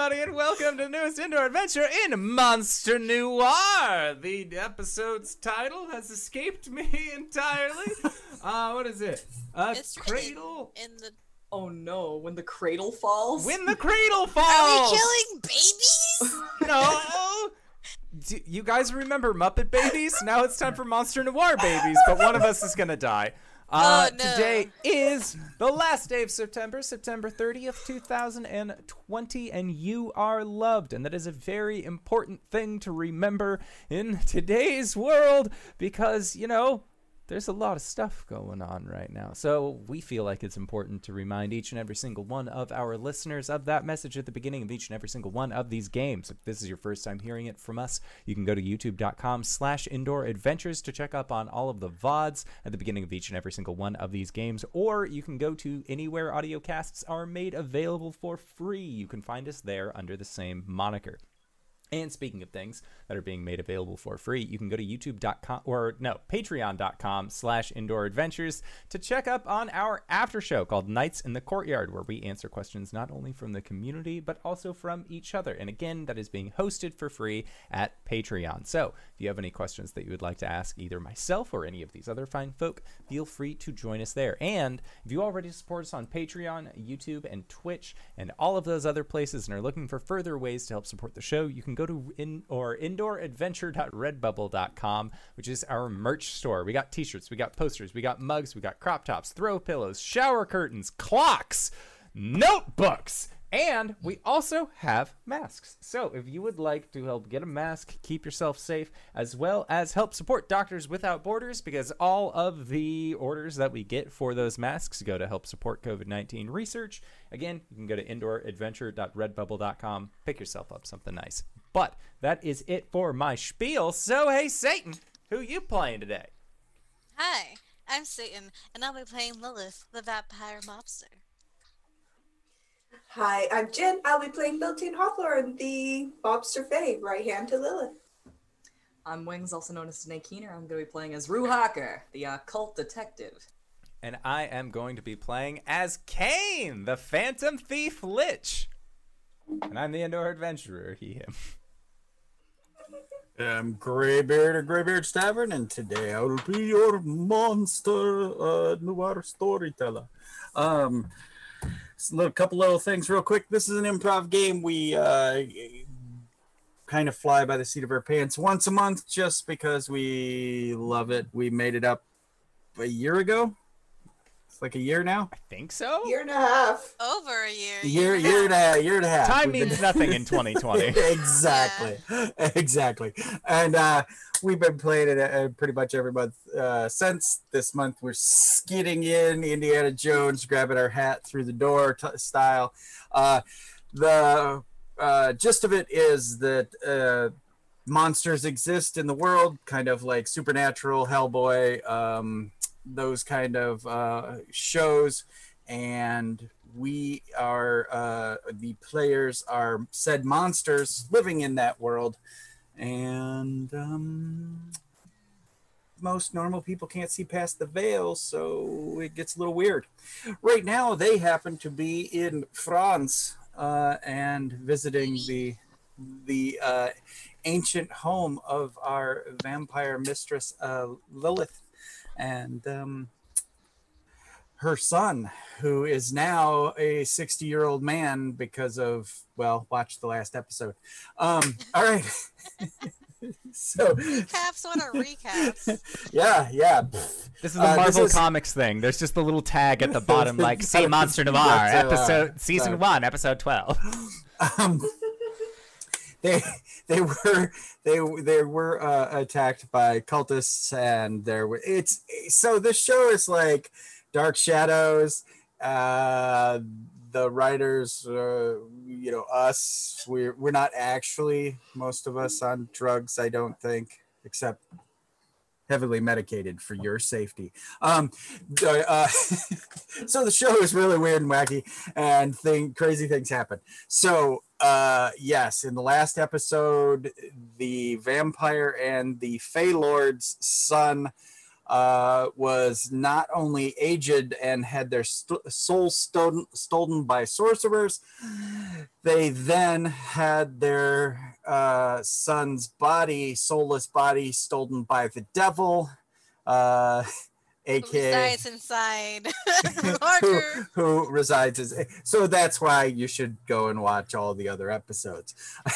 everybody, and welcome to the newest indoor adventure in Monster Noir. The episode's title has escaped me entirely. Uh, what is it? A It's cradle. in the. Oh no, when the cradle falls? When the cradle falls. Are falls. we killing babies? No. Do you guys remember Muppet Babies? Now it's time for Monster Noir Babies, but one of us is gonna die. Uh, Oh, no. Today is the last day of September, September 30th, 2020, and you are loved. And that is a very important thing to remember in today's world because, you know, there's a lot of stuff going on right now. So we feel like it's important to remind each and every single one of our listeners of that message at the beginning of each and every single one of these games. If this is your first time hearing it from us, you can go to youtube.com slash indoor adventures to check up on all of the VODs at the beginning of each and every single one of these games, or you can go to anywhere audio casts are made available for free. You can find us there under the same moniker. And speaking of things that are being made available for free, you can go to youtube.com or no, patreon.com slash indoor adventures to check up on our after show called Nights in the Courtyard, where we answer questions not only from the community, but also from each other. And again, that is being hosted for free at Patreon. So if you have any questions that you would like to ask either myself or any of these other fine folk, feel free to join us there. And if you already support us on Patreon, YouTube, and Twitch, and all of those other places, and are looking for further ways to help support the show, you can go to in or indooradventure.redbubble.com, which is our merch store. We got t-shirts, we got posters, we got mugs, we got crop tops, throw pillows, shower curtains, clocks, notebooks, and we also have masks. So if you would like to help get a mask, keep yourself safe, as well as help support Doctors Without Borders, because all of the orders that we get for those masks go to help support COVID 19 research. Again, you can go to indooradventure.redbubble.com, pick yourself up something nice. But that is it for my spiel. So, hey, Satan, who you playing today? Hi, I'm Satan, and I'll be playing Lilith, the vampire mobster. Hi, I'm Jen. I'll be playing Beltane Hawthorne, the Bobster Faye, right hand to Lilith. I'm Wings, also known as Danae Keener. I'm going to be playing as Rue Harker, the occult detective. And I am going to be playing as Kane, the Phantom Thief Lich. And I'm the indoor adventurer, he, him. I'm Greybeard of Greybeard's Tavern, and today I will be your monster uh, noir storyteller. Um, just a couple little things, real quick. This is an improv game. We uh, kind of fly by the seat of our pants once a month, just because we love it. We made it up a year ago. It's like a year now. I think so. Year and a half. Over a year. Year, year and a half, year and a half. Time We've been- means nothing in 2020. exactly exactly and uh we've been playing it uh, pretty much every month uh since this month we're skidding in indiana jones grabbing our hat through the door t- style uh the uh gist of it is that uh monsters exist in the world kind of like supernatural hellboy um those kind of uh shows and we are uh, the players are said monsters living in that world and um, most normal people can't see past the veil so it gets a little weird. Right now they happen to be in france uh, and visiting the the uh, ancient home of our vampire mistress uh, lilith and um, her son, who is now a 60 year old man because of, well, watch the last episode. Um, all right. so, Recaps, what are recaps? yeah, yeah. This is a Uh, Marvel is- Comics thing. There's just the little tag at the bottom, like "See Monster Noir," Monster episode season Sorry. one, episode twelve. Um, they they were they they were uh, attacked by cultists and there were it's so this show is like dark shadows uh the writers uh, you know us we're we're not actually most of us on drugs i don't think except heavily medicated for your safety. Um uh, so the show is really weird and wacky and thing crazy things happen. So uh yes in the last episode the vampire and the Fey Lord's son uh, was not only aged and had their st- souls stolen, stolen by sorcerers, they then had their uh, son's body, soulless body, stolen by the devil, uh, Who aka resides inside who, who resides as so that's why you should go and watch all the other episodes.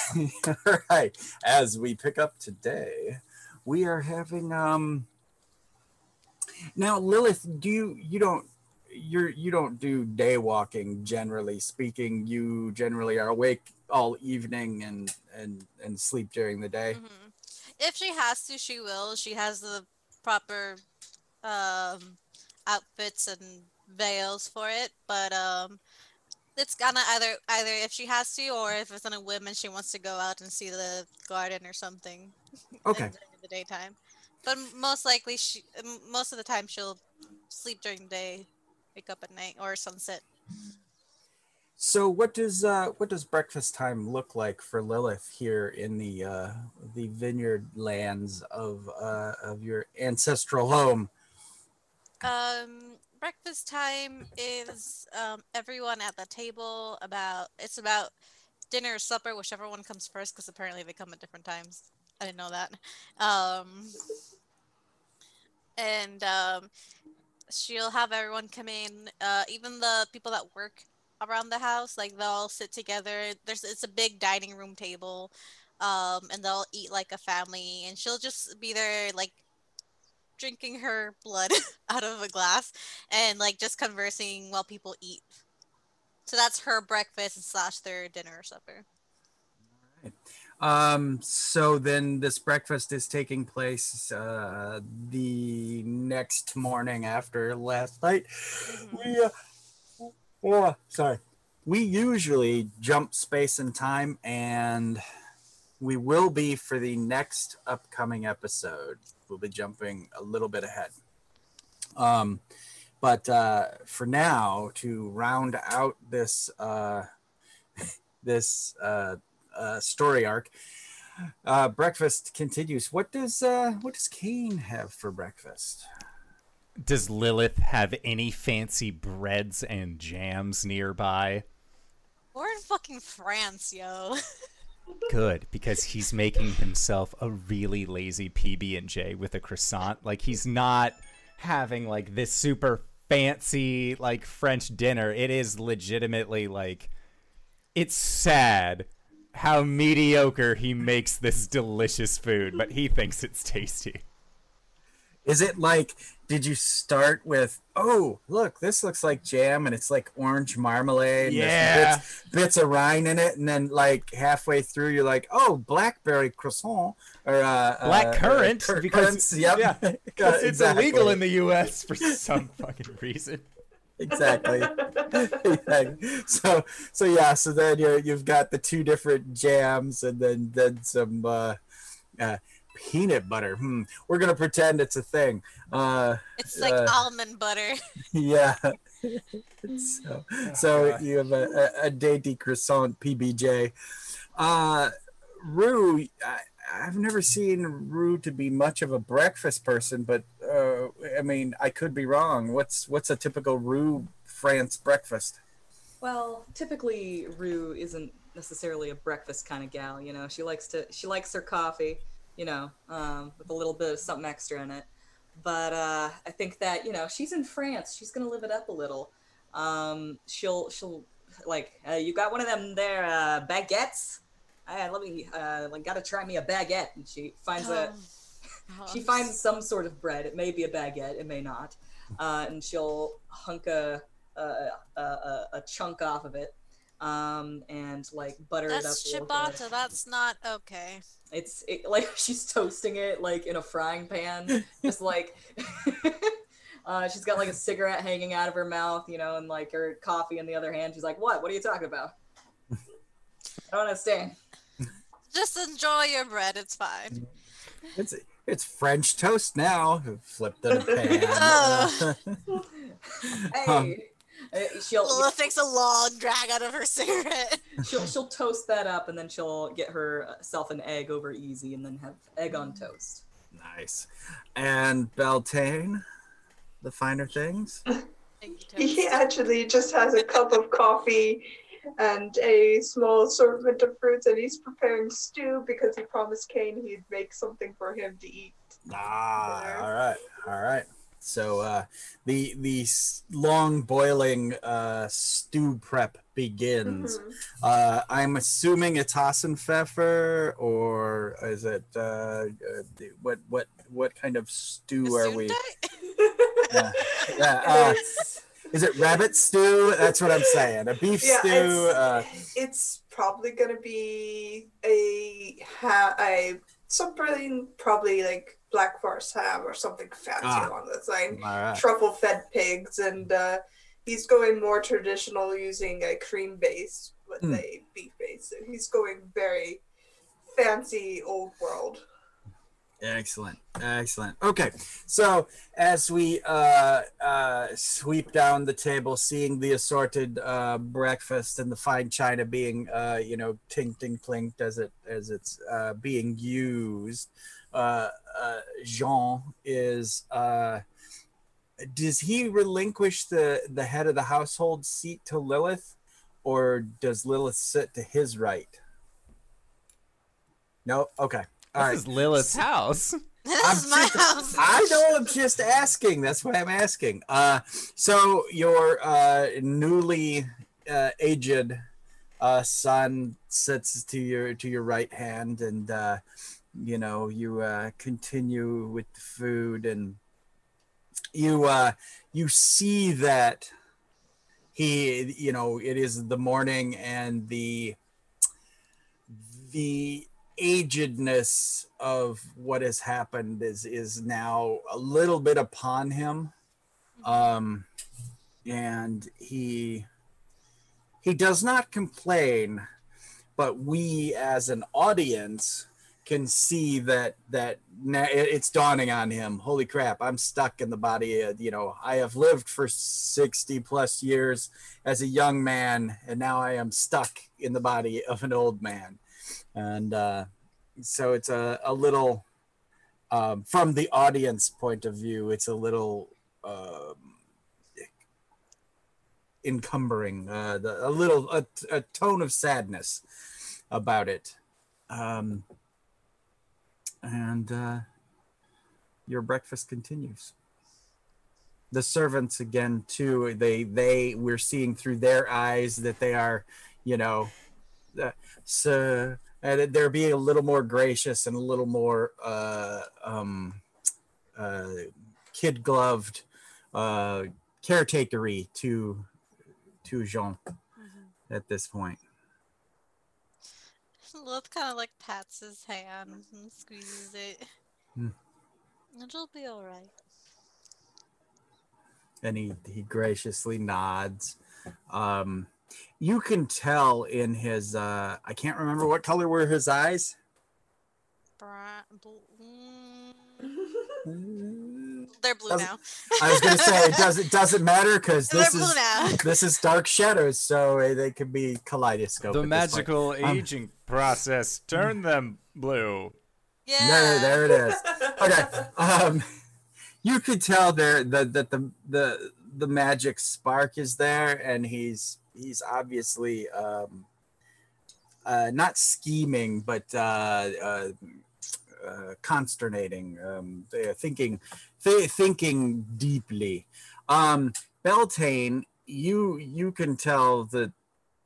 All right as we pick up today we are having um now lilith do you you don't you're you don't do day walking generally speaking. You generally are awake all evening and and and sleep during the day. Mhm. If she has to, she will. She has the proper um, outfits and veils for it, but um, it's gonna either either if she has to, or if it's on a whim and she wants to go out and see the garden or something. okay during the daytime. But most likely, she most of the time she'll sleep during the day, wake up at night or sunset. So what does uh what does breakfast time look like for Lilith here in the uh the vineyard lands of uh of your ancestral home? Um, breakfast time is um, everyone at the table. About it's about dinner or supper, whichever one comes first, because apparently they come at different times. I didn't know that. Um, and um, she'll have everyone come in, uh, even the people that work around the house. Like they'll all sit together. There's it's a big dining room table, um, and they'll eat like a family. And she'll just be there, like drinking her blood out of a glass and like just conversing while people eat. So that's her breakfast slash their dinner or supper. Um so then this breakfast is taking place uh the next morning after last night. We uh, oh, sorry. We usually jump space and time and we will be for the next upcoming episode. We'll be jumping a little bit ahead. Um, but uh, for now, to round out this uh, this uh, uh, story arc, uh, breakfast continues. What does uh, what does Kane have for breakfast? Does Lilith have any fancy breads and jams nearby? We're in fucking France, yo. Good, because he's making himself a really lazy PB and J with a croissant. Like he's not having like this super fancy like French dinner. It is legitimately like it's sad how mediocre he makes this delicious food, but he thinks it's tasty. Is it like? Did you start with? Oh, look, this looks like jam, and it's like orange marmalade. Yeah. bits, bits of rind in it, and then like halfway through, you're like, oh, blackberry croissant or uh, Black uh, currant, cur- because- currants, Yep. yeah, it's illegal in the US for some fucking reason. exactly. Exactly. so so yeah so then you you've got the two different jams and then then some uh, uh peanut butter hmm. we're gonna pretend it's a thing uh It's like Uh, almond butter. yeah so so you have a, a, a dainty croissant pbj uh rue I, I've never seen Rue to be much of a breakfast person, but uh, I mean, I could be wrong. What's what's a typical Rue France breakfast? Well, typically Rue isn't necessarily a breakfast kind of gal. You know, she likes to she likes her coffee. You know, um, with a little bit of something extra in it. But uh, I think that you know she's in France. She's gonna live it up a little. Um, she'll she'll like uh, you got one of them there uh, baguettes. I let me uh, like gotta try me a baguette. And she finds a Oh, she finds some sort of bread. It may be a baguette, it may not, uh, and she'll hunk a a, a, a a chunk off of it, um, and like butter it up. That's a ciabatta. That's not okay. It's it, like she's toasting it like in a frying pan, just like. Uh, she's got like a cigarette hanging out of her mouth, you know, and like her coffee in the other hand. She's like, "What? What are you talking about? I don't understand." Just enjoy your bread. It's fine. It's it's French toast now. Flipped in a pan. Oh. Hey, Um, she'll Lilith takes a long drag out of her cigarette. she'll she'll toast that up and then she'll get herself an egg over easy and then have egg on toast. Nice. And Beltane, the finer things. He actually just has a cup of coffee and a small assortment of fruits, and he's preparing stew because he promised Kane he'd make something for him to eat. Ah, There. all right, all right. So uh, the the long boiling uh, stew prep begins. Mhm. Uh, I'm assuming it's Hasenpfeffer, or is it uh, uh, what what what kind of stew are we? Yeah. Yeah, uh, is it rabbit stew? That's what I'm saying. A beef Yeah, stew. it's- Uh, it's probably gonna be a ha- a something probably like black forest ham or something fancy Ah. along lines. all right. Truffle fed pigs, and uh, he's going more traditional using a cream base with Hmm. a beef base. So he's going very fancy old world. Excellent, excellent. Okay, so as we uh, uh, sweep down the table, seeing the assorted uh, breakfast and the fine china being, uh, you know, ting ting clinked as it as it's uh, being used, uh, uh, Jean is. Uh, does he relinquish the the head of the household seat to Lilith, or does Lilith sit to his right? No. Okay. All This right. is Lilith's house. this I'm is my just- house. I know. I'm just asking. That's why I'm asking. Uh, so your uh, newly uh, aged uh, son sits to your to your right hand, and uh, you know you uh, continue with the food, and you uh, you see that he, you know, it is the morning, and the the agedness of what has happened is is now a little bit upon him. Um and he he does not complain but we as an audience can see that that it's dawning on him. Holy crap i'm stuck in the body of, you know i have lived for 60 plus years as a young man and now i am stuck in the body of an old man and uh, so it's a, a little um, from the audience point of view it's a little um, encumbering uh, the, a little a, a tone of sadness about it. Um, and uh, your breakfast continues. The servants again too they they we're seeing through their eyes that they are you know uh, so and they're being a little more gracious and a little more uh, um, uh, kid gloved, uh, caretakery to to Jean at this point. Lilith kind of like pats his hand and squeezes it. Hmm. It'll be alright. and he he graciously nods. Um, you can tell in his uh, I can't remember what color were his eyes. Bra- bl- mm, They're blue Doesn't- now. I was gonna say it doesn't doesn't matter because this blue is now. this is dark shadows, so uh, they could be kaleidoscope. The at this point. magical Um, aging process turned them blue. Yeah. There, there it is. Okay. Um, you could tell there that that the the the magic spark is there, and he's he's obviously um, uh, not scheming, but uh, uh, uh, consternating. Um, thinking th- thinking deeply. Um, Beltane, you you can tell that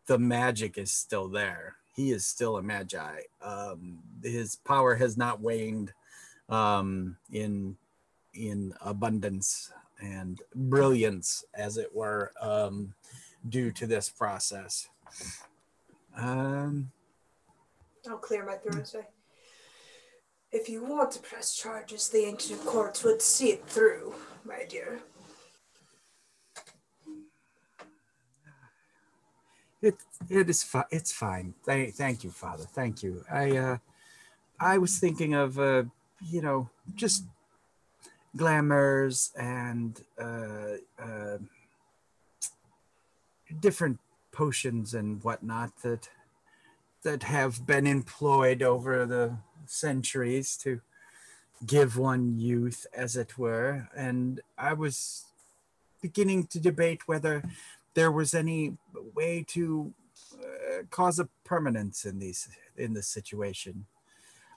the magic is still there. He is still a magi. Um, his power has not waned um, in in abundance and brilliance, as it were, um, due to this process. Um, I'll clear my throat and say, if you want to press charges, the ancient courts would see it through, my dear. it it is fi- it's fine. Thank thank you, Father. Thank you. I uh, I was thinking of uh, you know, just glamours and uh, uh, different potions and whatnot that that have been employed over the centuries to give one youth, as it were, and I was beginning to debate whether there was any way to uh, cause a permanence in these in this situation.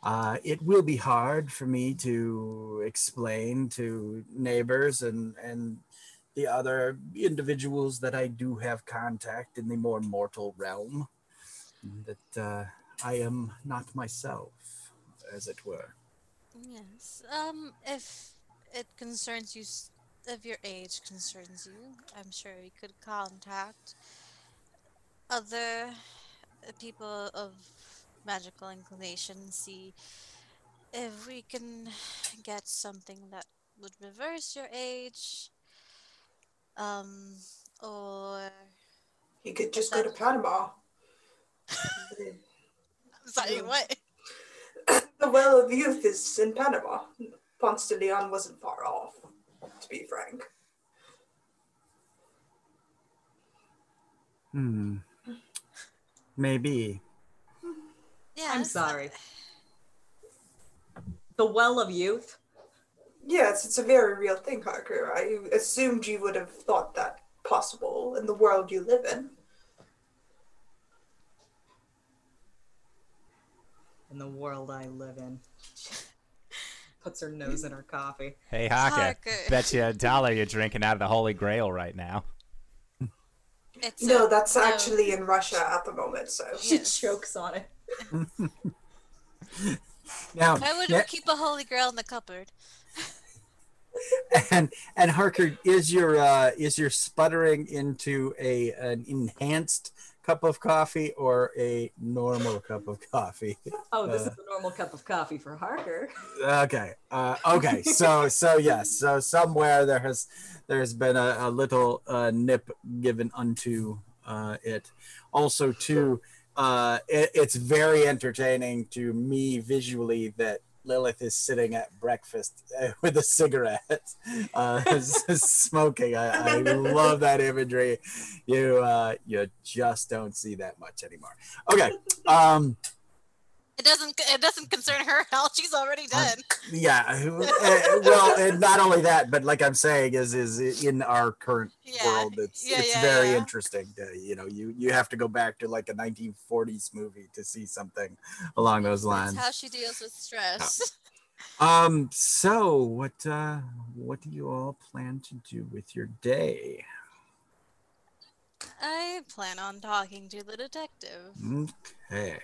Uh, it will be hard for me to explain to neighbors and and the other individuals that I do have contact in the more mortal realm that uh, I am not myself, as it were. Yes. Um, if it concerns you, if your age concerns you, I'm sure we could contact other people of magical inclination, see if we can get something that would reverse your age. Um, or He could just go to Panama. sorry, what? the Well of Youth is in Panama. Ponce de Leon wasn't far off, to be frank. Hmm. Maybe. Yeah. I'm sorry. The Well of Youth. Yes, it's a very real thing, Harker. I assumed you would have thought that possible in the world you live in. In the world I live in. Puts her nose in her coffee. Hey, Haka. Harker. Bet you a dollar you're drinking out of the Holy Grail right now. It's No, a- that's no. actually in Russia at the moment, so. She Yes. chokes on it. Now, Why would yeah, we keep a holy grail in the cupboard? And and Harker, is your uh, is your sputtering into a an enhanced cup of coffee or a normal cup of coffee? Oh, this Uh. is a normal cup of coffee for Harker. okay uh, okay so so yes so somewhere there has there's been a, a little uh, nip given unto uh, it also too uh, it, it's very entertaining to me visually that Lilith is sitting at breakfast uh, with a cigarette, uh, smoking. I, I love that imagery. You uh, you just don't see that much anymore. Okay, um, It doesn't. It doesn't concern her at all. She's already dead. yeah uh, well and not only that but like i'm saying is is in our current Yeah, world it's yeah, it's yeah, very interesting to you know you you have to go back to like a 1940s movie to see something along those lines That's how she deals with stress. um so what uh what do you all plan to do with your day I plan on talking to the detective. okay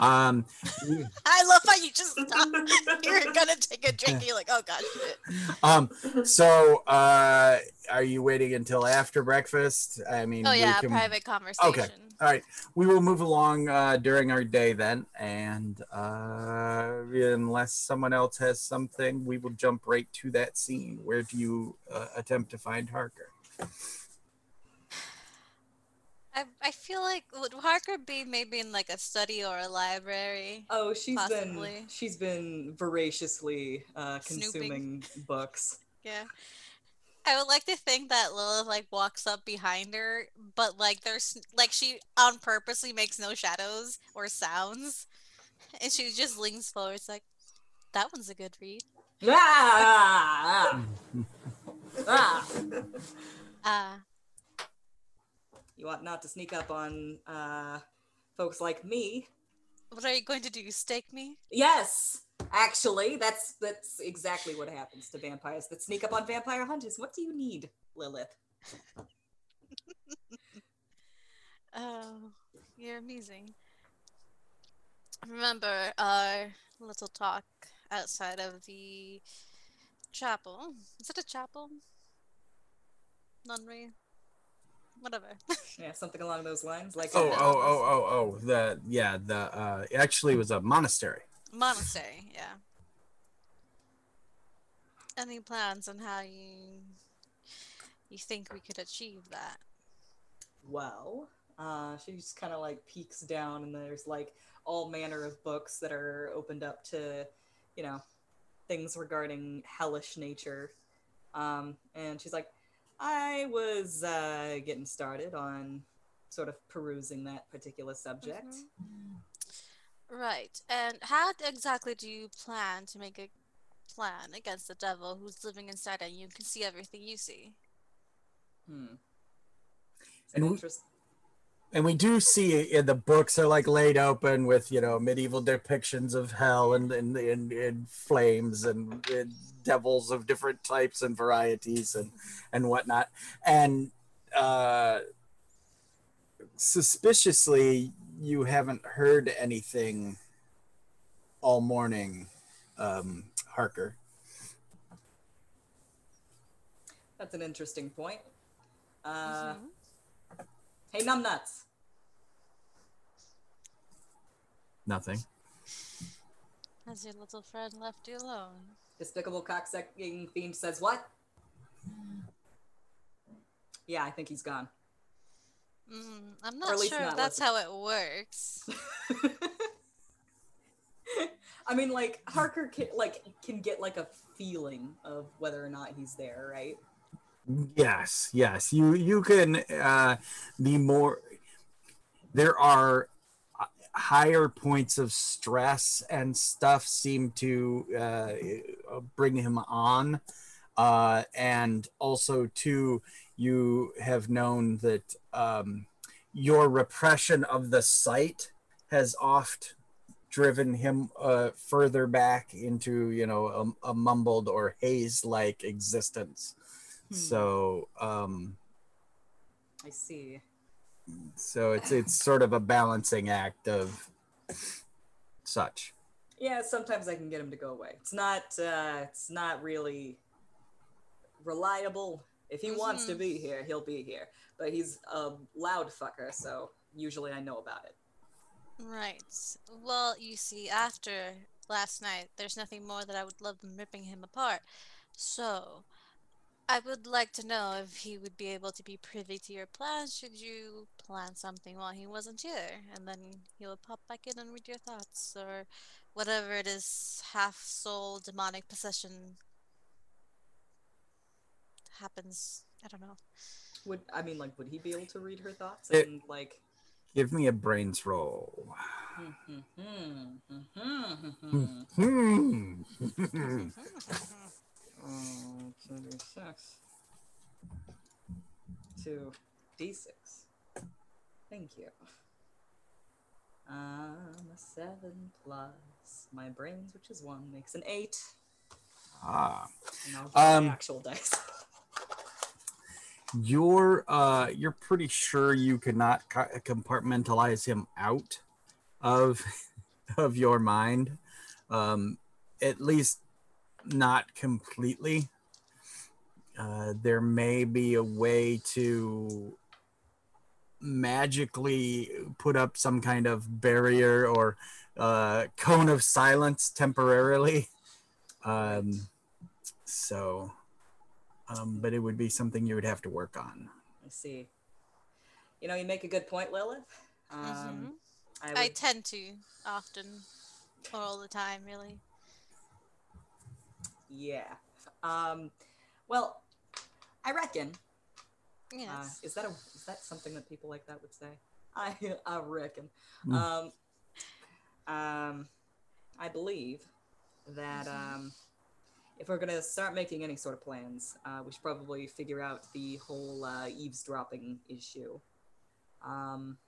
um I love how you just stop. You're gonna take a drink. You're like, oh gosh, shit. um so uh are you waiting until after breakfast i mean Oh yeah, can- private conversation. Okay. All right, we will move along uh, during our day then, and uh, unless someone else has something, we will jump right to that scene. Where do you uh, attempt to find Harker? I, I feel like would Harker be maybe in like a study or a library? Oh, she's Possibly. been she's been voraciously uh, Snooping. consuming books. Yeah. I would like to think that Lilith like walks up behind her, but like there's like she on purposely makes no shadows or sounds, and she just leans forward. It's like that one's a good read. Ah! ah! Uh, You ought not to sneak up on uh, folks like me. what are you going to do? Stake me? Yes, actually, that's that's exactly what happens to vampires that sneak up on vampire hunters. What do you need, Lilith? Oh, you're amusing. Remember our little talk outside of the chapel? Is it a chapel? Nunnery? Whatever. Yeah, something along those lines. Like Oh, oh, oh, oh, oh, the yeah, the uh, it actually was a monastery. Monastery, yeah. Any plans on how you you think we could achieve that? Well, uh, she just kind of like peeks down, and there's like all manner of books that are opened up to, you know, things regarding hellish nature. Um, and she's like, I was uh, getting started on sort of perusing that particular subject. Right. And how exactly do you plan to make a plan against the devil who's living inside of you and can see everything you see. Hmm. It's And we- interest- and we do see in the books are like laid open with you know medieval depictions of hell and and, and, and flames and, and devils of different types and varieties and and whatnot and uh suspiciously you haven't heard anything all morning um harker That's an interesting point. Uh, Mhm. Hey, numbnuts. nothing Has your little friend left you alone? Despicable cocksucking fiend says what? Yeah, I think he's gone. Mm, I'm not at least sure if not that's how it works. I mean, like Harker can like can get like a feeling of whether or not he's there, right? Yes, yes. You you can uh, be more. There are higher points of stress and stuff seem to uh, bring him on, uh, and also too you have known that um, your repression of the sight has oft driven him uh, further back into you know a, a mumbled or haze like existence. Hmm. So um I see. So it's it's sort of a balancing act of such. Yeah, sometimes I can get him to go away. It's not uh it's not really reliable. If he wants to Mhm. be here, he'll be here. But he's a loud fucker, so usually I know about it. Right. Well, you see, after last night, there's nothing more that I would love than ripping him apart. So, I would like to know if he would be able to be privy to your plans should you plan something while he wasn't here. And then he would pop back in and read your thoughts, or whatever it is half soul demonic possession happens. I don't know. Would I mean like would he be able to read her thoughts It- and like Give me a brains roll. Mm-hmm. Mm-hmm. Mm-hmm. Oh, 2d6. 2d6. Thank you. Um, a 7 plus my brains, which is 1, makes an 8. ah. And I'll get Um, my actual dice. You're uh you're pretty sure you could not compartmentalize him out of of your mind. Um at least not completely. Uh, there may be a way to magically put up some kind of barrier or uh, cone of silence temporarily. Um, so, um, but it would be something you would have to work on. I see. You know, you make a good point, Lilith. Um, Mhm. I I tend to often, or all the time, really. Yeah. Um, well, I reckon Yes. Uh, is that a is that something that people like that would say? I I reckon. Mm. Um, um, I believe that um, if we're gonna start making any sort of plans, uh, we should probably figure out the whole uh, eavesdropping issue. Um,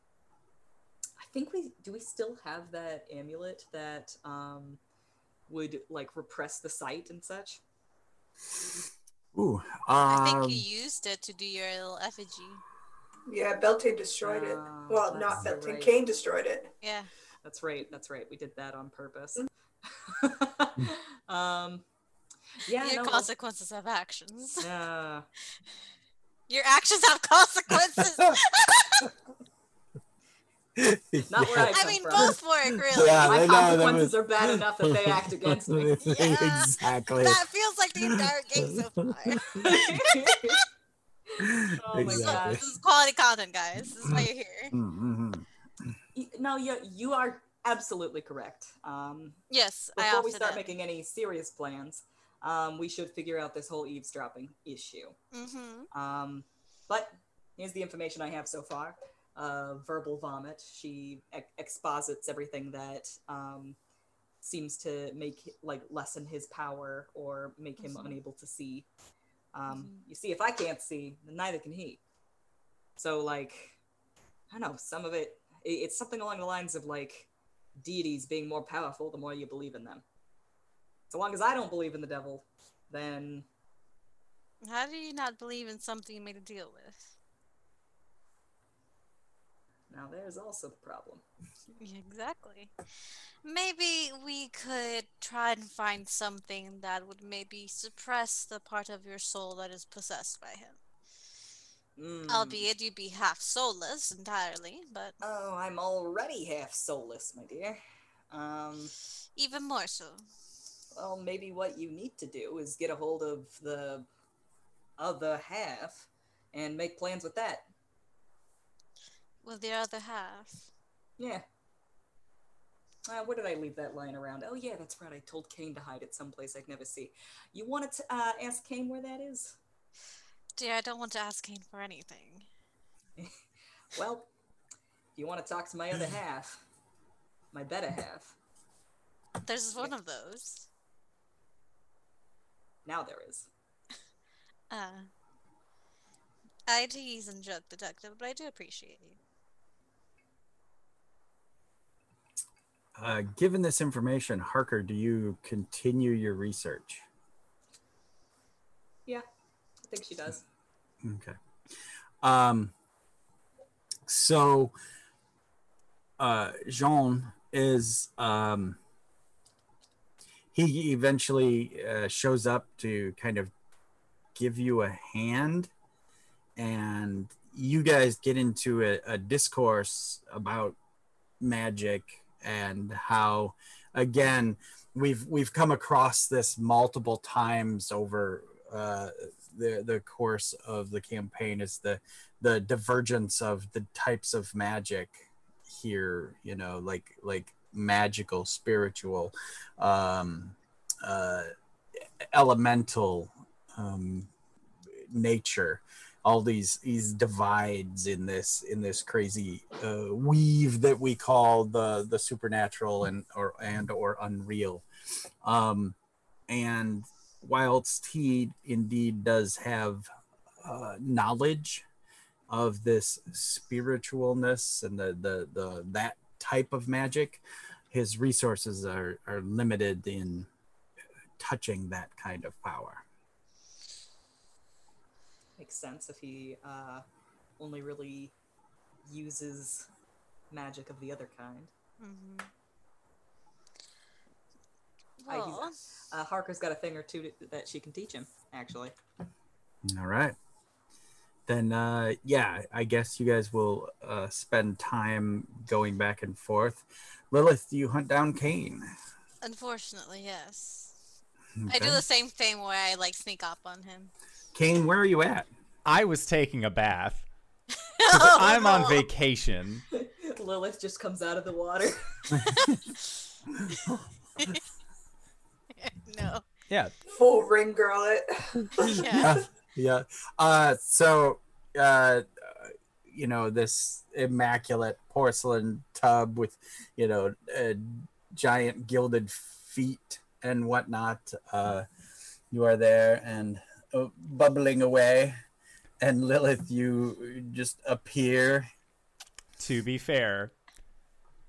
I think we do. We still have that amulet that um, would like repress the sight and such. Ooh, I think um, you used it to do your little effigy. Yeah, Beltane destroyed it. Oh, Well, not Beltane. right. Kane destroyed it. Yeah. That's right. That's right. We did that on purpose. Mm. um, yeah. your no, consequences have actions. uh, Your actions have consequences. not where I I mean, from. both work, really. Yeah, My I know, that consequences was- are bad enough that they act against me. Yeah. exactly. That feels like the entire game so far. Oh my So, gosh. this is quality content, guys. This is why you're here. Mm-hmm. No, you you are absolutely correct. Um, Yes, I before we start it. making any serious plans, um, we should figure out this whole eavesdropping issue. Mm-hmm. Um, but here's the information I have so far. Uh, verbal vomit. She ex- exposits everything that um, seems to make like lessen his power or make him unable to see. Um, Mhm. You see, if I can't see, then neither can he. So like, I don't know. Some of it, i- it's something along the lines of like deities being more powerful the more you believe in them. So long as I don't believe in the devil, then How do you not believe in something you made a deal with? Now there's also the problem. Exactly. Maybe we could try and find something that would maybe suppress the part of your soul that is possessed by him. Mm. Albeit you'd be half soulless entirely, but Oh, I'm already half soulless, my dear. Um, even more so. well, maybe what you need to do is get a hold of the other half and make plans with that. With the other half. Yeah. Uh, where did I leave that lying around? Oh, yeah, that's right. I told Kane to hide it someplace I'd never see. You wanted to uh, ask Kane where that is? Dear, I don't want to ask Kane for anything. Well, if you want to talk to my other half, my better half, There's one of those. now there is. Uh, I tease and joke, detective, but I do appreciate you. Uh, given this information, Harker, do you continue your research? Yeah, I think she does. Okay. Um, so, uh, Jean is, um, he eventually uh, shows up to kind of give you a hand, and you guys get into a, a discourse about magic and how, again, we've we've come across this multiple times over uh, the the course of the campaign is the the divergence of the types of magic here you know like like magical spiritual um uh elemental um nature all these these divides in this in this crazy uh, weave that we call the the supernatural and or and or unreal. Um and whilst he indeed does have uh, knowledge of this spiritualness and the, the the that type of magic his resources are are limited in touching that kind of power Makes sense if he uh, only really uses magic of the other kind. Mm-hmm. I Well, Uh, Harker's got a thing or two to, that she can teach him, actually. all right then uh yeah i guess you guys will uh spend time going back and forth lilith do you hunt down kane unfortunately, yes. I do the same thing where I like sneak up on him. Kane where are you at I was taking a bath. Oh, I'm on vacation. Lilith just comes out of the water. no. Yeah, Full ring girl it. Yeah. yeah yeah uh so uh you know this immaculate porcelain tub with you know uh, giant gilded feet and whatnot uh you are there and bubbling away and lilith you just appear to be fair,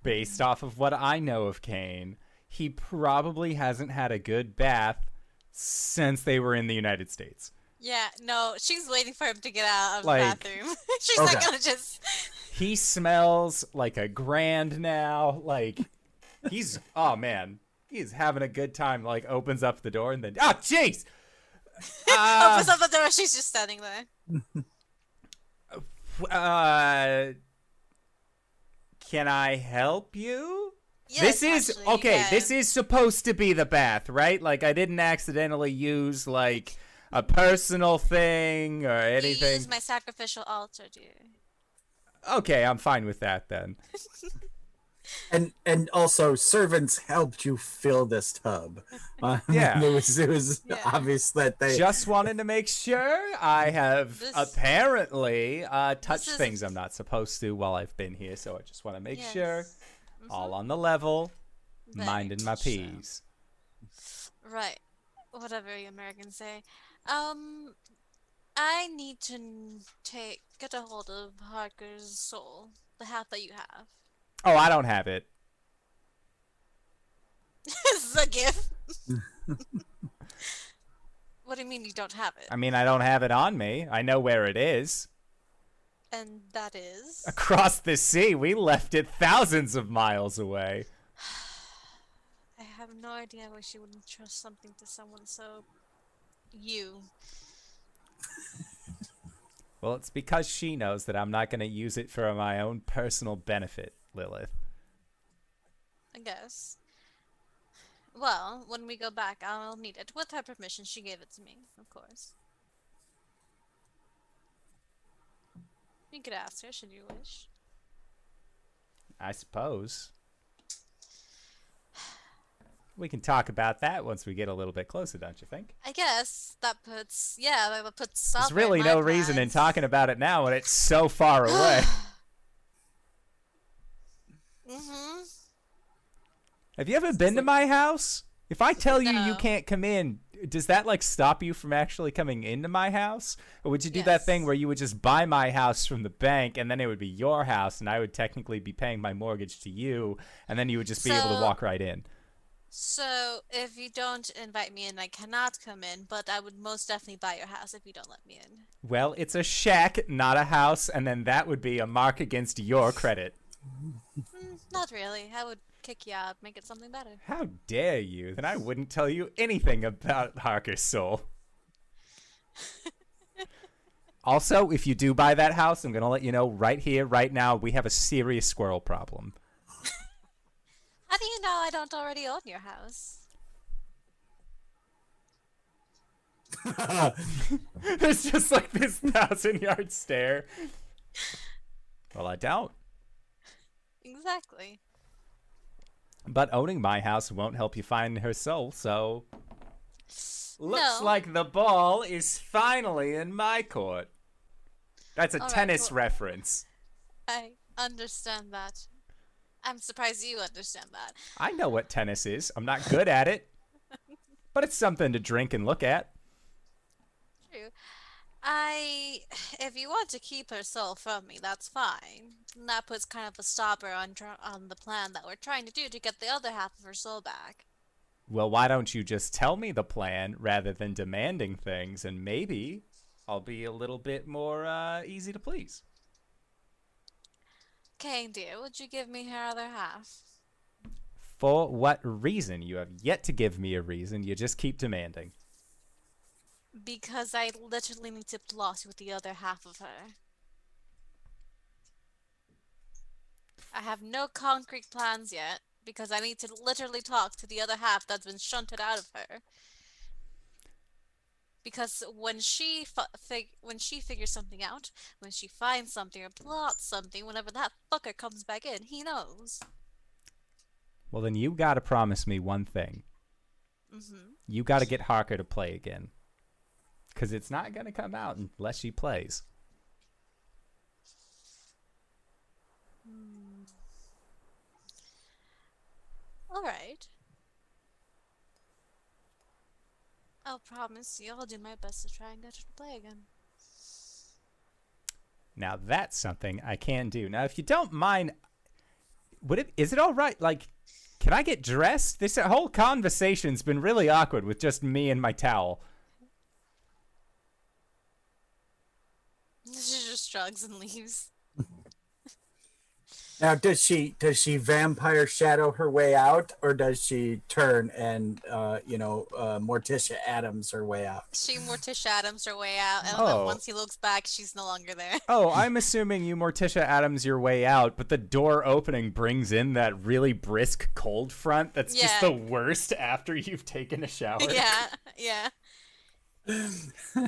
based off of what I know of Kane, he probably hasn't had a good bath since they were in the United States. Yeah, no, she's waiting for him to get out of Like- the bathroom. she's Okay. not gonna just. He smells like a grand now. Like he's oh man, he's having a good time. Like opens up the door and then oh jeez. Uh, opens up the door. She's just standing there. uh, can I help you? Yes, this is actually, okay. yeah. This is supposed to be the bath, right? Like I didn't accidentally use like a personal thing or You anything. use my sacrificial altar, dude. Okay, I'm fine with that then. and and also servants helped you fill this tub uh, Yeah. it was it was Yeah. obvious that they Just wanted to make sure I have This- apparently uh, touched is- things I'm not supposed to while I've been here. So I just want to make sure Yes. Mhm. all on the level. Very minding my much so. peas. Right. Whatever you Americans say. Um, I need to take get a hold of Harker's soul, the half that you have. Oh, I don't have it. this is a gift. what do you mean you don't have it? I mean, I don't have it on me. I know where it is. And that is. Across the sea, we left it thousands of miles away. I have no idea why she wouldn't trust something to someone so. You. Well, it's because she knows that I'm not going to use it for my own personal benefit, Lilith. I guess. Well, when we go back, I'll need it. With her permission, she gave it to me, of course. You could ask her, should you wish. I suppose. We can talk about that once we get a little bit closer, don't you think? I guess that puts, yeah, that puts. There's really no reason in talking about it now when it's so far away. Mm-hmm. Have you ever been to my house? If I tell you you can't come in, does that like stop you from actually coming into my house? Or would you do that thing where you would just buy my house from the bank and then it would be your house and I would technically be paying my mortgage to you and then you would just be able to walk right in? So, if you don't invite me in, I cannot come in, but I would most definitely buy your house if you don't let me in. Well, it's a shack, not a house, and then that would be a mark against your credit. Not really. I would kick you out, make it something better. How dare you? Then I wouldn't tell you anything about Harker's soul. also, if you do buy that house, I'm going to let you know right here, right now, we have a serious squirrel problem. How do you know I don't already own your house? There's just like this thousand yard stare. Well, I don't. Exactly. But owning my house won't help you find her soul, so. Looks No. like the ball is finally in my court. That's a All right, tennis well- reference. I understand that. I'm surprised you understand that. I know what tennis is. I'm not good at it. But it's something to drink and look at. True. I, if you want to keep her soul from me, that's fine. And that puts kind of a stopper on tr- on the plan that we're trying to do to get the other half of her soul back. Well, why don't you just tell me the plan rather than demanding things, and maybe I'll be a little bit more uh, easy to please. Kane, dear, would you give me her other half? For what reason? You have yet to give me a reason. You just keep demanding. Because I literally need to floss with the other half of her. I have no concrete plans yet because I need to literally talk to the other half that's been shunted out of her. Because when she fig- when she figures something out, when she finds something or plots something, whenever that fucker comes back in, he knows. Well, then you gotta promise me one thing. hmm You gotta get Harker to play again. Because it's not gonna come out unless she plays. Hmm. All right. I'll promise you I'll do my best to try and get her to play again. Now that's something I can do. Now, if you don't mind, would it is it all right? Like, can I get dressed? This whole conversation's been really awkward with just me and my towel. She just shrugs and leaves. Now, does she does she vampire shadow her way out, or does she turn and uh, you know uh, Morticia Addams her way out? She Morticia Addams her way out, and Oh. then once he looks back, she's no longer there. Oh, I'm assuming you Morticia Addams your way out, but the door opening brings in that really brisk cold front that's just the worst after you've taken a shower. yeah, yeah.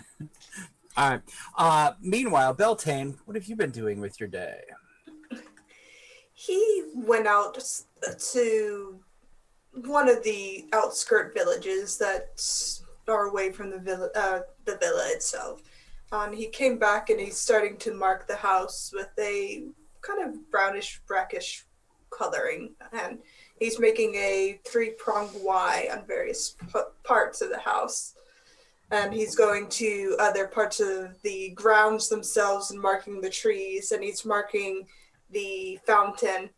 All right. Uh, meanwhile, Beltane, what have you been doing with your day? He went out to one of the outskirt villages that are away from the villa, uh, the villa itself. And he came back and he's starting to mark the house with a kind of brownish, brackish coloring, and he's making a three-pronged Y on various p- parts of the house. And he's going to other parts of the grounds themselves and marking the trees, and he's marking the fountain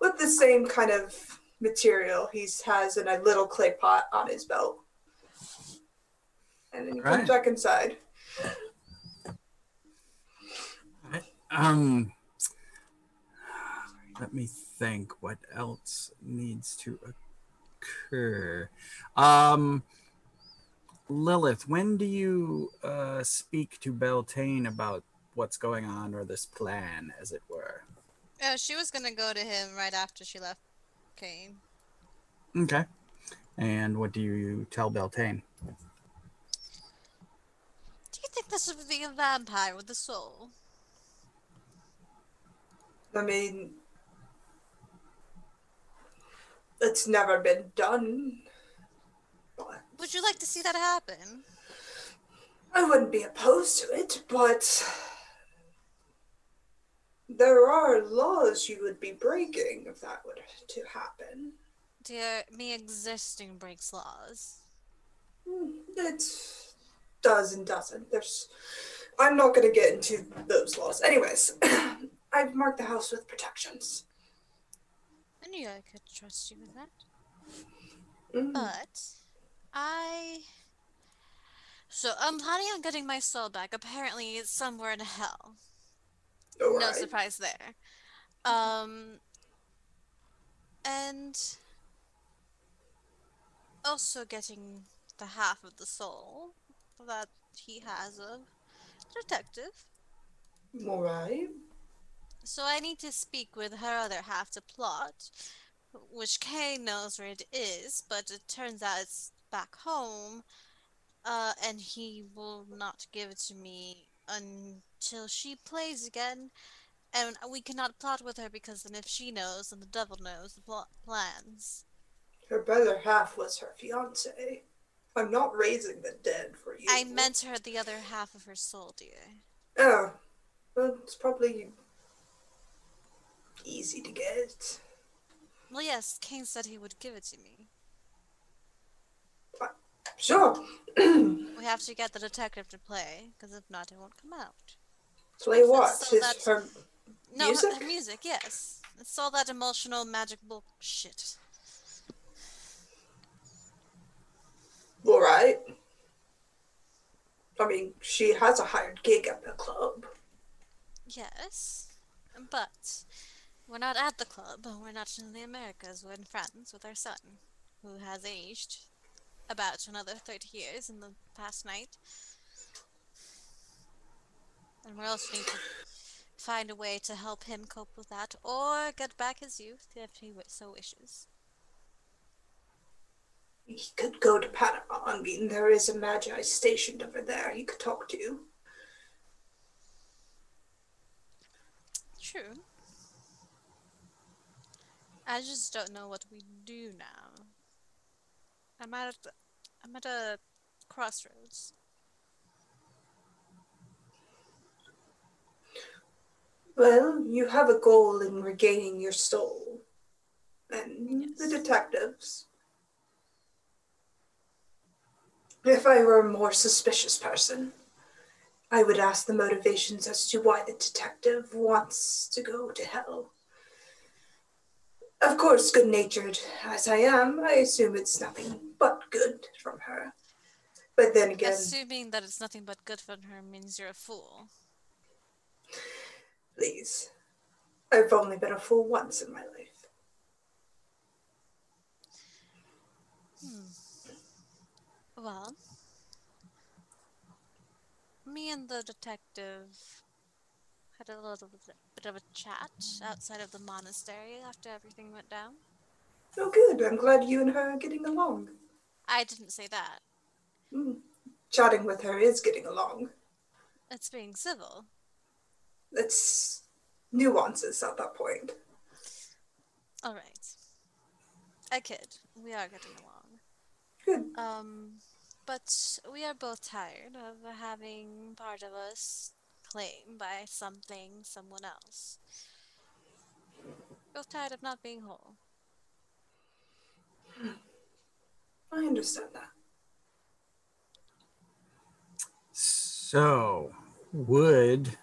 with the same kind of material he has in a little clay pot on his belt. And then he Right. comes back inside. Um, let me think. What else needs to occur? Um, Lilith, when do you uh, speak to Beltane about what's going on or this plan, as it were? Yeah, she was gonna go to him right after she left Kane. Okay. And what do you tell Beltane? Do you think this would be a vampire with a soul? I mean, it's never been done. Would you like to see that happen? I wouldn't be opposed to it, but there are laws you would be breaking if that were to happen. Dear, me existing breaks laws. Hmm, It does and doesn't. There's. I'm not going to get into those laws. Anyways, I've marked the house with protections. I knew I could trust you with that. Mm. But I so I'm planning on getting my soul back. Apparently it's somewhere in hell. No Alright. surprise there. Um and also getting the half of the soul that he has of detective. Alright. So I need to speak with her other half to plot, which Kay knows where it is, but it turns out it's back home, uh, and he will not give it to me until she plays again, and we cannot plot with her because then if she knows, then the devil knows the plot plans. Her better half was her fiance. I'm not raising the dead for you. I meant her the other half of her soul, dear. Oh, well, it's probably easy to get. Well, yes, Kane said he would give it to me. Sure. We have to get the detective to play, because if not, it won't come out. Play what? So His, her, No, Music? Her, her music, yes. It's all that emotional magic bullshit. all right. I mean, she has a hired gig at the club. Yes, but we're not at the club. We're not in the Americas. We're in France with our son, who has aged about another 30 years in the past night. And we also need to find a way to help him cope with that, or get back his youth if he so wishes. He could go to Panama. I mean, there is a Magi stationed over there he could talk to. True. I just don't know what we do now. I'm at a, I'm at a crossroads. Well, you have a goal in regaining your soul. And the detectives. If I were a more suspicious person, I would ask the motivations as to why the detective wants to go to hell. Of course, good natured as I am, I assume it's nothing but good from her. But then again, Assuming that it's nothing but good from her means you're a fool. please, I've only been a fool once in my life. Hmm. Well, me and the detective had a little bit of a chat outside of the monastery after everything went down. Oh, good. I'm glad you and her are getting along. I didn't say that. Hmm. Chatting with her is getting along. It's being civil. It's nuances at that point. All right. I kid. We are getting along. Good. Um, but we are both tired of having part of us claimed by something, someone else. Grow tired of not being whole. I understand that. So, would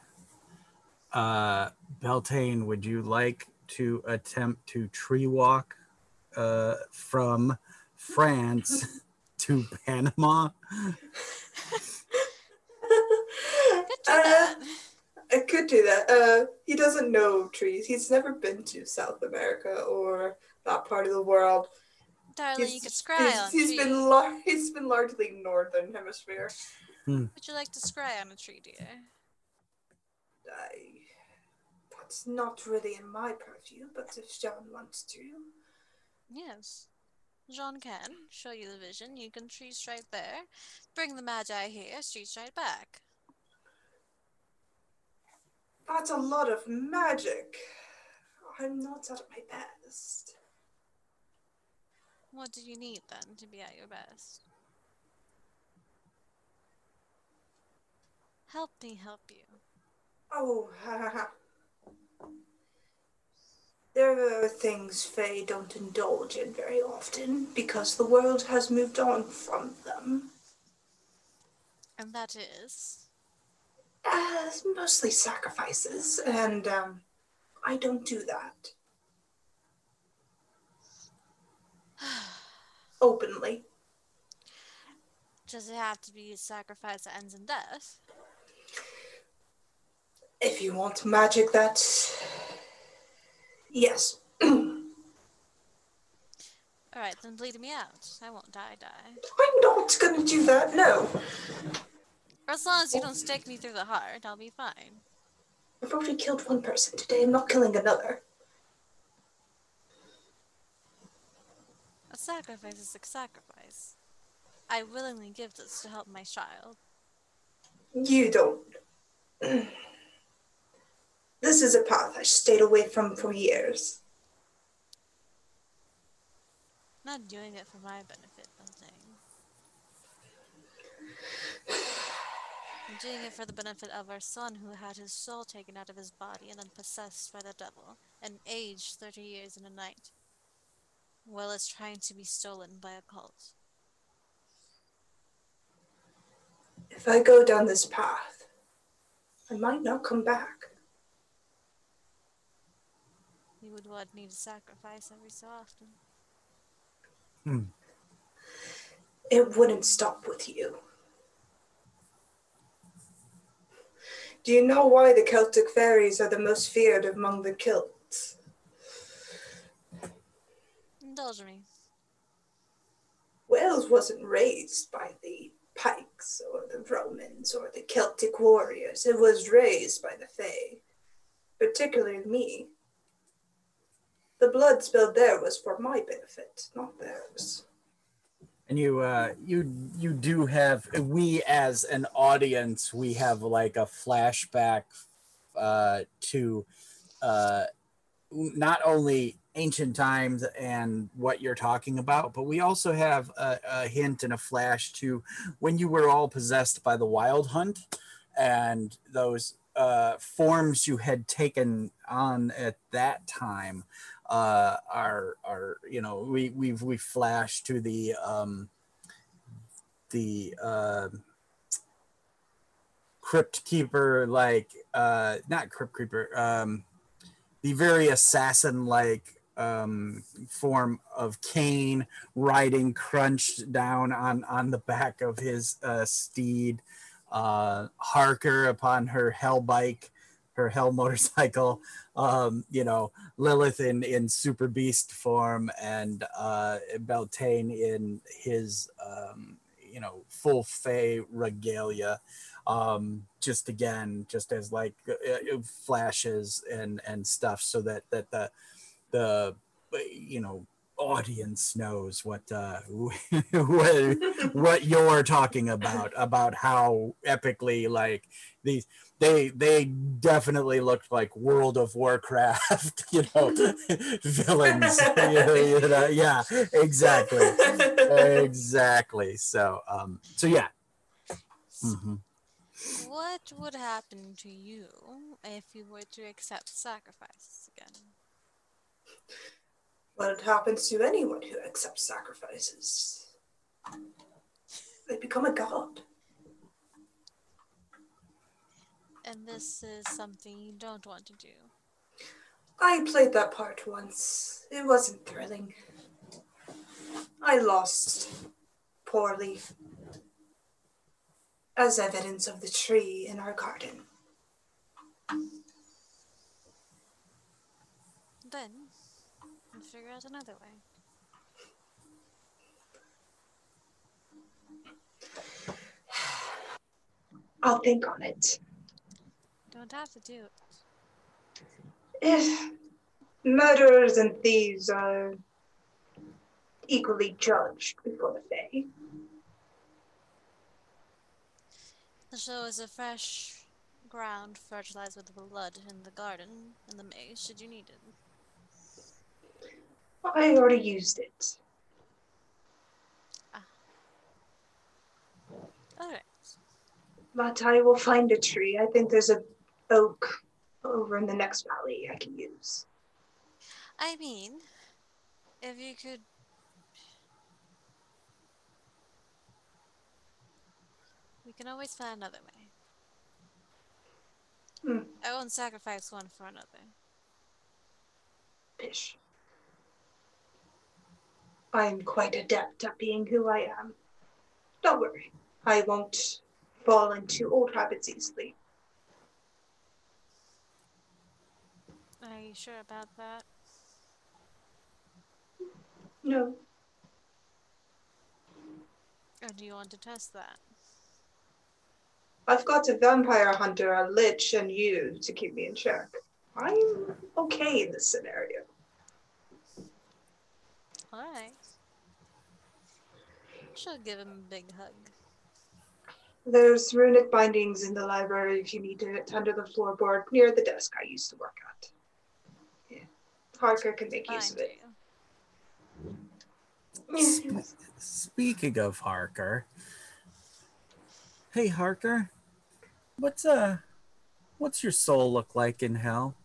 uh, Beltane, would you like to attempt to tree walk uh, from France to Panama? Could do Uh, that. I could do that. Uh, he doesn't know trees. He's never been to South America or that part of the world. Darling, you could scry he's- on he's trees. been lar- he's been largely northern hemisphere. Would you like to scry on a tree, dear? I, that's not really in my purview, but if John wants to, Yes. Jean can show you the vision. You can tree straight there. Bring the Magi here, tree straight back. That's a lot of magic. I'm not at my best. What do you need then to be at your best? Help me help you. Oh, ha ha ha. There are things Fae don't indulge in very often because the world has moved on from them. And that is. Uh, mostly sacrifices, and um, I don't do that openly. Does it have to be a sacrifice that ends in death? If you want magic, that. Yes. Alright, then bleed me out. I won't die, die. I'm not gonna do that, no. As long as you don't oh. stick me through the heart, I'll be fine. I've already killed one person today, I'm not killing another. A sacrifice is a sacrifice. I willingly give this to help my child. You don't. This is a path I stayed away from for years. Not doing it for my benefit, Bunting. I'm doing it for the benefit of our son who had his soul taken out of his body and then possessed by the devil and aged 30 years in a night. While it's trying to be stolen by a cult. If I go down this path, I might not come back. You would what need a sacrifice every so often. Hmm. It wouldn't stop with you. Do you know why the Celtic fairies are the most feared among the Celts? Indulge me. Wales wasn't raised by the Pikes or the Romans or the Celtic warriors. It was raised by the Fae, particularly me. The blood spilled there was for my benefit, not theirs. And you uh you you do have we as an audience we have like a flashback uh to uh not only ancient times and what you're talking about but we also have a, a hint and a flash to when you were all possessed by the wild hunt and those uh forms you had taken on at that time uh, are are you know we we've we flashed to the um, the uh, crypt keeper like uh, not crypt keeper um, the very assassin like um, form of Kane riding crunched down on on the back of his uh, steed uh, Harker upon her hell bike her hell motorcycle um, you know Lilith in in super beast form and uh, Beltane in his um, you know full fey regalia. Um, just again, just as like uh, uh, flashes and and stuff, so that that the the you know audience knows what uh what what you're talking about about how epically like these they they definitely looked like World of Warcraft, you know, villains. you know, yeah, exactly, exactly. So, um, so yeah. Mhm. What would happen to you if you were to accept sacrifices again? What happens to anyone who accepts sacrifices? They become a god. And this is something you don't want to do. I played that part once. It wasn't thrilling. I lost poorly, as evidence of the tree in our garden. Then, figure out another way. I'll think on it. Don't have to do it. If murderers and thieves are equally judged before the Fae, The show is a fresh ground fertilized with blood in the garden, in the maze, should you need it. I already used it. Alright. But I will find a tree. I think there's a oak over in the next valley I can use. I mean, if you could. We can always find another way. Hmm. I won't sacrifice one for another. Pish. I'm quite adept at being who I am. Don't worry, I won't fall into old habits easily. Are you sure about that? No, Or do you want to test that? I've got a vampire hunter, a lich, and you to keep me in check. I'm okay in this scenario. Alright. She'll give him a big hug. There's runic bindings in the library if you need it under the floorboard near the desk I used to work at. Yeah. Harker can make use of it. Sp- Speaking of Harker, hey Harker, what's uh, what's your soul look like in hell?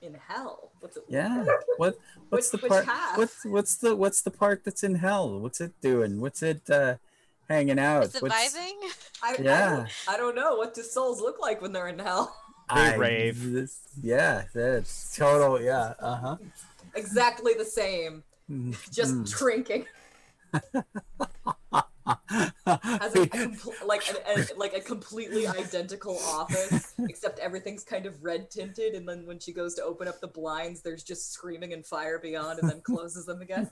In hell. What's it? Yeah, what what's Which- the which part? half? What's what's the what's the part that's in hell? What's it doing? What's it uh, hanging out? Is it What's- vibing? I, I Yeah. don't- I, don't know. What do souls look like when they're in hell? They I- rave. this- yeah, that's total. Yeah, uh huh. Exactly the same. Just Mm. drinking. Has a, a compl- like a, a- like a completely identical office, except everything's kind of red tinted. And then when she goes to open up the blinds, there's just screaming and fire beyond, and then closes them again.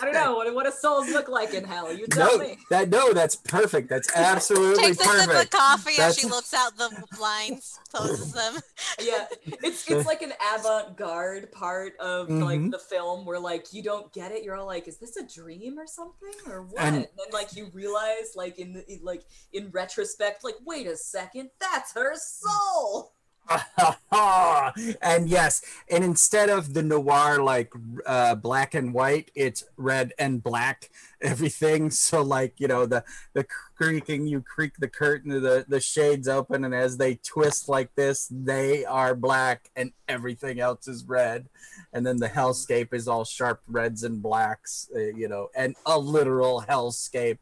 I don't know. What, what does souls look like in hell? You tell no, me. that no, that's perfect. That's absolutely Takes a sip of perfect. coffee as she looks out the blinds, closes them. yeah it's it's like an avant-garde part of like Mhm. the film where like you don't get it you're all like is this a dream or something or what And- and then like you realize like in, the, in like in retrospect like wait a second that's her soul and yes, and instead of the noir like uh, black and white, it's red and black everything. So like you know the the creaking, you creak the curtain, the the shades open, and as they twist like this, they are black, and everything else is red. And then the hellscape is all sharp reds and blacks, uh, you know, and a literal hellscape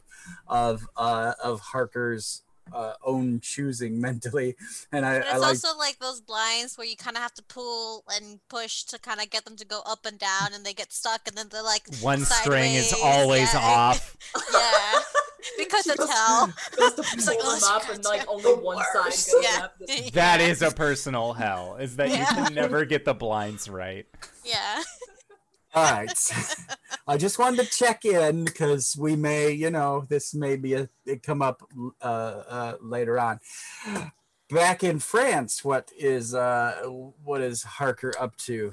of uh, of Harker's uh, own choosing mentally. And I, But I it's like also like those blinds where you kind of have to pull and push to kind of get them to go up and down, and they get stuck, and then they're like One string is always yeah. off. Yeah, because it's Goes- hell. goes to It's like, pull oh, them up and like only one worst. side goes Yeah. up Just- That Yeah. is a personal hell. Is that you can never get the blinds right. Yeah. All right. I just wanted to check in because we may, you know, this may be a it come up uh, uh, later on. Back in France, what is uh, what is Harker up to?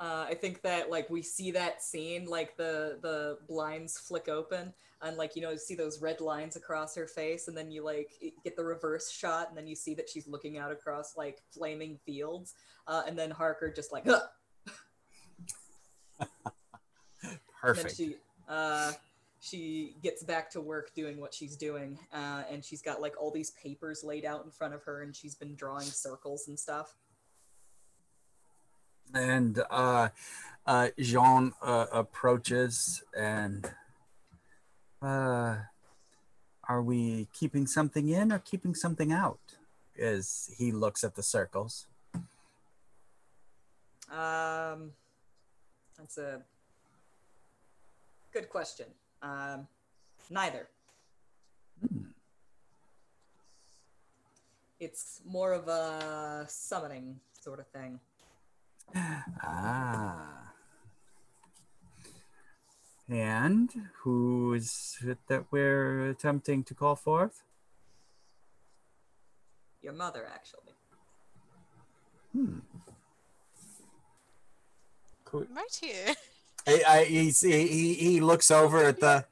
Uh, I think that like we see that scene, like the the blinds flick open, and like you know you see those red lines across her face, and then you like get the reverse shot, and then you see that she's looking out across like flaming fields, uh, and then Harker just like, huh, and then Perfect. she uh, she gets back to work doing what she's doing, uh, and she's got like all these papers laid out in front of her, and she's been drawing circles and stuff. And uh, uh, Jean uh, approaches and uh, are we keeping something in or keeping something out? As he looks at the circles. Um, that's a good question. Um, neither. It's more of a summoning sort of thing. Ah. And who is it that we're attempting to call forth? Your mother, actually. Hmm. Right here. I, I, he, he he looks over at the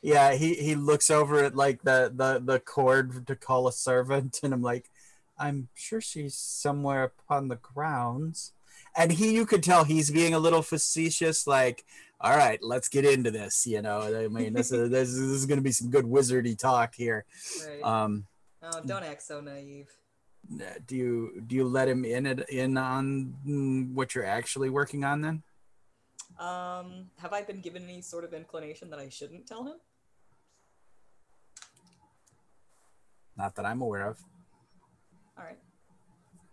yeah he, he looks over at like the, the the cord to call a servant and i'm like i'm sure she's somewhere upon the grounds and he you could tell he's being a little facetious like all right let's get into this you know i mean this is this, is- this is gonna be some good wizardy talk here Right. um oh, don't act so naive. Do you do you let him in it in on what you're actually working on then Um, have I been given any sort of inclination that I shouldn't tell him? not that i'm aware of All right.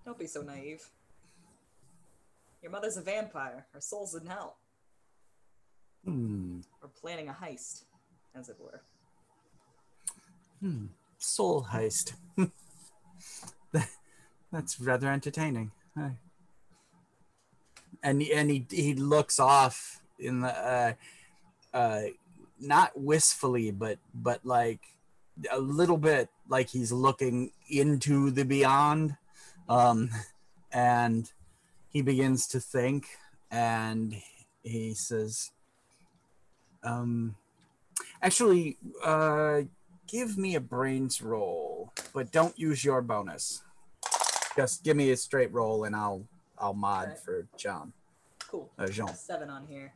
Don't be so naive. Your mother's a vampire. Her soul's in hell. hmm We're planning a heist, as it were. Hmm. Soul heist. That- That's rather entertaining. And and he he looks off in the uh, uh, not wistfully, but but like a little bit like he's looking into the beyond, um, and he begins to think, and he says, um, actually, uh, give me a brains roll, but don't use your bonus. Just give me a straight roll, and I'll I'll mod Alright. for John. Cool. Uh, Jean. Seven on here.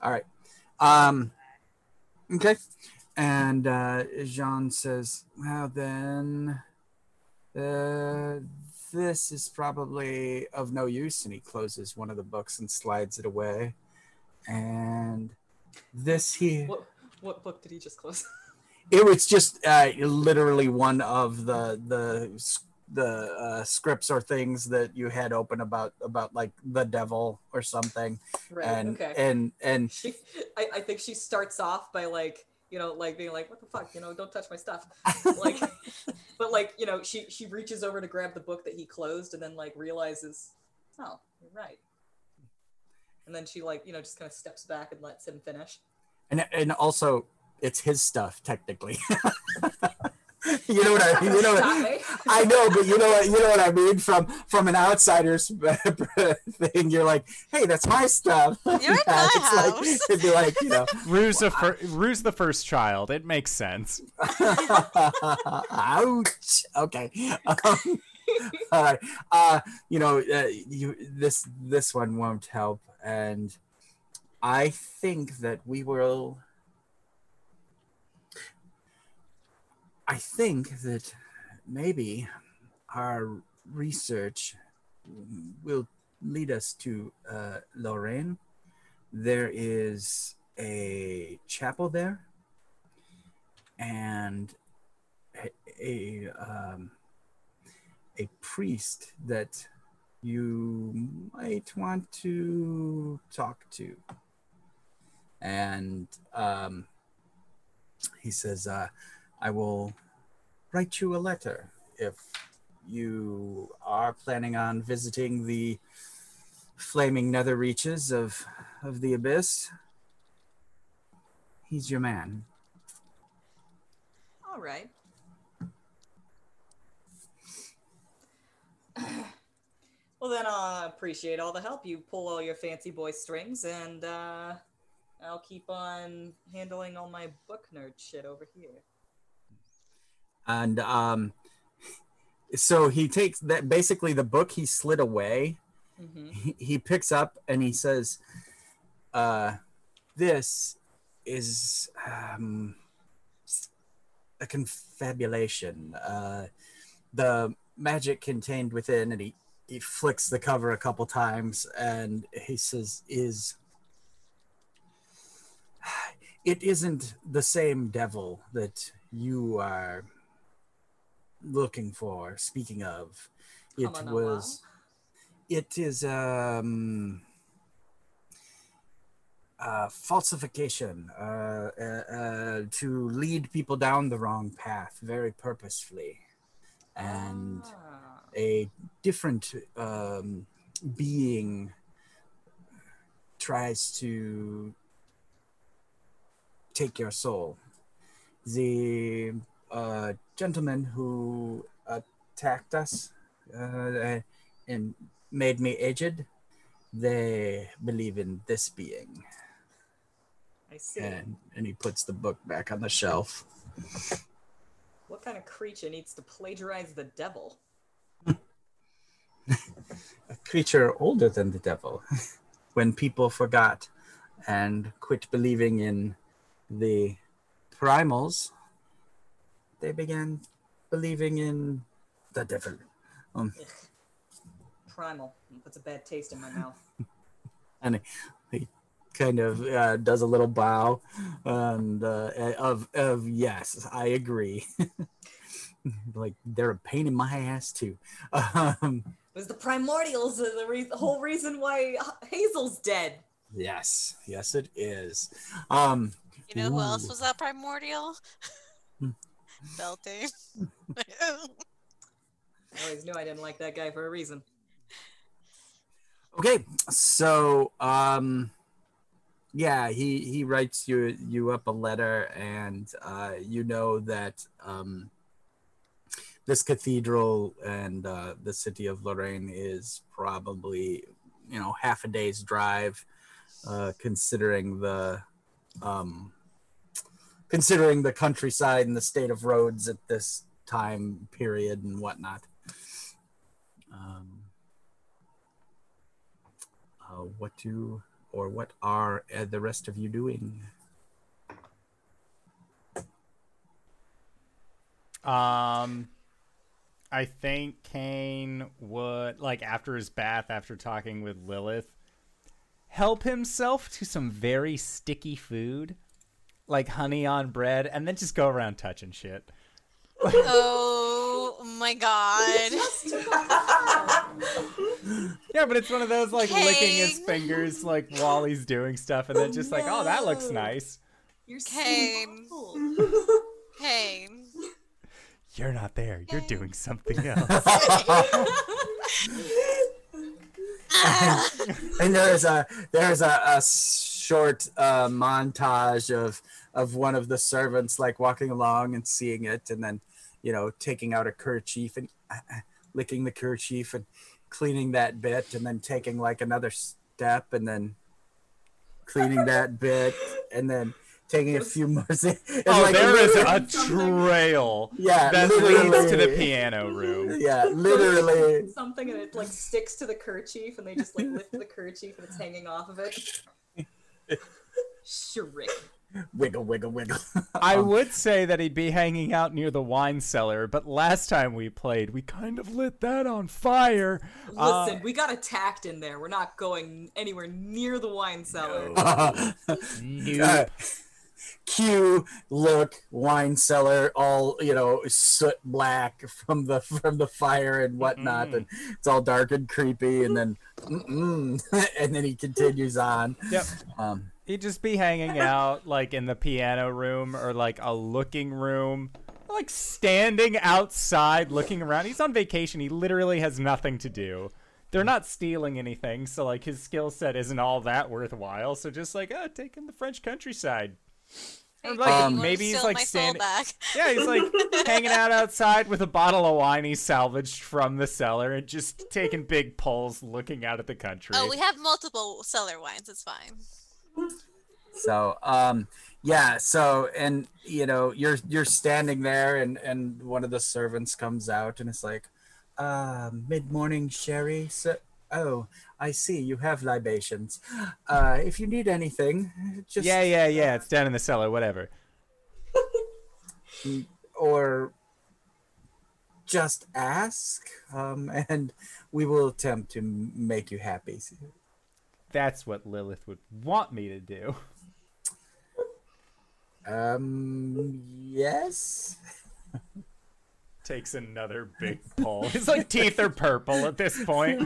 All right. Um. Okay. And uh, Jean says, "Well, then, uh, this is probably of no use." And he closes one of the books and slides it away. And this he What what book did he just close? it was just uh, literally one of the the the uh, scripts or things that you had open about about like the devil or something. Right. and okay. and and she, I, I think she starts off by like you know like being like what the fuck? You know don't touch my stuff. Like but like you know she she reaches over to grab the book that he closed and then like realizes oh you're right. And then she like you know just kind of steps back and lets him finish. And and also it's his stuff technically you know what i mean? you know what, i know but you know what you know what i mean from from an outsider's thing you're like hey that's my stuff You're in my it's like house. it'd be like you know Rue's, a fir- Rue's the first child. It makes sense. Ouch. Okay. Um, all right. Uh, you know, uh, you this this one won't help, and I think that we will. I think that maybe our research will lead us to uh, Lorraine. There is a chapel there and a, a um, a priest that you might want to talk to. And um, he says, uh, "I will write you a letter if you are planning on visiting the flaming nether reaches of of the abyss. He's your man." all right well then i appreciate all the help you pull all your fancy boy strings and uh i'll keep on handling all my book nerd shit over here and um so he takes that basically the book he slid away hmm he, he picks up and he says uh this is um a confabulation uh the magic contained within and he he flicks the cover a couple times and he says, "Is it isn't the same devil that you are looking for? Speaking of, it was. It is um." Uh, falsification uh, uh, uh, to lead people down the wrong path very purposefully and Ah. a different um, being tries to take your soul. The uh, gentleman who attacked us uh, and made me aged, they believe in this being. I see. And, and he puts the book back on the shelf. What kind of creature needs to plagiarize the devil? a creature older than the devil. when people forgot and quit believing in the primals, they began believing in the devil. Um, Primal. Puts a bad taste in my mouth. and he, he kind of uh, does a little bow and uh, of of yes, I agree. like they're a pain in my ass too. Um, It was the primordials are the, re- the whole reason why Hazel's dead. yes, yes, it is. Um, You know who else was that primordial? Beltane. I always knew I didn't like that guy for a reason. Okay, so um, yeah, he he writes you you up a letter, and uh, you know that um, this cathedral and uh, the city of Lorraine is probably you know half a day's drive, uh, considering the um, considering the countryside and the state of roads at this time period and whatnot. Um, uh, what do or what are uh, the rest of you doing? Um, I think Kane would like after his bath, after talking with Lilith, help himself to some very sticky food, like honey on bread, and then just go around touching shit. oh my god. Yeah, but it's one of those like licking his fingers like while he's doing stuff, and then just like, oh, that looks nice. You're Kane. so awful. Hey. You're not there. You're doing something else. And there's a there's a, a short uh, montage of of one of the servants like walking along and seeing it, and then you know taking out a kerchief and uh, licking the kerchief and cleaning that bit, and then taking like another step, and then cleaning that bit, and then taking a few more. It's oh, like there is a trail yeah that leads to the piano room. Yeah, literally. Something and it like sticks to the kerchief and they just like lift the kerchief and it's hanging off of it. Shriek. Wiggle, wiggle, wiggle. I Um, would say that he'd be hanging out near the wine cellar, but last time we played, we kind of lit that on fire. Uh, Listen, we got attacked in there. We're not going anywhere near the wine cellar. Nope. Uh, cue look wine cellar all you know soot black from the from the fire and whatnot and it's all dark and creepy and then and then he continues on Yep. um He'd just be hanging out like in the piano room or like a looking room, like standing outside looking around. He's on vacation. He literally has nothing to do. They're not stealing anything, so like his skill set isn't all that worthwhile. So just like, oh, take in the French countryside. Or, like, Um, maybe he's like standing- back. Yeah, he's like hanging out outside with a bottle of wine he salvaged from the cellar and just taking big pulls looking out at the country. Oh, we have multiple cellar wines. It's fine. So um yeah so and you know you're you're standing there and and one of the servants comes out and it's like uh mid-morning sherry so oh i see you have libations uh if you need anything just yeah, yeah, yeah. It's down in the cellar, whatever. or just ask, um, and we will attempt to make you happy. That's what Lilith would want me to do. Um, yes. Takes another big pull. His like teeth are purple at this point.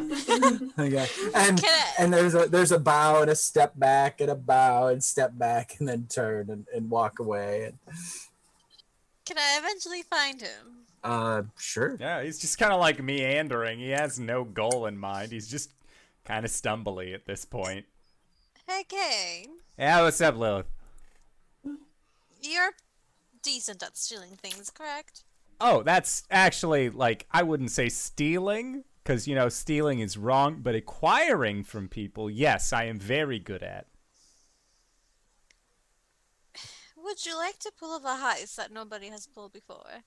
Okay. And I- and there's a there's a bow and a step back and a bow and step back and then turn and, and walk away. And, Can I eventually find him? uh, sure. Yeah, he's just kind of like meandering. He has no goal in mind. He's just kind of stumbly at this point. Hey, Kane. Yeah, what's up, Lilith? You're decent at stealing things, correct? Oh, that's actually like I wouldn't say stealing because you know stealing is wrong, but acquiring from people, yes, I am very good at. Would you like to pull off a heist that nobody has pulled before?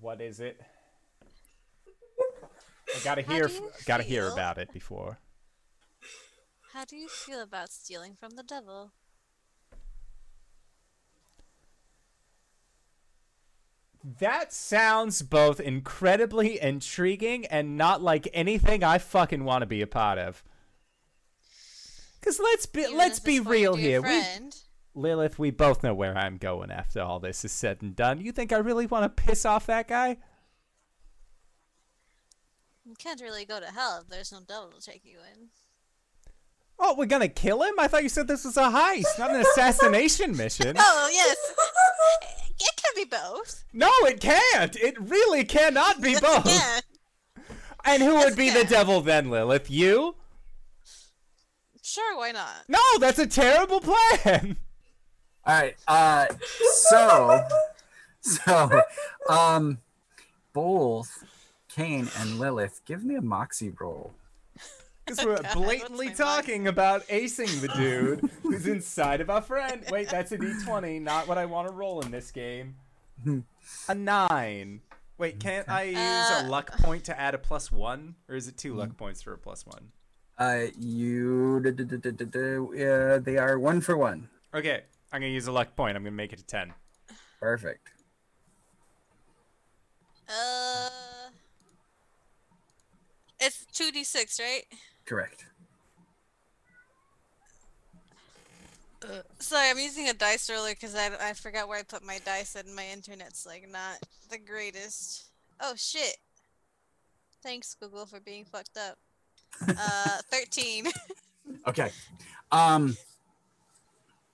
What is it? I gotta hear, gotta hear about it before. How do you feel about stealing from the devil? That sounds both incredibly intriguing and not like anything I fucking want to be a part of. Cause let's be Even let's be it's going to real here. We. Lilith, we both know where I'm going after all this is said and done. You think I really want to piss off that guy? You can't really go to hell if there's no devil to take you in. Oh, we're gonna kill him? I thought you said this was a heist, not an assassination mission. Oh, yes. It can be both. No, it can't. It really cannot be both. Yeah. And who would be the devil then, Lilith? You? Sure, why not? No, that's a terrible plan. All right. Uh, so, so, um, both Kane and Lilith, give me a moxie roll. Because we're God, blatantly what's my talking about acing the dude who's inside of our friend. Wait, that's a d20, not what I want to roll in this game. A nine. Wait, can't I use a Uh, luck point to add a plus one? Or is it two luck points for a plus one? Uh, you, d- d- d- d- d- d- uh, they are one for one. Okay, I'm going to use a luck point. I'm going to make it a 10. Perfect. Uh. It's 2d6, right? Correct. Sorry, I'm using a dice roller because I, I forgot where I put my dice and my internet's like not the greatest. Oh shit. Thanks Google for being fucked up. Uh 13. Okay. Um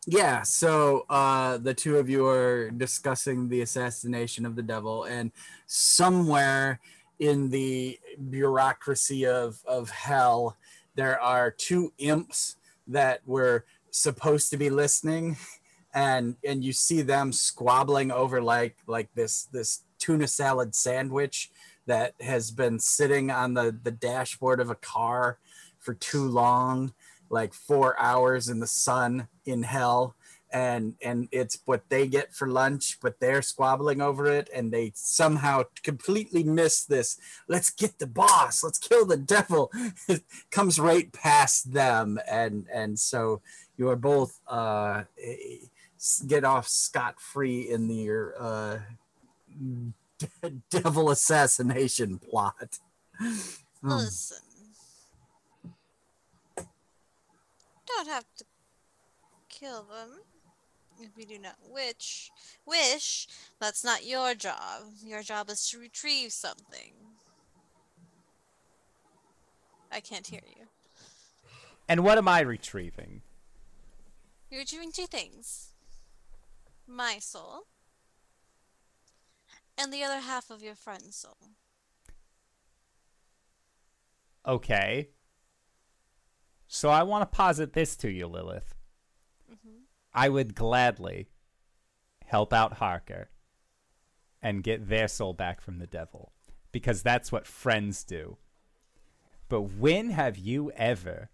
yeah, so uh the two of you are discussing the assassination of the devil and somewhere in the bureaucracy of of hell. There are two imps that were supposed to be listening and and you see them squabbling over like like this this tuna salad sandwich that has been sitting on the the dashboard of a car for too long like four hours in the sun in hell and and it's what they get for lunch but they're squabbling over it and they somehow completely miss this let's get the boss let's kill the devil it comes right past them and and so you are both uh get off scot-free in your uh devil assassination plot Hmm. Listen. Don't have to kill them if you do not wish. Wish. That's not your job. Your job is to retrieve something. I can't hear you. And what am I retrieving? You're retrieving two things. My soul. And the other half of your friend's soul. Okay. So I want to posit this to you, Lilith. I would gladly help out Harker and get their soul back from the devil because that's what friends do. But when have you ever,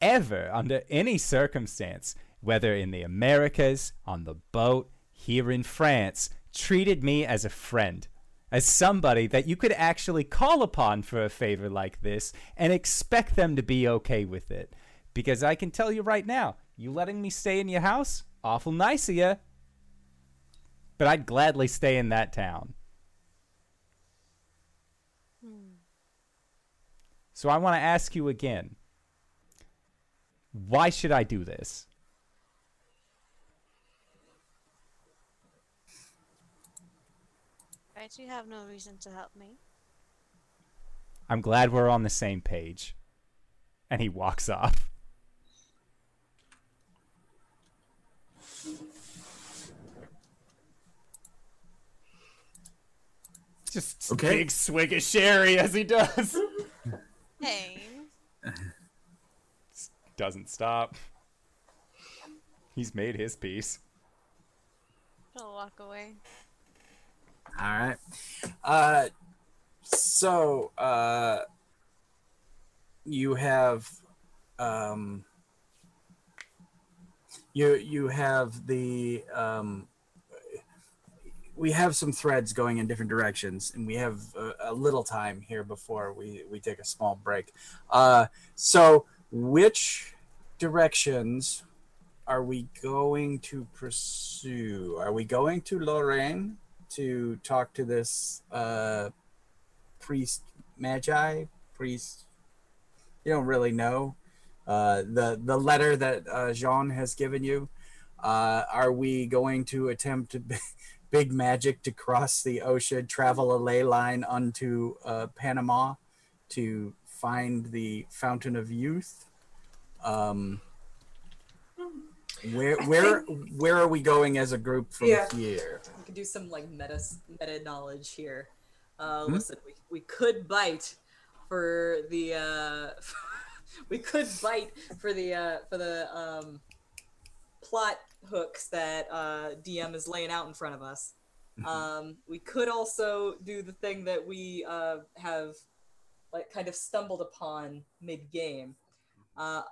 ever, under any circumstance, whether in the Americas, on the boat, here in France, treated me as a friend? As somebody that you could actually call upon for a favor like this and expect them to be okay with it. Because I can tell you right now, you letting me stay in your house? Awful nice of you. But I'd gladly stay in that town. Hmm. So I want to ask you again why should I do this? Right, you have no reason to help me. I'm glad we're on the same page. And he walks off. Just Okay. big swig of sherry as he does. Hey, Doesn't stop. He's made his peace. I'll walk away. All right. Uh, so uh, you have um, you you have the um, we have some threads going in different directions, and we have a, a little time here before we we take a small break. Uh, so which directions are we going to pursue? Are we going to Lorraine? to talk to this uh, priest magi priest you don't really know uh, the the letter that uh, jean has given you uh, are we going to attempt to big magic to cross the ocean travel a ley line unto uh, panama to find the fountain of youth um, where I where where are we going as a group from Yeah. here We could do some like meta meta knowledge here. Uh, Hmm? Listen, we, we could bite for the uh, we could bite for the uh, for the um, plot hooks that uh, DM is laying out in front of us. Um, we could also do the thing that we uh, have like kind of stumbled upon mid game. Uh,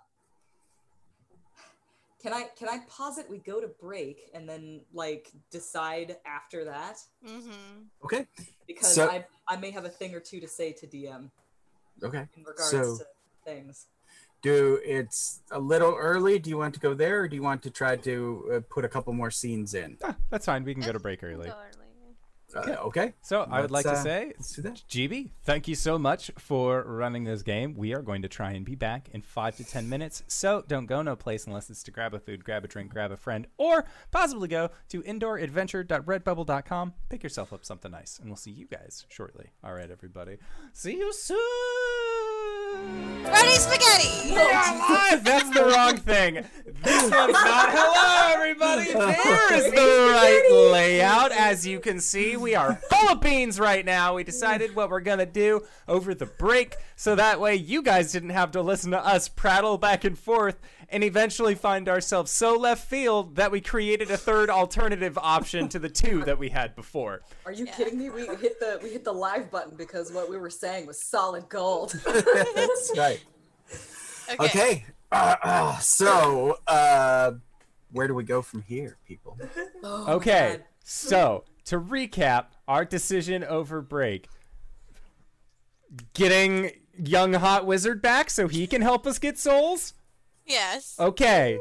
can I can I posit we go to break and then like decide after that? Mm-hmm. okay Because So- I I may have a thing or two to say to DM okay in regards So- to things. Do it's a little early do you want to go there or do you want to try to uh, put a couple more scenes in Ah, that's fine. We can go to break early. Early. uh, okay So I would like Let's, to uh, say, let's do that GB, thank you so much for running this game. We are going to try and be back in five to ten minutes. So don't go no place unless it's to grab a food, grab a drink, grab a friend, or possibly go to indooradventure.redbubble.com. Pick yourself up something nice, and we'll see you guys shortly. All right, everybody. See you soon. Ready spaghetti! We are live. That's the wrong thing. This one's not. Hello, everybody. There is the right layout. As you can see, we are beans right now. We decided what we're gonna do over the break, so that way you guys didn't have to listen to us prattle back and forth, and eventually find ourselves so left field that we created a third alternative option to the two that we had before. Are you Yeah. kidding me? We hit the we hit the live button because what we were saying was solid gold. that's right Okay. okay uh, uh, so uh where do we go from here people Oh Okay, God. so to recap our decision over break, getting young hot wizard back so he can help us get souls. Yes. Okay,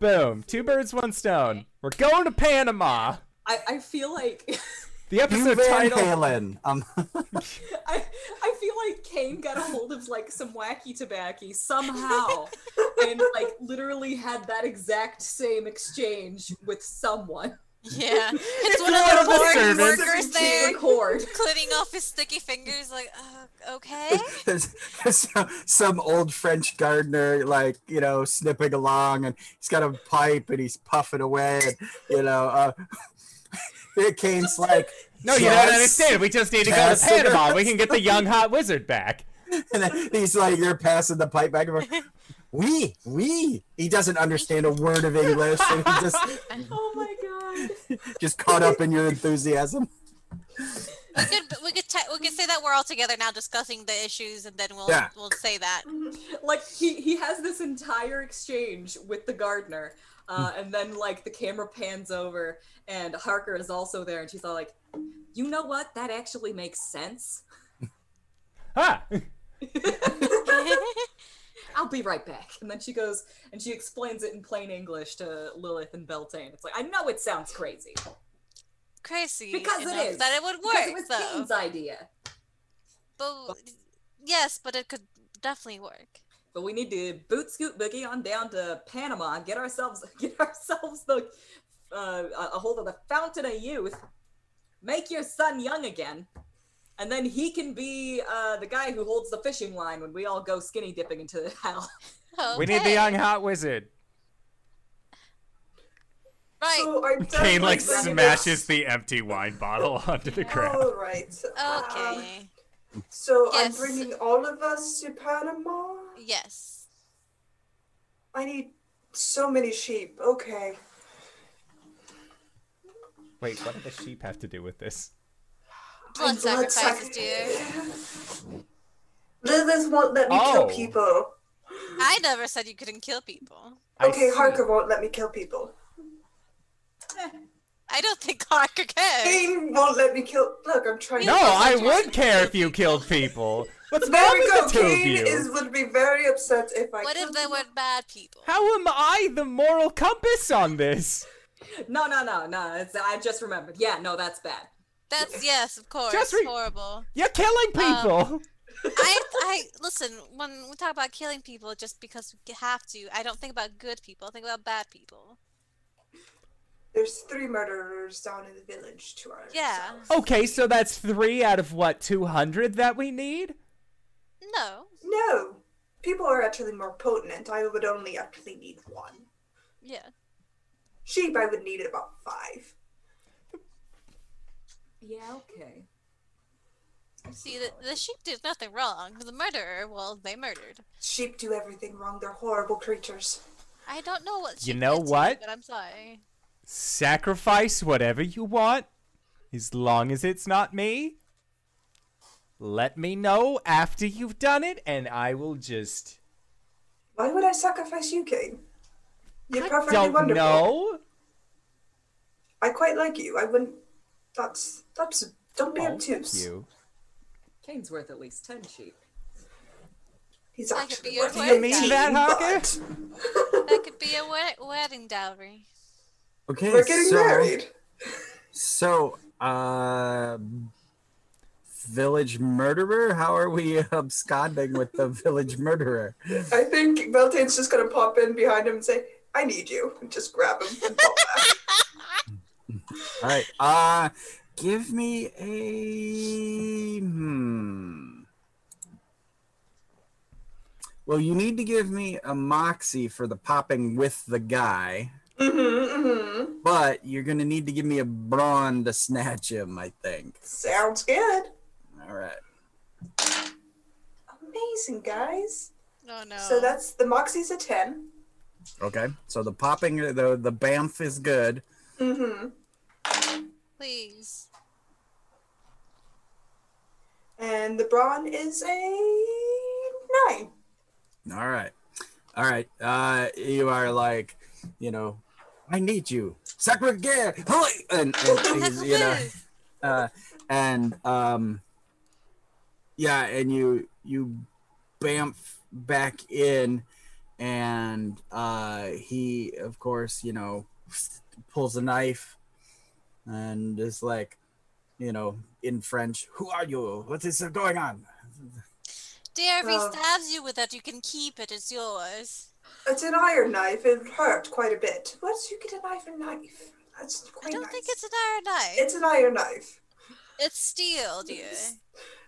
boom, two birds, one stone. We're going to Panama. I, I feel like The episode Van title. Halen. Um, I I feel like Kane got a hold of like some wacky tobacco somehow and like literally had that exact same exchange with someone. Yeah. It's, It's one, one of of the the foreign servants. workers there record. cleaning off his sticky fingers like, uh, okay. there's, there's some, some old French gardener, like you know, snipping along, and he's got a pipe and he's puffing away, and you know, uh, Kane's like, No, you "Yes." don't understand. We just need to go to Yes. Panama. We can get the young hot wizard back. And then he's like, they're passing the pipe back and forth. We, we. He doesn't understand a word of English, and he just Oh my god. just caught up in your enthusiasm. We could we could te- we could say that we're all together now discussing the issues, and then we'll Yeah. we'll say that. Like he he has this entire exchange with the gardener. Uh, and then like the camera pans over and Harker is also there and she's all like, you know what? That actually makes sense. Ha! I'll be right back. And then she goes and she explains it in plain English to Lilith and Beltane. It's like, I know it sounds crazy. Crazy Because it is. That it would Because it was though. Kane's idea. But yes, but it could definitely work. But we need to boot scoot boogie on down to Panama, and get ourselves get ourselves the uh, a hold of the fountain of youth, make your son young again, and then he can be uh, the guy who holds the fishing line when we all go skinny dipping into the hell. We need the young hot wizard. Right. So I'm Kane like smashes the empty wine bottle onto the ground. All right. Um, Okay. so Yes. I'm bringing all of us to Panama. yes. I need so many sheep. Okay. Wait, what do the sheep have to do with this? Blood Blood sacrifices, sac- dear. Lilith won't let me Oh. kill people. I never said you couldn't kill people. I Okay, see. Harker won't let me kill people. Eh, I don't think Harker cares. Kane won't let me kill. Look, I'm trying. No, to I would care if you killed people. What's There wrong with go. the two of you? is would be very upset if I. What if they were bad people? How am I the moral compass on this? no, no, no, no. It's, I just remembered. Yeah, no, that's bad. That's yes, of course, Just re- horrible. You're killing um, people. I, I listen when we talk about killing people just because we have to. I don't think about good people. I think about bad people. There's three murderers down in the village to our Yeah. south. okay, so that's three out of what, 200 that we need? No. No, people are actually more potent. I would only actually need one. Yeah. Sheep, I would need about five. Yeah, okay. See, the, the sheep did nothing wrong. The murderer, well, they murdered. Sheep do everything wrong. They're horrible creatures. I don't know what. You sheep know did to what? but I'm sorry. Sacrifice whatever you want, as long as it's not me. Let me know after you've done it, and I will just. Why would I sacrifice you, Kane? You're I perfectly don't wonderful. know. I quite like you. I wouldn't. That's that's. Don't be Oh, thank obtuse. you. Kane's worth at least ten sheep. He's I could actually be worth friend. You mean that, Harker? That could be a wed- wedding dowry. Okay, We're getting so, married. So, uh, village murderer. How are we absconding with the village murderer? I think Beltane's just gonna pop in behind him and say, "I need you," and just grab him and pop back. All right. Uh, give me a hmm. Well, you need to give me a moxie for the popping with the guy, mm-hmm, mm-hmm. but you're gonna need to give me a brawn to snatch him. I think. Sounds good. All right. Amazing, guys. Oh no. So that's the Moxie's a ten. Okay. So the popping, the the bamf is good. Mm-hmm. Please. And the Brawn is a nine. All right. All right. Uh, you are like, you know, I need you. Sacre-Guerre. Holy! And, and he's, you know, uh, and um, yeah, and you you bamf back in, and uh, he of course you know pulls a knife, and it's like, you know, in French, "Who are you? What is going on?" Dear, if he Uh, stabs you with it, you can keep it. It's yours. It's an iron knife. It hurt quite a bit. Where did you get an iron knife? That's quite I don't nice. think it's an iron knife. It's an iron knife. It's steel, dear.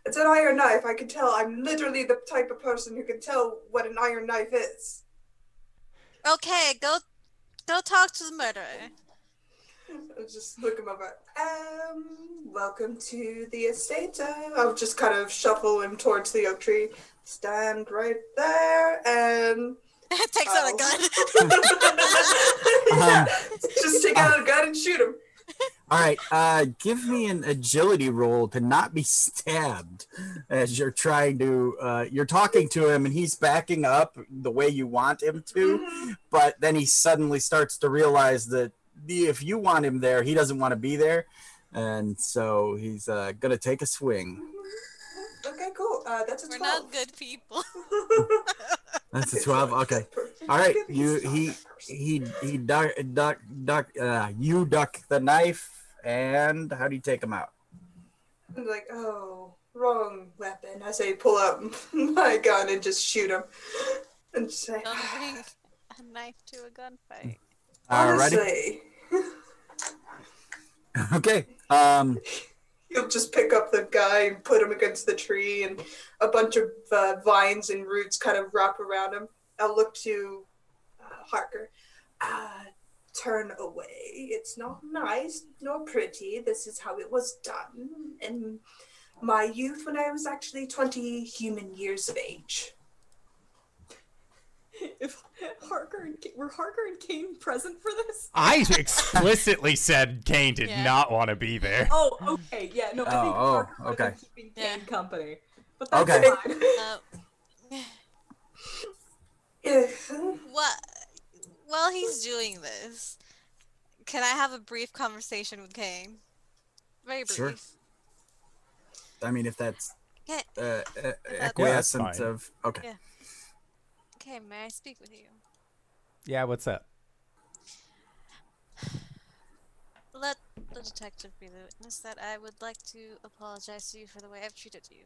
It's an iron knife. I can tell. I'm literally the type of person who can tell what an iron knife is. Okay, go, go talk to the murderer. I'll just look him over. Um, welcome to the estate. Uh, I'll just kind of shuffle him towards the oak tree. Stand right there and. Takes out a gun. yeah, just take out a gun and shoot him. All right, uh, give me an agility roll to not be stabbed as you're trying to. Uh, you're talking to him and he's backing up the way you want him to, but then he suddenly starts to realize that the- if you want him there, he doesn't want to be there, and so he's uh, gonna take a swing. Okay, cool. Uh, that's a We're 12. not good people. That's a twelve. Okay. All right, you he he he duck duck duck. Uh, you duck the knife, and how do you take him out? I'm like, oh, wrong weapon I say, pull out my gun and just shoot him. And say, Don't bring a knife to a gunfight. Alrighty. honestly, Okay. Um. he'll just pick up the guy and put him against the tree, and a bunch of uh, vines and roots kind of wrap around him. I'll look to uh, Harker. Uh, turn away. It's not nice nor pretty. This is how it was done in my youth when I was actually 20 human years of age. If Harker and Ka- were Harker and Kane present for this? I explicitly said Kane did Yeah. not want to be there. Oh, okay, yeah, no, I think Oh, oh, Harker would have been okay. keeping Yeah. Kane company. But that's Okay. fine. Uh, what? While he's doing this, can I have a brief conversation with Kane? Very brief. Sure. I mean, if that's Okay. uh, uh, that's acquiescence fine. of okay. Yeah. Okay, may I speak with you? Yeah, what's up? Let the detective be the witness that I would like to apologize to you for the way I've treated you.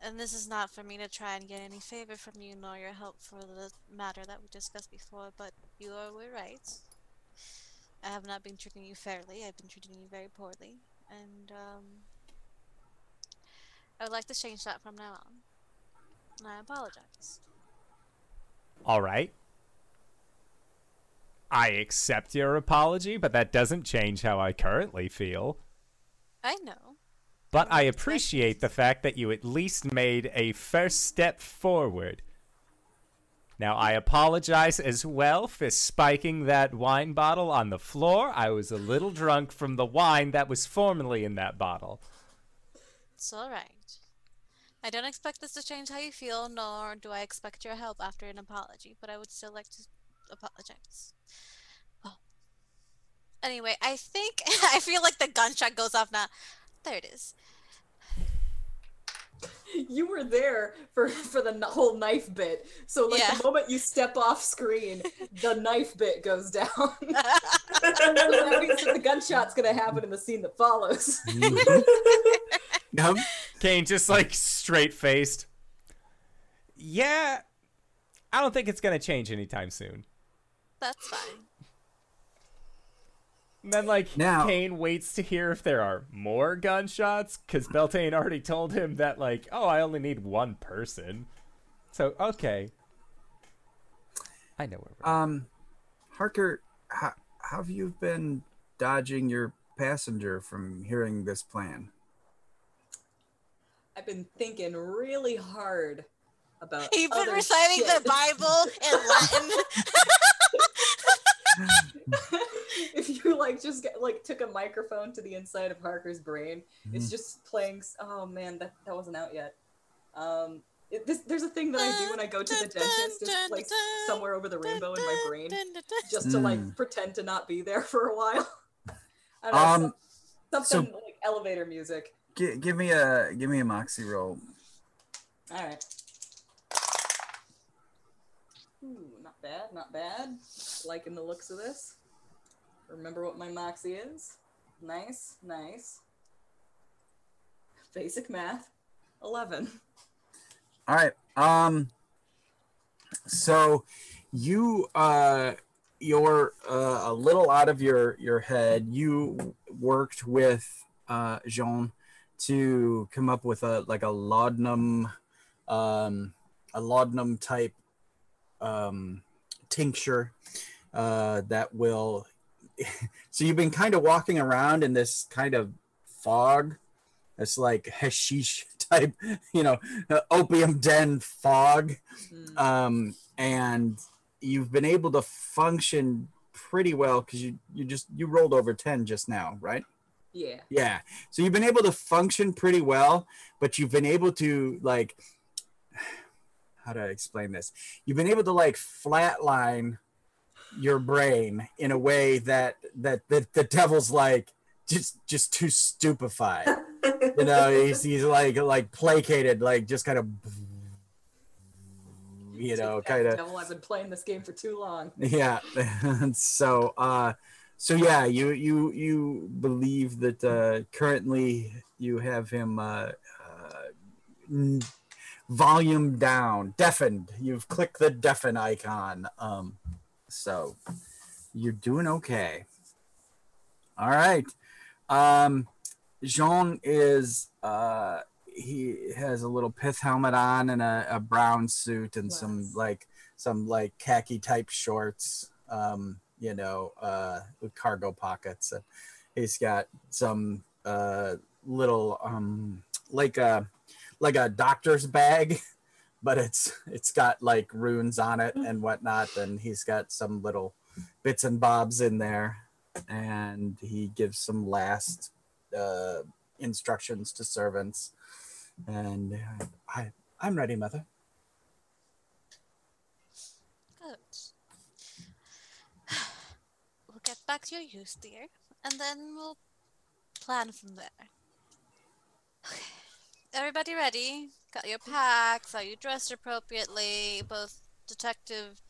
And this is not for me to try and get any favor from you nor your help for the matter that we discussed before, but you are right. I have not been treating you fairly. I've been treating you very poorly. And um I would like to change that from now on. And I apologize. All right. I accept your apology, but that doesn't change how I currently feel. I know. But I appreciate the fact that you at least made a first step forward. Now, I apologize as well for spiking that wine bottle on the floor. I was a little drunk from the wine that was formerly in that bottle. It's alright. I don't expect this to change how you feel, nor do I expect your help after an apology, but I would still like to apologize. Well, anyway, I think I feel like the gunshot goes off now. There it is. You were there for for the whole knife bit. So like Yeah. the moment you step off screen, the knife bit goes down. so that means that the gunshot's gonna happen in the scene that follows. Mm-hmm. No, Kane just like straight faced. Yeah, I don't think it's going to change anytime soon. That's fine. And then, like, Now- Kane waits to hear if there are more gunshots, because Beltane already told him that, like, oh, I only need one person. So, okay. I know where we're um, Harker, how, how have you been dodging your passenger from hearing this plan? I've been thinking really hard about. You've been other reciting the. Bible in Latin. if you like just get, like took a microphone to the inside of Harker's brain, it's just playing. Oh man, that that wasn't out yet. Um, it, this, there's a thing that I do when I go to the dentist, is like somewhere over the rainbow in my brain, just to like Mm. pretend to not be there for a while. I don't know, Um, some- so- something like elevator music. G- give me a give me a moxie roll. All right. Ooh, not bad, not bad. Liking the looks of this. Remember what my moxie is? Nice, nice. Basic math. 11. All right. Um. So, you uh, you're uh, a little out of your your head. You worked with uh Jean to come up with a like a laudanum, um, a laudanum type um tincture uh that will. so you've been kind of walking around in this kind of fog. It's like hashish type, you know, uh, opium den fog Hmm. um, and you've been able to function pretty well because you you just you rolled over 10 just now right yeah. yeah so you've been able to function pretty well but you've been able to like how do i explain this you've been able to like flatline your brain in a way that that that the devil's like just just too stupefied you know he's, he's like like placated like just kind of you know kind of Devil, I've been playing this game for too long. yeah so uh so yeah you you you believe that uh currently you have him uh, uh volume down, deafened. You've clicked the deafen icon. Um, so you're doing okay. All right. Um, Jean is uh, he has a little pith helmet on and a, a brown suit and some like some like khaki type shorts. Um, you know, uh, with cargo pockets. And he's got some uh, little um, like a like a doctor's bag, but it's it's got like runes on it and whatnot. And he's got some little bits and bobs in there, and he gives some last uh, instructions to servants. And uh, I I'm ready, mother. Good. We'll get back to your use, dear, and then we'll plan from there. Okay. Everybody ready? Got your packs? Are you dressed appropriately? Both Detective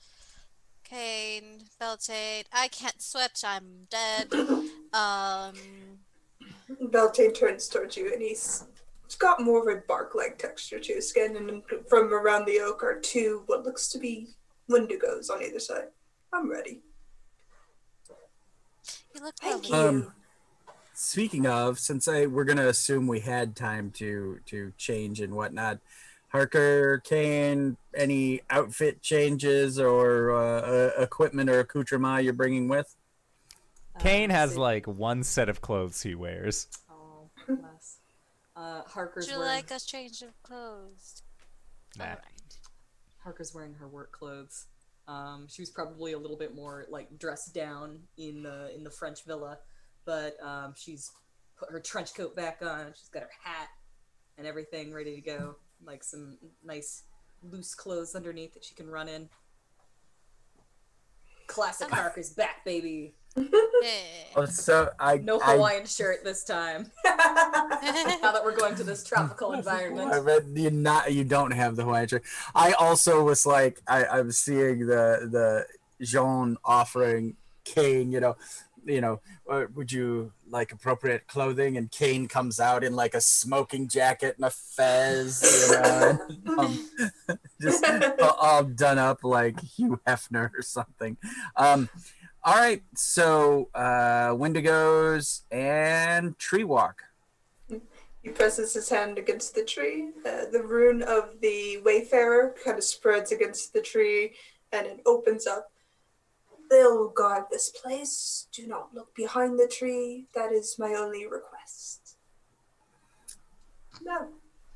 Kane, Beltane. I can't switch. I'm dead. Um. Beltane turns towards you and he's it's got more of a bark-like texture to his skin, and from around the oak are two what looks to be wendigos on either side. I'm ready. You look Thank lovely. you. Um, Speaking of, since I we're gonna assume we had time to to change and whatnot, Harker, Kane, any outfit changes or uh, uh, equipment or accoutrement you're bringing with? Kane Uh, has like one set of clothes he wears. Oh, bless. Uh, Harker's Would you wearing like a change of clothes? Nah. Alright. Harker's wearing her work clothes. Um, she was probably a little bit more like dressed down in the in the French villa, but um, she's put her trench coat back on. She's got her hat and everything ready to go. Like some nice loose clothes underneath that she can run in. Classic Harker's back, baby. Yeah. Oh, so I No I, Hawaiian shirt this time. now that we're going to this tropical environment, I environment. read you not you don't have the Hawaiian shirt. I also was like I I'm seeing the the Jean offering Kane, you know, you know, uh, would you like appropriate clothing? And Kane comes out in like a smoking jacket and a fez, you know, and, um, just all- all done up like Hugh Hefner or something. Um, all right, so uh, Wendigos and Tree Walk. He presses his hand against the tree. Uh, the rune of the Wayfarer kind of spreads against the tree and it opens up. They'll guard this place. Do not look behind the tree. That is my only request. No,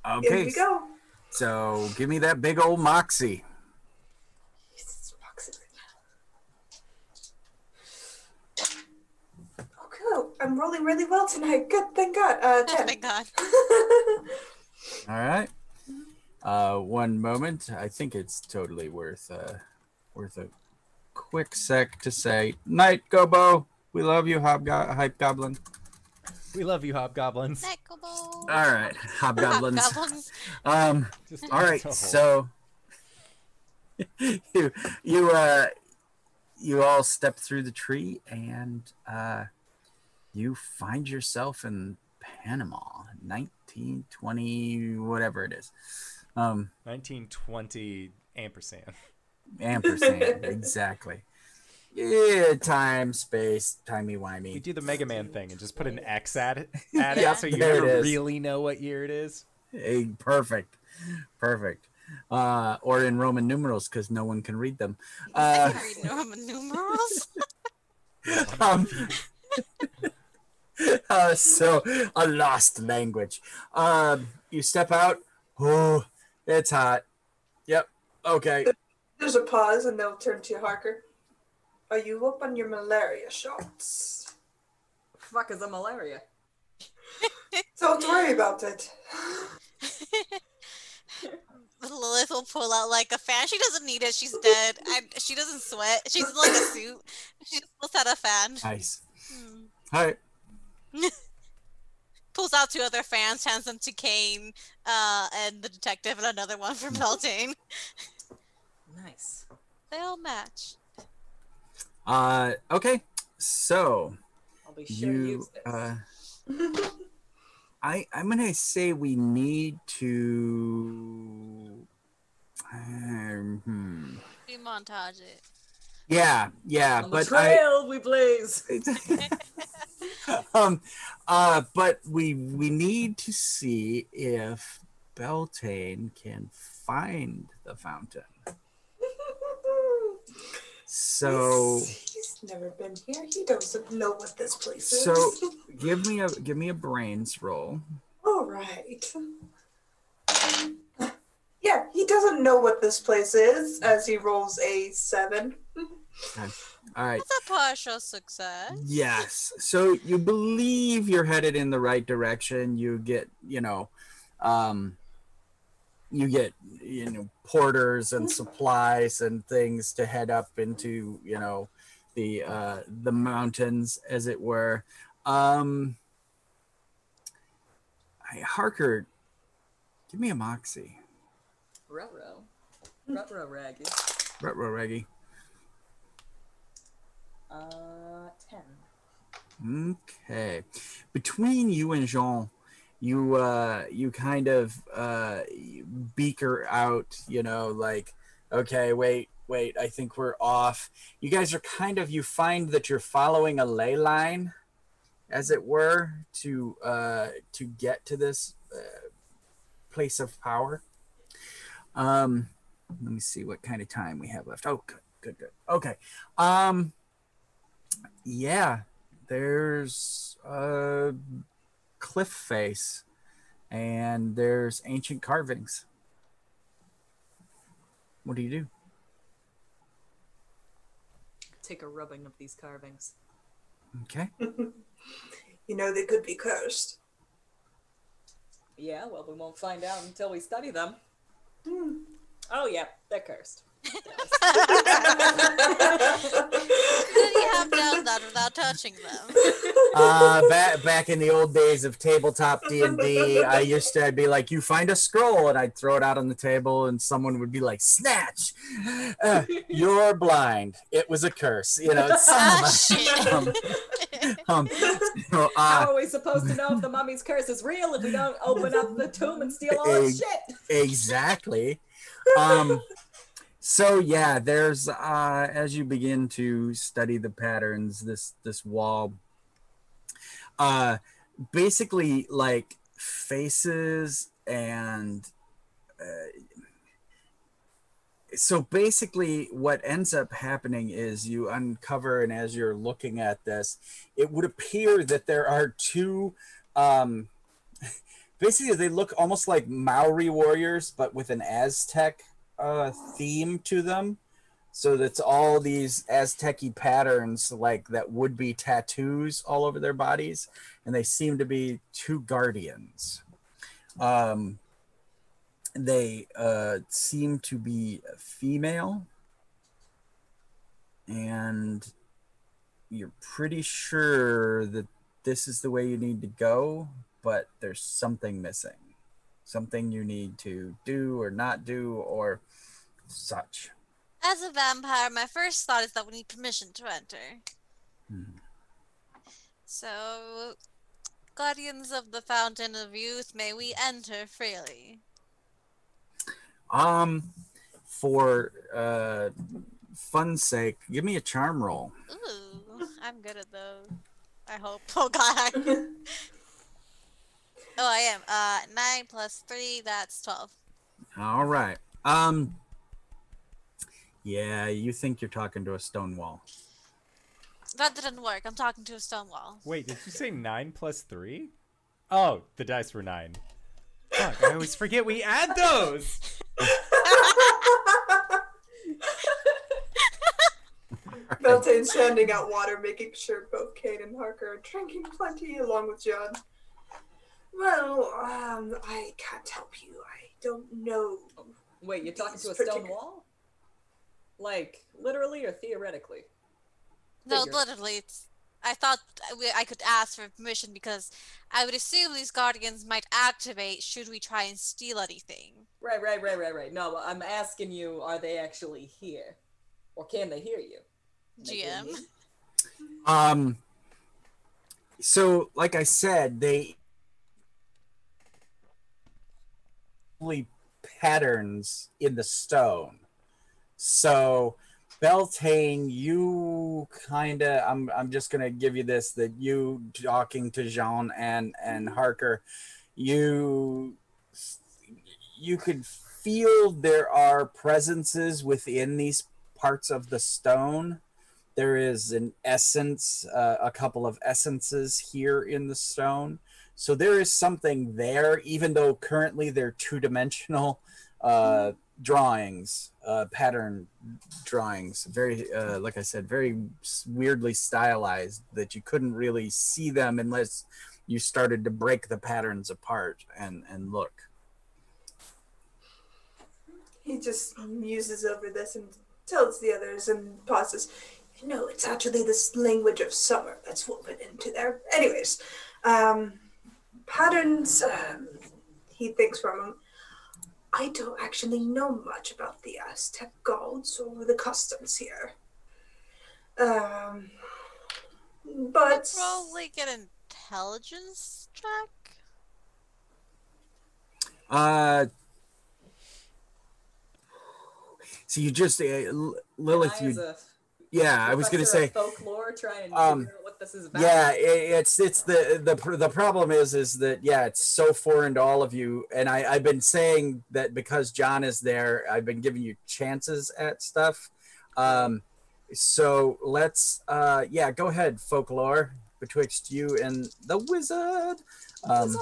Okay. here we go. so give me that big old moxie. Jesus, box it right now. Okay, I'm rolling really well tonight. Good, thank God. Uh, Oh, 10. thank God. All right. Uh, one moment. I think it's totally worth uh, worth a quick sec to say night, Gobo. We love you, Hobgo- Hype Goblin. We love you, hobgoblins. Night, Kobo. All right, Hobgoblins. Goblins. Um. Just All right. as a whole. So you you uh you all step through the tree and uh you find yourself in Panama, 1920, whatever it is. Um. 1920 ampersand. ampersand exactly yeah time space timey We wimey do the Mega Man thing and just put an X at it, at it Yeah, so you there it never really know what year it is. hey, perfect perfect uh or in roman numerals because no one can read them I uh can read Roman numerals. um, uh, so a lost language um you step out oh it's hot yep okay There's a pause and they'll turn to Harker. Are you up on your malaria shots? Fuck is a malaria? Don't worry about it. Lilith will pull out like a fan. She doesn't need it. She's dead. I, she doesn't sweat. She's in like a suit. She just pulls out a fan. nice Hmm. all right Pulls out two other fans, hands them to Kane, uh, and the detective, and another one for Beltane. Nice. They all match. uh okay so I'll be sure to you use this. uh I I'm gonna say we need to. Um, hmm. We montage it. Yeah, yeah, On the but I. trail we blaze. um, uh, but we we need to see if Beltane can find the fountain. So he's, he's never been here. He doesn't know what this place is. so give me a give me a brains roll. all right. Yeah, he doesn't know what this place is as he rolls a seven. All right. That's a partial success. Yes. So you believe you're headed in the right direction. You get, you know, um, you get, you know, porters and supplies and things to head up into, you know, the uh, the mountains, as it were. Um, I, Harker, give me a moxie. Ruh-roh. Ruh-roh, Raggy. Retro Reggie. Uh, 10. Okay. Between you and Jean, you uh you kind of uh beaker out, you know, like okay, wait, wait, I think we're off. You guys are kind of you find that you're following a ley line as it were to uh to get to this uh, place of power. Um let me see what kind of time we have left. Oh, good, good, good. Okay. Um yeah, there's a cliff face and there's ancient carvings. What do you do? Take a rubbing of these carvings. Okay. You know they could be cursed. Yeah, well, we won't find out until we study them. Hmm. Oh, yeah, they're cursed. Did he have done that without touching them? Uh, back back in the old days of tabletop D and D, I used to be like, "You find a scroll," and I'd throw it out on the table, and someone would be like, "Snatch! Uh, you're blind. It was a curse." You know. Son Ah, of shit. um, um, so, How uh, are we supposed to know if the mummy's curse is real if we don't open up the tomb and steal all his Egg. shit? exactly um so yeah there's uh as you begin to study the patterns this this wall uh basically like faces and uh, so basically what ends up happening is you uncover and as you're looking at this it would appear that there are two um basically they look almost like Maori warriors, but with an Aztec uh, theme to them. So that's all these Aztec patterns, like that would be tattoos all over their bodies, and they seem to be two guardians. Um, they uh, seem to be female, and you're pretty sure that this is the way you need to go, but there's something missing. Something you need to do or not do or such. As a vampire, my first thought is that we need permission to enter. Hmm. So, guardians of the Fountain of Youth, may we enter freely? Um, for uh, fun's sake, give me a charm roll. Ooh, I'm good at those. I hope. Oh god. oh, I am. Uh, nine plus three. That's twelve. All right. Um, yeah, you think you're talking to a stone wall. That didn't work. I'm talking to a stone wall. Wait, did you say nine plus three? Oh, the dice were nine. Fuck, I always forget we add those. Beltane's handing out water, making sure both Kane and Harker are drinking plenty along with Jean. Well, um, I can't help you. I don't know. Wait, you're talking to a It's stone particu- wall? Like, literally or theoretically? No, Figure. literally, it's. I thought I could ask for permission because I would assume these guardians might activate should we try and steal anything. Right, right, right, right, right. No, I'm asking you, are they actually here? Or can they hear you? Can GM. Um, so like I said, they actually patterns in the stone. So Beltane, you kind of I'm I'm just gonna give you this that you talking to Jean and and Harker, you you could feel there are presences within these parts of the stone. There is an essence, uh, a couple of essences here in the stone. So there is something there, even though currently they're two dimensional uh, drawings, uh, pattern drawings, very, uh, like I said, very weirdly stylized that you couldn't really see them unless you started to break the patterns apart and, and look. He just muses over this and tells the others and pauses. Know, it's actually this language of summer that's woven into there. Anyways, um, patterns, um, he thinks for a moment. I don't actually know much about the Aztec gods or the customs here. Um, but Probably get an intelligence check. Uh, so you just, uh, L- Lilith, I, as you, a yeah, I was gonna say, folklore, trying to Um, figure out what this is about. yeah, it, it's it's the the the problem is is that yeah, it's so foreign to all of you, and I I've been saying that because John is there, I've been giving you chances at stuff. Um, so let's uh yeah, go ahead, folklore betwixt you and the wizard. Um,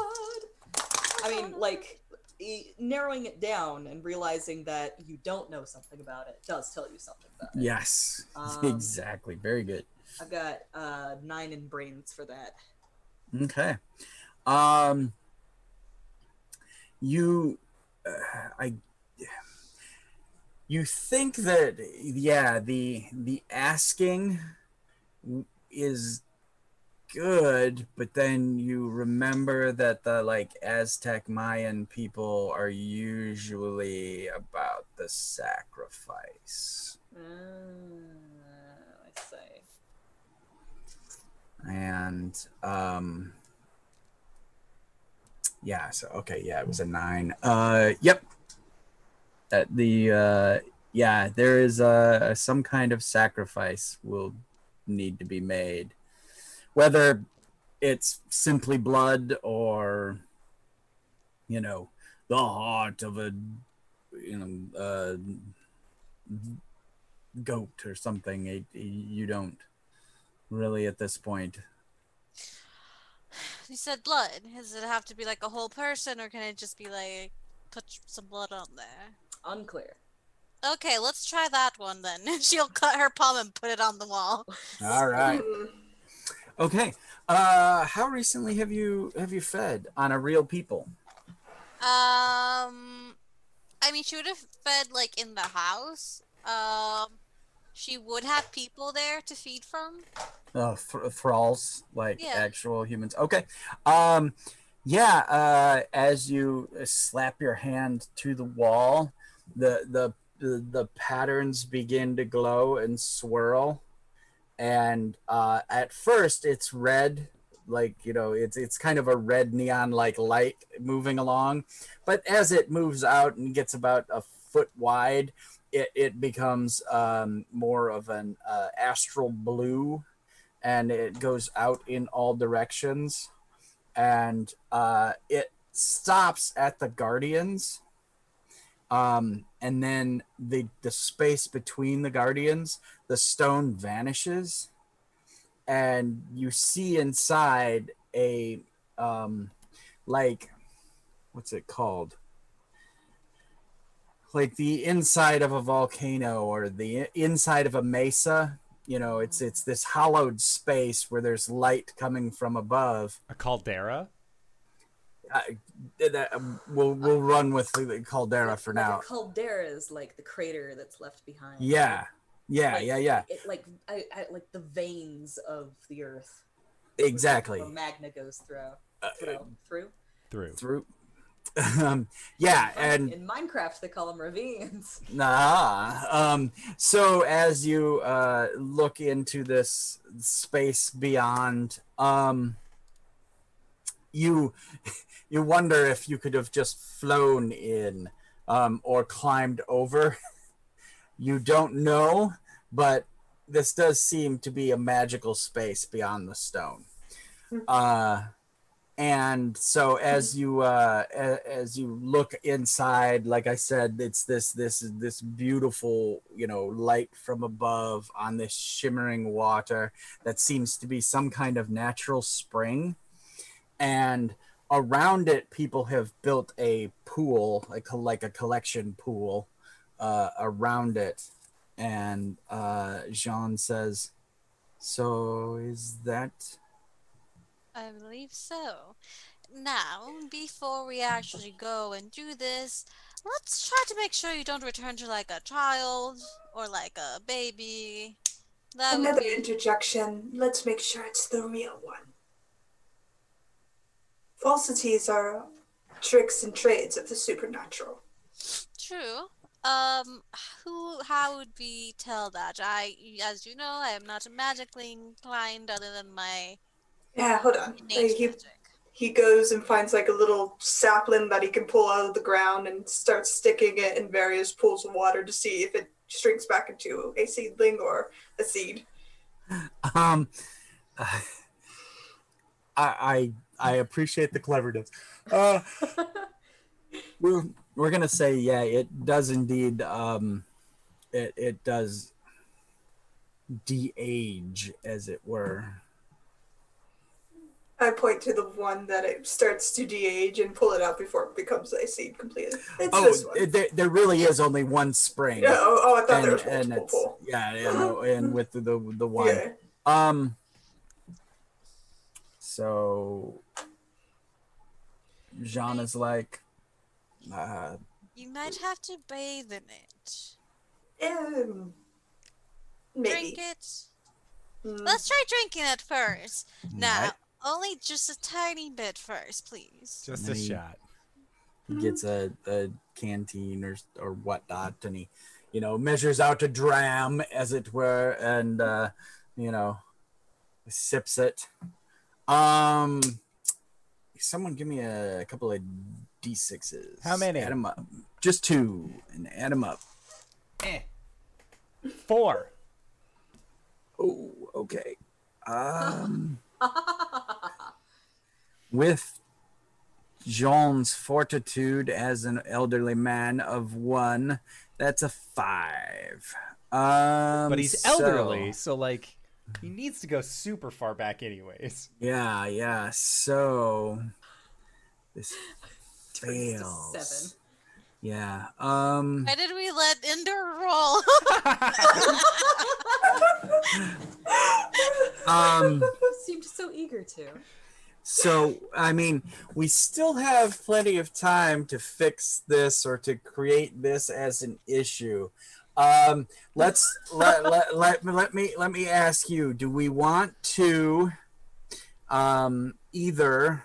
I mean, like e- narrowing it down and realizing that you don't know something about it does tell you something about it. yes, Um, exactly, very good. I've got uh, nine in brains for that. Okay. Um you uh, I you think that yeah, the the asking is good, but then you remember that the like Aztec Mayan people are usually about the sacrifice. Uh, I say. and um yeah so okay yeah it was a nine uh yep at the uh yeah there is uh some kind of sacrifice will need to be made whether it's simply blood or you know the heart of a you know uh goat or something it, you don't really at this point. You said blood. Does it have to be like a whole person, or can it just be like put some blood on there? Unclear. Okay, let's try that one then. She'll cut her palm and put it on the wall. All right. Okay. Uh how recently have you have you fed on a real people? Um, I mean, she would have fed like in the house. Um, she would have people there to feed from. Uh th- thralls like Yeah. actual humans. Okay. Um yeah, uh as you slap your hand to the wall, the the the, the patterns begin to glow and swirl and uh at first it's red like you know it's it's kind of a red neon like light moving along but as it moves out and gets about a foot wide it, it becomes um, more of an uh, astral blue and it goes out in all directions and uh, it stops at the guardians um, and then the the space between the guardians the stone vanishes and you see inside a um like what's it called? Like the inside of a volcano or the inside of a mesa. You know it's it's this hollowed space where there's light coming from above. A caldera? Uh, that, um, we'll we'll run with the caldera for Like now A caldera is like the crater that's left behind. yeah yeah Like, yeah yeah It, like I, I, like the veins of the earth. exactly Where magna goes through. Uh, Through. through. Through. through um yeah and in Minecraft they call them ravines. Nah. Um, so as you uh, look into this space beyond, um, you you wonder if you could have just flown in um, or climbed over. you don't know, but this does seem to be a magical space beyond the stone. Uh, and so as you uh, as you look inside, like I said, it's this this this beautiful you know light from above on this shimmering water that seems to be some kind of natural spring, and around it people have built a pool like a, like a collection pool uh, around it and uh, jean says so is that I believe so. Now, before we actually go and do this, let's try to make sure you don't return to like a child or like a baby. That Another be interjection. Let's make sure it's the real one. Falsities are tricks and trades of the supernatural. true. Um, who? How would we tell that? I, as you know, I am not magically inclined, other than my Yeah, hold on. innate He, he goes and finds like a little sapling that he can pull out of the ground and starts sticking it in various pools of water to see if it shrinks back into a seedling or a seed. um I, I i appreciate the cleverness uh we're we're gonna say yeah it does indeed um it it does de-age as it were I point to the one that it starts to de-age and pull it out before it becomes a seed completely. It's oh this one. it- there, there really is only one spring yeah, oh, oh, I thought and, there was and multiple it's yeah yeah no, and with the the, the one Yeah. Um. So, Jean is like, uh, You might have to bathe in it. Um, maybe. Drink it. Mm. Let's try drinking it first. Now, Right. only just a tiny bit first, please. Just a Many- shot. he gets a, a canteen or or whatnot, and he, you know, measures out a dram, as it were, and uh, you know, sips it. Um, someone give me a, couple of d6s. How many? Add 'em up. Just two, and add them up. Eh. Four. Oh, okay. Um, with Jean's fortitude as an elderly man of one, that's a five. Um, But he's so- elderly, so like he needs to go super far back anyways. yeah, yeah. So this Turns fails. seven. Yeah. Um. Why did we let Ender roll? Um. Seemed so eager to. So, I mean, we still have plenty of time to fix this or to create this as an issue. Um, let's let, let, let, let me let me ask you: Do we want to um, either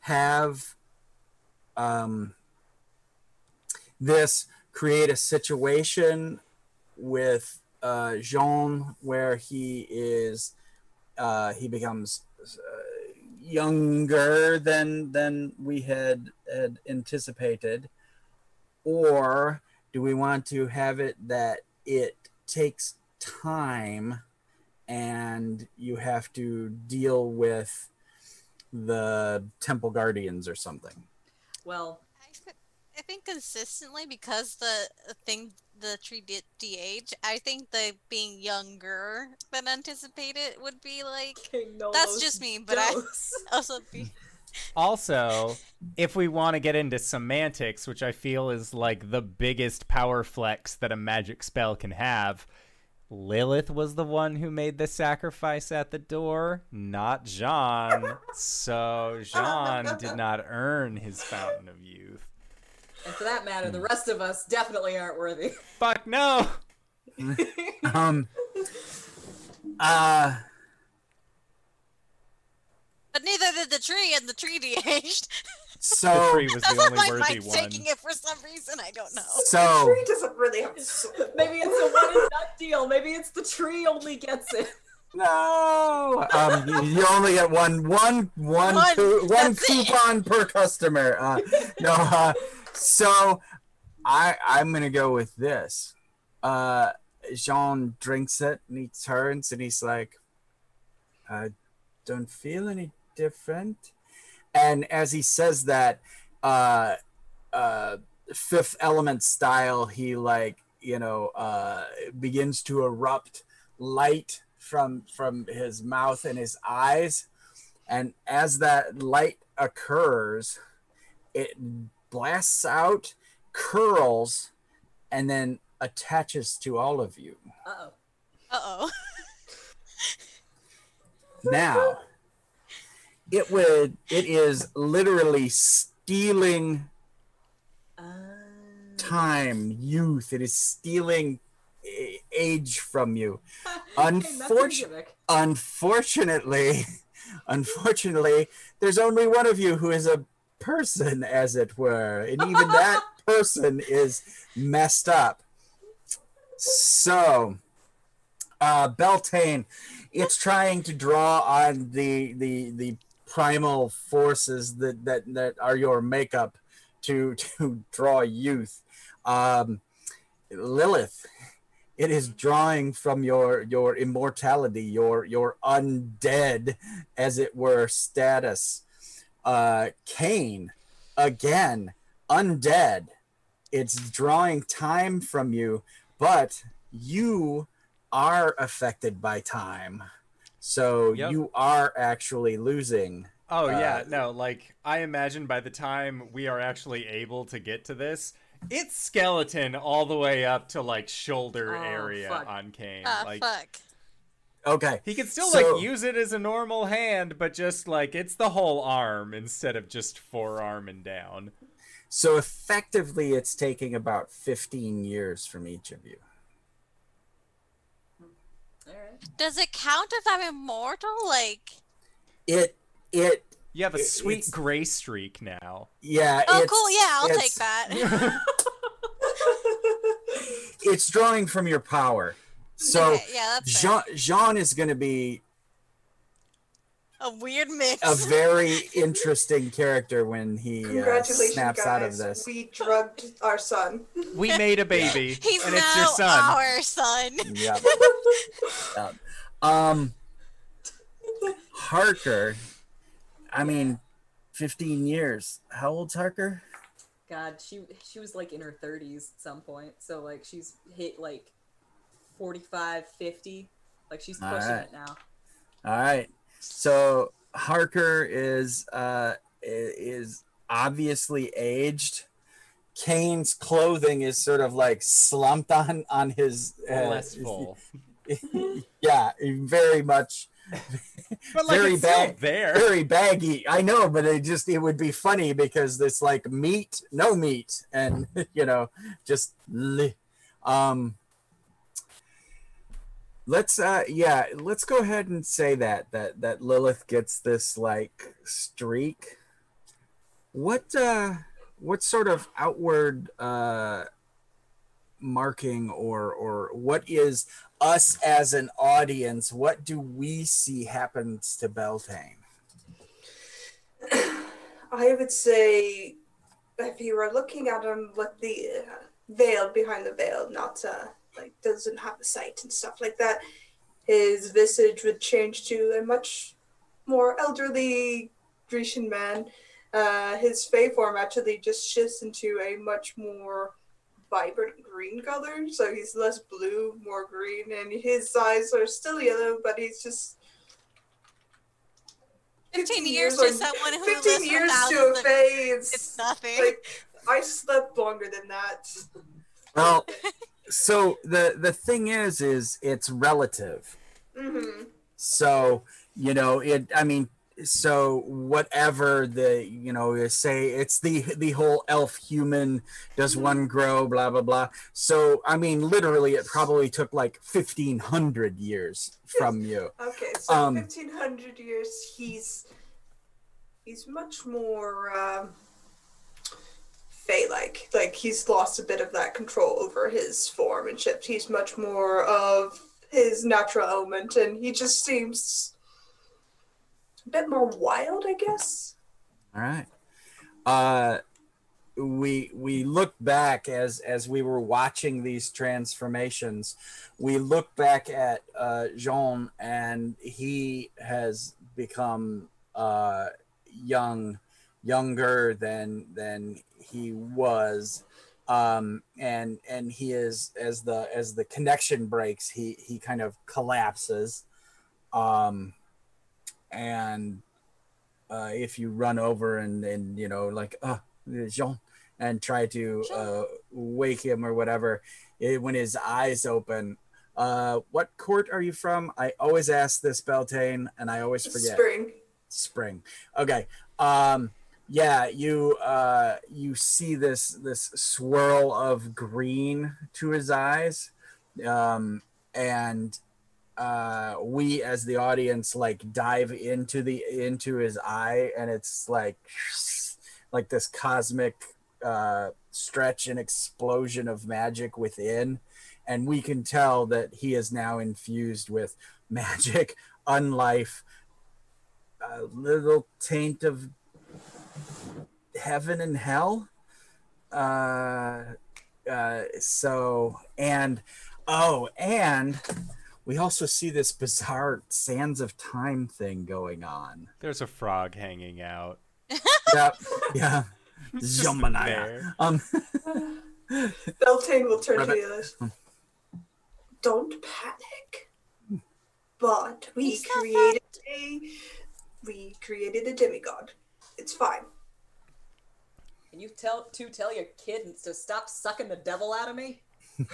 have um, this create a situation with uh, Jean where he is uh, he becomes uh, younger than than we had had anticipated? Or do we want to have it that it takes time and you have to deal with the temple guardians or something? Well, I think consistently because the thing the tree did de-age, I think the being younger than anticipated would be like King That's just me, but I- also be Also, if we want to get into semantics, which I feel is like the biggest power flex that a magic spell can have, Lilith was the one who made the sacrifice at the door, not Jean. So Jean did not earn his fountain of youth. And for that matter, the rest of us definitely aren't worthy. Fuck no. um uh But neither did the tree, and the tree de-aged. The so tree was the Doesn't only like worthy Mike's one. taking it for some reason. I don't know. so the Tree doesn't really have a. Maybe it's a one and done deal. Maybe it's the tree only gets it. No. Um, you, you only get one, one, one, One, cou- one that's it. coupon per customer. Uh, no. Uh, so, I I'm gonna go with this. Uh, Jean drinks it and he turns and he's like, "I don't feel any different." And as he says that, uh, uh, Fifth Element style, he like you know uh, begins to erupt light from from his mouth and his eyes and as that light occurs it blasts out curls and then attaches to all of you Uh-oh. Uh oh. now it would it is literally stealing Uh, time youth. It is stealing age from you. Hey, that's a Unfortunate- gimmick. unfortunately unfortunately there's only one of you who is a person as it were and even that person is messed up. So uh beltane it's trying to draw on the the the primal forces that that that are your makeup to to draw youth. Um lilith it is drawing from your your immortality your your undead as it were status. Uh Kane again undead. It's drawing time from you but you are affected by time so Yep. you are actually losing Oh yeah, Uh, no, like I imagine by the time we are actually able to get to this, it's skeleton all the way up to like shoulder Oh, area fuck. on Kane. Ah, like fuck. okay he can still So- like use it as a normal hand, but just like it's the whole arm instead of just forearm and down. so effectively it's taking about 15 years from each of you All right. Does it count if I'm immortal? Like, it it You have a It- sweet gray streak now. yeah oh, it's- cool. Yeah, I'll take that. it's drawing from your power. So Okay, yeah, that's fair. Jean Jean is going to be a weird mix. a very interesting character when he uh, Congratulations, snaps guys. out of this. We drugged our son. we made a baby, He's and now it's your son. our son. Yep. Yep. Um, Harker. I mean, fifteen years. How old's Harker? God, she she was like in her 30s at some point. So like she's hit like 45, 50. Like she's pushing right. it now. All right. So Harker is uh is obviously aged. Kane's clothing is sort of like slumped on on his uh, Less full, yeah, very much but like very there. very baggy. I know, but it just it would be funny because it's like meat, no meat, and you know, just um. Let's uh yeah, let's go ahead and say that that that Lilith gets this like streak. What uh what sort of outward uh marking or or what is us as an audience, what do we see happens to Beltane? I would say if you were looking at him with the uh, veil behind the veil, not uh, like doesn't have the sight and stuff like that, his visage would change to a much more elderly Grecian man. Uh, his fey form actually just shifts into a much more vibrant green color, so he's less blue, more green, and his eyes are still yellow, but he's just 15 years like- to someone who 15 lives years to a of fae, It's it's nothing. like I slept longer than that. Well, so the the thing is, is it's relative. hmm So you know, it. I mean, so whatever the you know say, it's the the whole elf human. Does one grow? Blah blah blah. So I mean, literally, it probably took like fifteen hundred years from you. Okay, so Um, 1500 years, he's he's much more um, Fey-like. Like he's lost a bit of that control over his form and shift. He's much more of his natural element, and he just seems a bit more wild, I guess. All right. Uh, we we look back as as we were watching these transformations. We look back at uh, Jean, and he has become uh, young, younger than than he was, um, and and he is as the as the connection breaks, he he kind of collapses, um, and uh, if you run over and and you know like uh Jean and try to uh, wake him or whatever it, when his eyes open uh what court are you from? I always ask this beltane and i always forget. Spring. spring. Okay. Um yeah you uh you see this this swirl of green to his eyes um and uh we as the audience like dive into the into his eye and it's like like this cosmic uh stretch and explosion of magic within and we can tell that he is now infused with magic unlife a little taint of heaven and hell uh uh so and oh and we also see this bizarre sands of time thing going on There's a frog hanging out. yep yeah It's just Jambalaya. there. um Beltane will turn to the others. Don't panic. But we He's not created a we created a demigod. It's fine. Can you tell to tell your kid to stop sucking the devil out of me?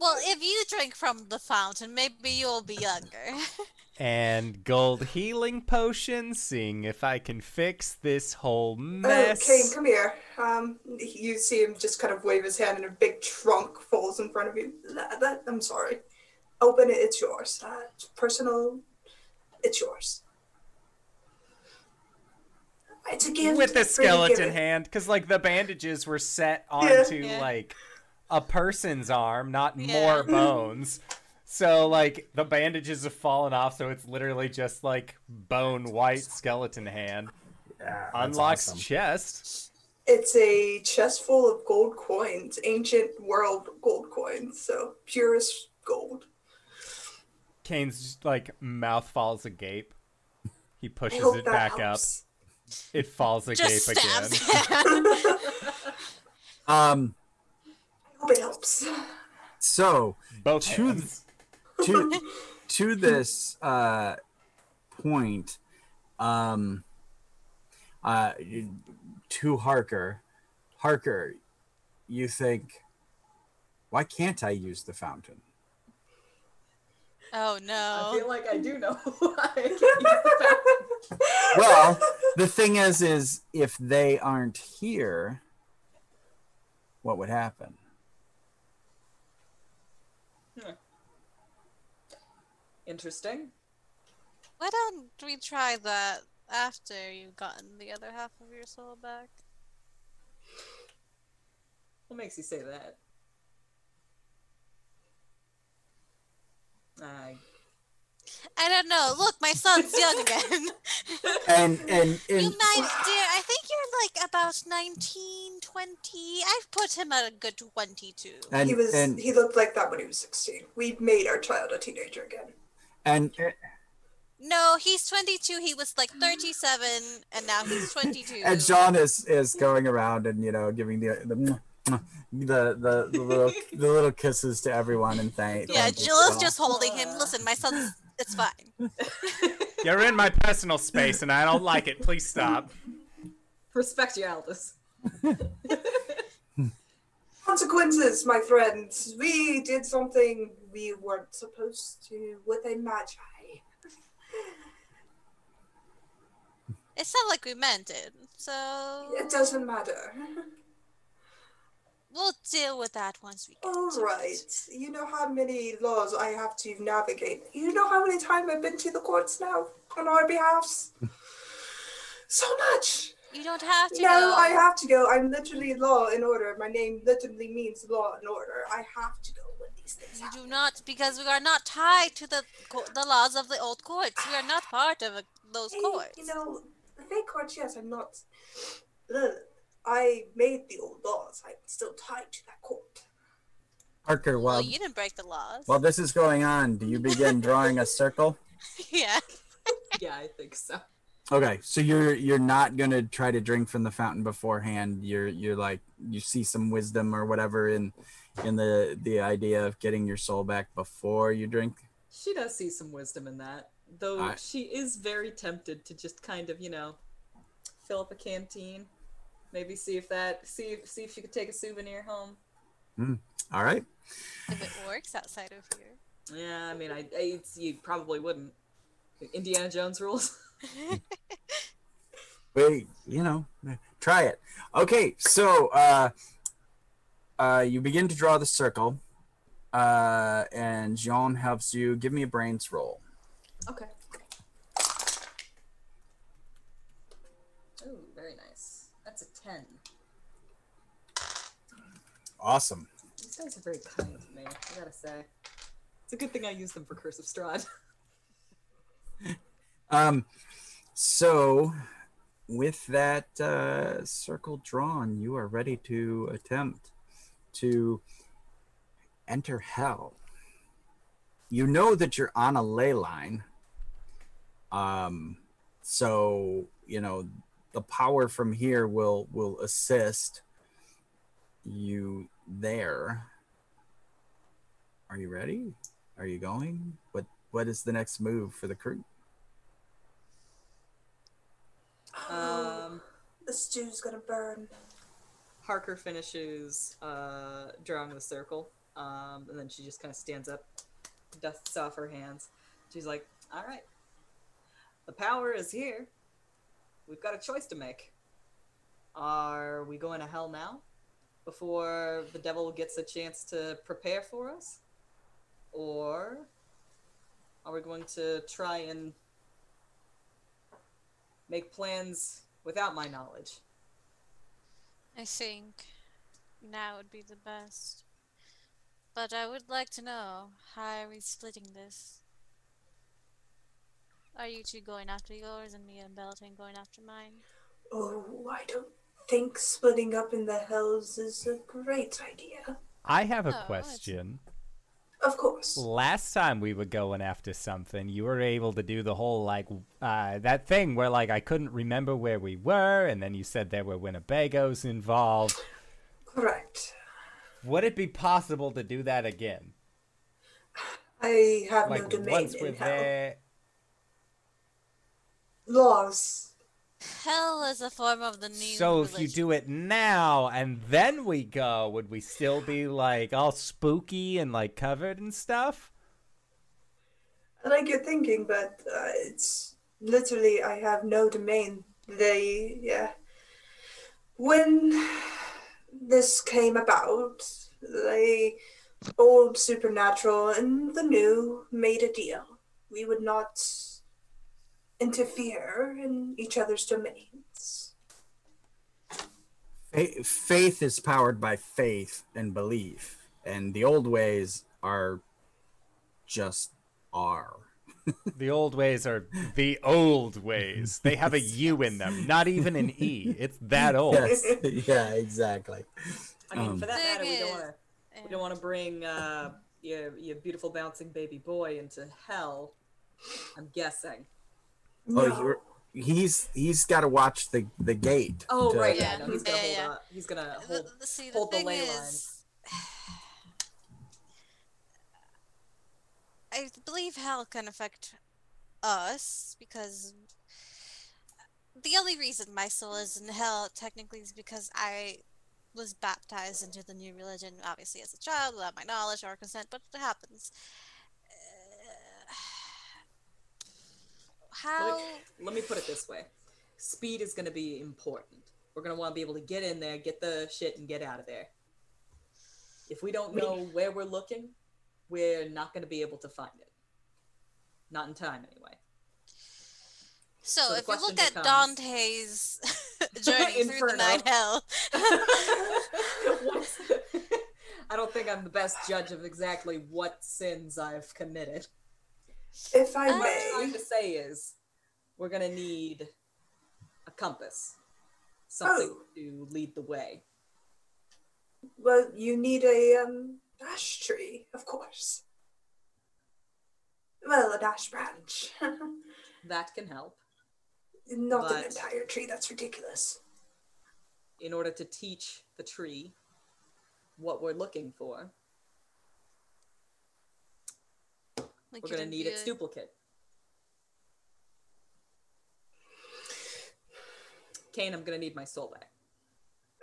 Well, if you drink from the fountain, maybe you'll be younger. And gold healing potion, seeing if I can fix this whole Oh, mess. Kane, come here. Um, you see him just kind of wave his hand, and a big trunk falls in front of you. That, that, I'm sorry. Open it. It's yours. Uh, it's personal. It's yours. It's a gift. with the skeleton hand because like the bandages were set onto Yeah. like a person's arm not Yeah. more mm-hmm. bones so like the bandages have fallen off so it's literally just like bone white skeleton hand yeah, unlocks awesome. chest It's a chest full of gold coins, ancient world gold coins, so purest gold. kane's like mouth falls agape he pushes it back helps. up it falls agape Just stabs again. um I hope it helps. so both To- hands. to to this uh point um uh to harker harker you think why can't i use the fountain? Oh no! I feel like I do know why I can't use the fountain. well the thing is is if they aren't here what would happen hmm. Interesting. Why don't we try that after you've gotten the other half of your soul back? What makes you say that? I I don't know. Look, my son's young again. and and, you and might, dear. I think you're like about 19, 20. I've put him at a good 22. and he was and he looked like that when he was 16. We made our child a teenager again. and No, he's 22. He was like 37, and now he's 22. and John is is going around and you know giving the the the the, the little the little kisses to everyone and thank. yeah, thank you Jill is just holding him. Listen, my son's. It's fine. you're in my personal space and i don't like it please stop respect you, Aldous. Consequences, my friends. We did something we weren't supposed to with a magi. It's not like we meant it. So It doesn't matter. we'll deal with that once we get All to right. it. You know how many laws I have to navigate. You know how many times I've been to the courts now on our behalfs. so much. You don't have to No, go. I have to go. I'm literally law and order. My name literally means law and order. I have to go when these these things You happen. do not, because we are not tied to the co- the laws of the old courts. We are not part of those Hey, courts. You know, the fake courts, yes, I'm not. Ugh, I made the old laws. I'm still tied to that court. Parker, oh, well, while you didn't break the laws. while this is going on, do you begin drawing a circle? yeah. Yeah, I think so. Okay, so you're you're not gonna try to drink from the fountain beforehand. You're you're like you see some wisdom or whatever in in the the idea of getting your soul back before you drink. She does see some wisdom in that, though I- she is very tempted to just kind of, you know, fill up a canteen, maybe see if that see if see if she could take a souvenir home. All right. If it works outside of here. Yeah, I mean, I, I it's, you probably wouldn't. Indiana Jones rules. Wait, you know, try it. Okay, so uh, uh, you begin to draw the circle, uh, and Jean helps you. Give me a brains roll. Okay. Oh, very nice. That's a ten. Awesome. These guys are very kind to me. I gotta say, it's a good thing I use them for Curse of Strahd. Um, so with that uh, circle drawn, you are ready to attempt to enter hell. You know that you're on a ley line. Um, so you know the power from here will will assist you there. Are you ready? Are you going? What what is the next move for the crew? Um, the stew's gonna burn. Harker finishes uh, drawing the circle, um, and then she just kind of stands up, dusts off her hands. She's like, "All right, the power is here. We've got a choice to make. Are we going to hell now, before the devil gets a chance to prepare for us, or are we going to try and make plans without my knowledge?" I think now would be the best. But I would like to know how are we splitting this? Are you two going after yours and me and Beltane going after mine? Oh, I don't think splitting up in the hells is a great idea. I have a Oh, that's- question. Of course. Last time we were going after something, you were able to do the whole like uh, that thing where like I couldn't remember where we were, and then you said there were Winnebagos involved. Correct. Would it be possible to do that again? I have Like no domain once we're in hell. there, Laws. Hell is a form of the new So if you do it now and then we go, would we still be like all spooky and like covered and stuff? I like your thinking, but uh, it's literally I have no domain. They, yeah. When this came about, the old supernatural and the new made a deal. We would not interfere in each other's domains. Faith is powered by faith and belief, and the old ways are just are. The old ways are the old ways. They have a U in them, not even an E. It's that old. Yes, yeah, exactly. I mean, Um, for that matter, we don't want to. We don't want to bring uh, your your beautiful bouncing baby boy into hell. I'm guessing. Oh, No. you're, he's he's got to watch the the gate. Oh to- right, Yeah. yeah. No, he's gonna Yeah, hold yeah. up. He's gonna The- hold. the- see, the hold the ley is, I believe hell can affect us because the only reason my soul is in hell technically is because I was baptized into the new religion, obviously as a child, without my knowledge or consent, but it happens. How? Let me, let me put it this way: speed is gonna be important. We're gonna want to be able to get in there, get the shit, and get out of there. If we don't know where we're looking, we're not gonna be able to find it. Not in time, anyway. So, So if you look question at Dante's journey through the nine hell, I don't think I'm the best judge of exactly what sins I've committed. If I Uh, What I'm may, trying to say is, we're gonna need a compass, something Oh. to lead the way. well, you need a um ash tree, of course. Well, an ash branch. That can help. Not an entire tree. That's ridiculous. In order to teach the tree what we're looking for, We we're gonna need do its duplicate. Kane, I'm gonna need my soul back.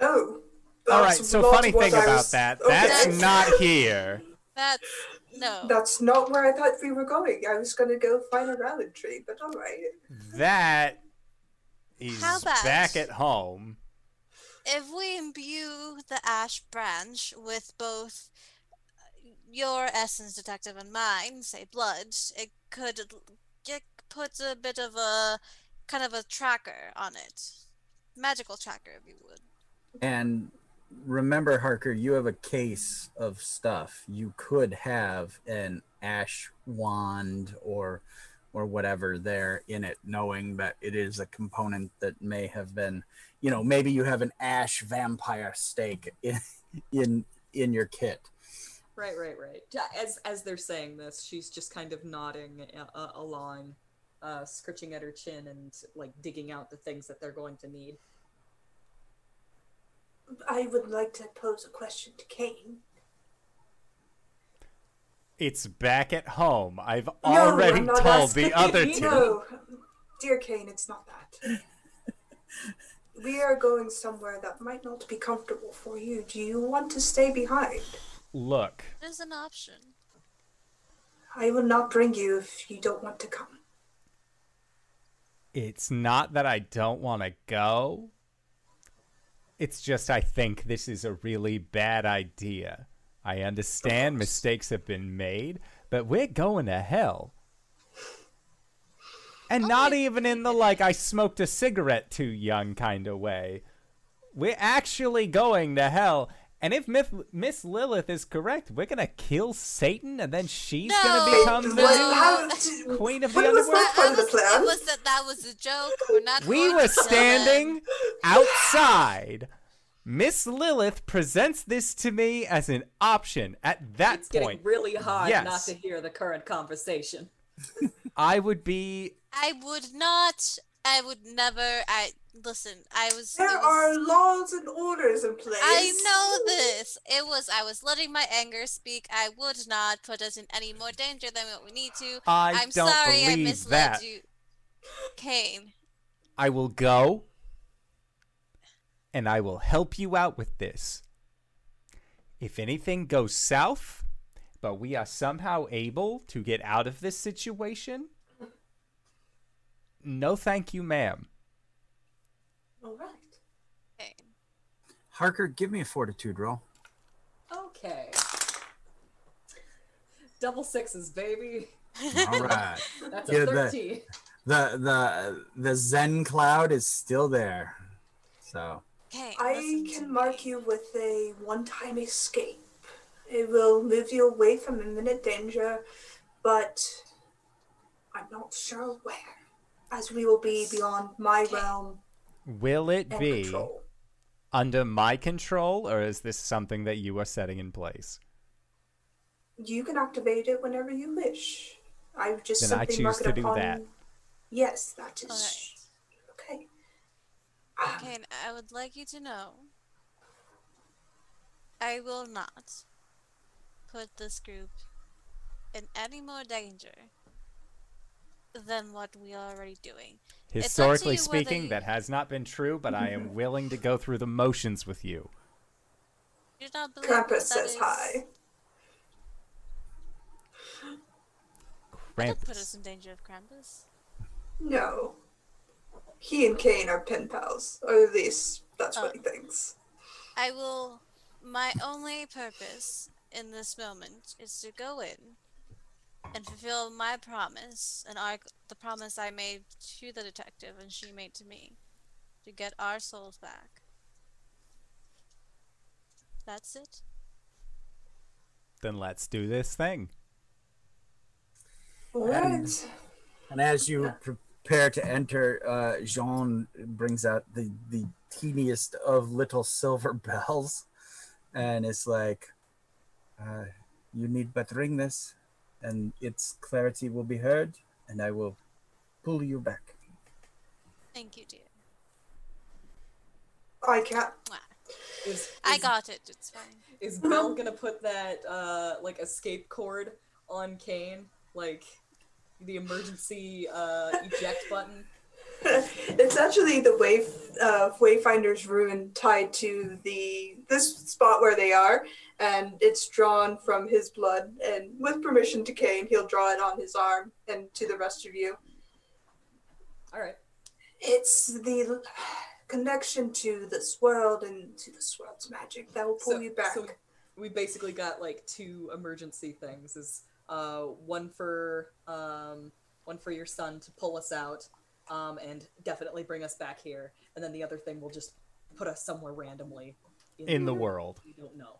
Oh. All right. So funny thing about was- that, okay. that's not here. That's no. That's not where I thought we were going. I was gonna go find a rabbit tree, but all right. That is How about- back at home. If we imbue the ash branch with both your essence detective and mine, say blood, it could get put a bit of a kind of a tracker on it. Magical tracker, if you would. And remember, Harker, you have a case of stuff. You could have an ash wand or or whatever there in it, knowing that it is a component that may have been, you know, maybe you have an ash vampire stake in in in your kit. Right, right, right. As as they're saying this, she's just kind of nodding uh, uh, along, uh, scritching at her chin and like digging out the things that they're going to need. I would like to pose a question to Kane. It's back at home. I've No, already I'm told the other two. No, dear Kane, it's not that. we are going somewhere that might not be comfortable for you. Do you want to stay behind? Look, There's an option. I will not bring you if you don't want to come. it's not that I don't want to go. It's just I think this is a really bad idea. I understand mistakes have been made, but we're going to hell. And not even in the like I smoked a cigarette too young kind of way. We're actually going to hell. And if Myth- Miss Lilith is correct, we're going to kill Satan and then she's gonna become the What- new how did- queen of the when was underworld. that part the was, plan? Was that that was a joke. We're not. We were to kill them. standing outside. Miss Lilith presents this to me as an option. At that point. it's point, getting really hard not to hear the current conversation. I would be. I would not. I would never. I listen. I was. There was- are laws and orders in place. I know this. It was. I was letting my anger speak. I would not put us in any more danger than what we need to. I am don't sorry I believe misled that. you. Kane. I will go, and I will help you out with this. If anything goes south, but we are somehow able to get out of this situation, no, thank you, ma'am. All right. Kane. Harker, give me a fortitude roll. Okay. Double sixes, baby. All right. That's Yeah, a the- thirteen. the the the Zen cloud is still there. So Kane. I listen to can me. mark you with a one-time escape. It will move you away from imminent danger, but I'm not sure where, as we will be beyond my realm Will it be control. under my control, or is this something that you are setting in place? You can activate it whenever you wish. I just Then I choose mark it to do upon. that. Yes, that is Alright. okay. Um, I would like you to know I will not put this group in any more danger than what we are already doing. It's up to Historically speaking, you- that has not been true, but I am willing to go through the motions with you. Do not believe that Krampus says is- hi. I don't put us in danger of Krampus. No. He and Kane are pen pals, or at least that's what Oh. he thinks. I will. My only purpose in this moment is to go in and fulfill my promise and our, the promise I made to the detective and she made to me to get our souls back. That's it. then let's do this thing. All right. And as you prepare to enter, uh, Jean brings out the, the teeniest of little silver bells and it's like, uh, You need but ring this, and its clarity will be heard, and I will pull you back. Thank you, dear. I can't. Mwah. Is, I got it. It's fine. Is Belle gonna put that uh like escape cord on Kane, like the emergency uh eject button? it's actually the wave uh, Wayfinder's rune tied to the this spot where they are, and it's drawn from his blood. And with permission to Kane, he'll draw it on his arm and to the rest of you. All right. It's the connection to this world and to this world's magic that will pull So- you back. so we basically got like two emergency things. Is uh one for um one for your son to pull us out, um and definitely bring us back here, and then the other thing will just put us somewhere randomly In the world. We don't know.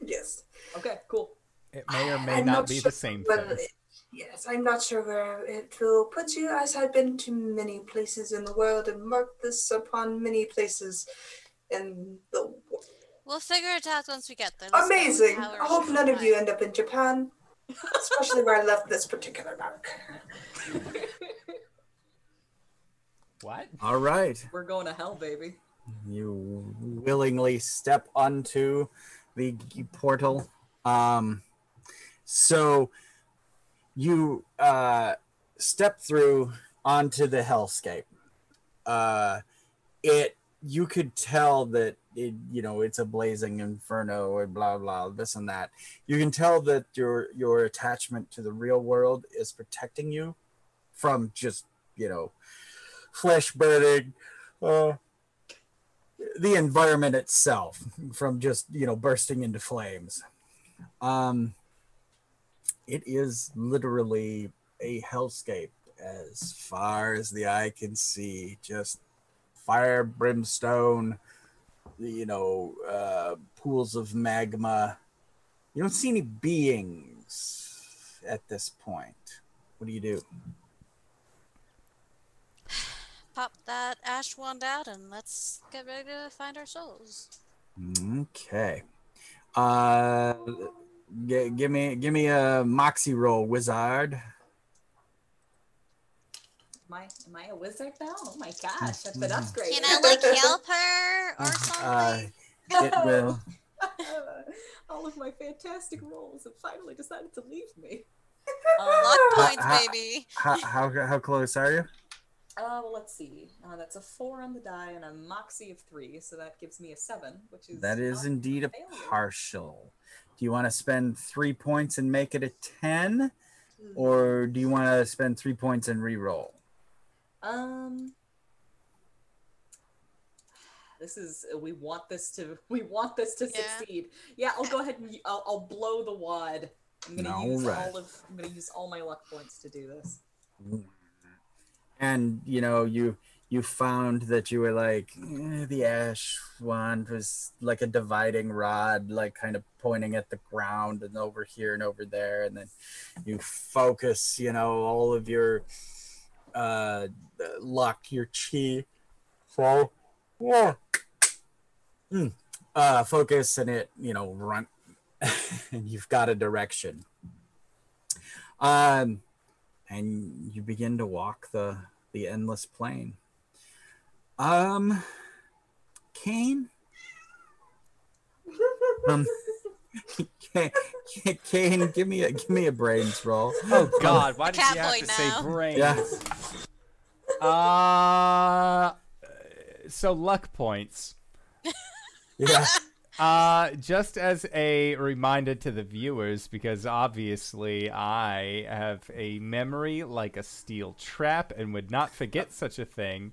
yes. Okay, cool. It may or may I'm not be sure the same whether thing. it- yes, I'm not sure where it will put you, as I've been to many places in the world and marked this upon many places in the world. We'll figure it out once we get there. Let's Amazing. I hope none of you end up in Japan, especially where I left this particular mark. What? All right. We're going to hell, baby. You willingly step onto the portal. Um, so you uh, step through onto the hellscape. Uh, it you could tell that it you know it's a blazing inferno or blah blah this and that. You can tell that your your attachment to the real world is protecting you from just you know flesh burning. Uh, the environment itself from just you know bursting into flames. Um it is literally a hellscape as far as the eye can see. Just fire brimstone you know uh pools of magma. You don't see any beings at this point. What do you do Pop that ash wand out and let's get ready to find our souls. Okay. Uh, g- give me give me a moxie roll, wizard. Am I, am I a wizard now? Oh my gosh, I've been upgraded. Can I like help her or Uh, something? it will. All of my fantastic rolls have finally decided to leave me. Luck Uh, points, uh, baby. How, how how close are you? Uh, well, let's see. Uh, that's a four on the die and a moxie of three, so that gives me a seven, which is That is indeed a failure. partial. Do you want to spend three points and make it a ten, Hmm. or do you want to spend three points and re-roll? Um, this is we want this to we want this to Yeah. succeed. Yeah, I'll go ahead and y- I'll, I'll blow the wad. I'm gonna use Alright. all of I'm gonna use all my luck points to do this. And you know you you found that you were like eh, the ash wand was like a dividing rod like kind of pointing at the ground and over here and over there and then you focus you know all of your uh luck your chi yeah Mm. uh focus and it you know run and you've got a direction um and you begin to walk the the endless plain. Um, Kane. Um, Kane, Kane, give me a give me a brains roll. Oh God! Why did you have to now. say brains? Yeah. Uh, so luck points. Yeah, Uh, just as a reminder to the viewers, because obviously I have a memory like a steel trap and would not forget such a thing.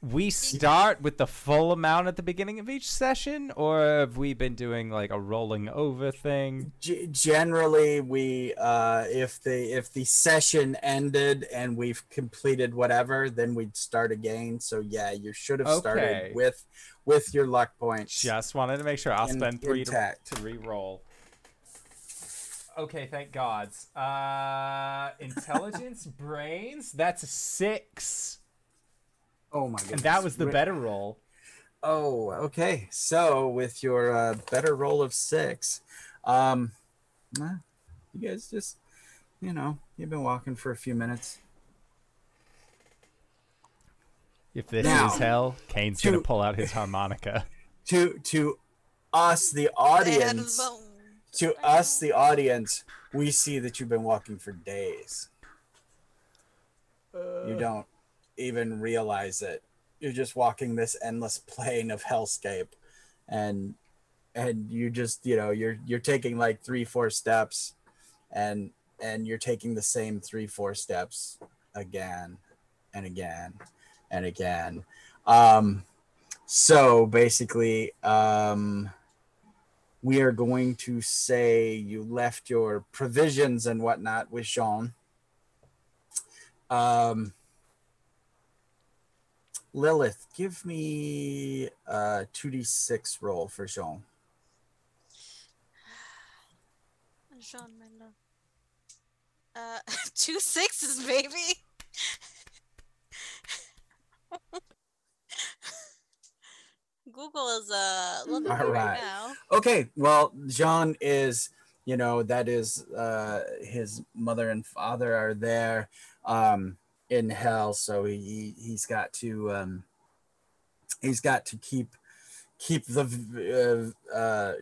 We start with the full amount at the beginning of each session, or have we been doing like a rolling over thing? G- generally we uh, if the if the session ended and we've completed whatever, then we'd start again. So yeah, you should have Okay. started with with your luck points. Just wanted to make sure. I'll In- spend three to, intact. to re-roll. okay, thank gods. Uh, intelligence, brains. That's a six, Oh my goodness. and that was the better roll. Oh, okay. So with your uh, better roll of six, um, you guys just, you know, you've been walking for a few minutes. If this Now, is hell, Kane's gonna pull out his harmonica. To to us, the audience, to us, the audience, we see that you've been walking for days. You uh, don't even realize it. You're just walking this endless plane of hellscape, and and you just you know you're you're taking like three four steps, and and you're taking the same three four steps again, and again, and again. Um, so basically, um, we are going to say you left your provisions and whatnot with Jean. Um, Lilith, give me a 2d6 roll for Jean. Jean, my love. Uh, two sixes, baby. Google is uh loving All right right. now. Okay, well, Jean is, you know, that is uh, his mother and father are there um, in hell, so he he's got to um, he's got to keep keep the uh, uh,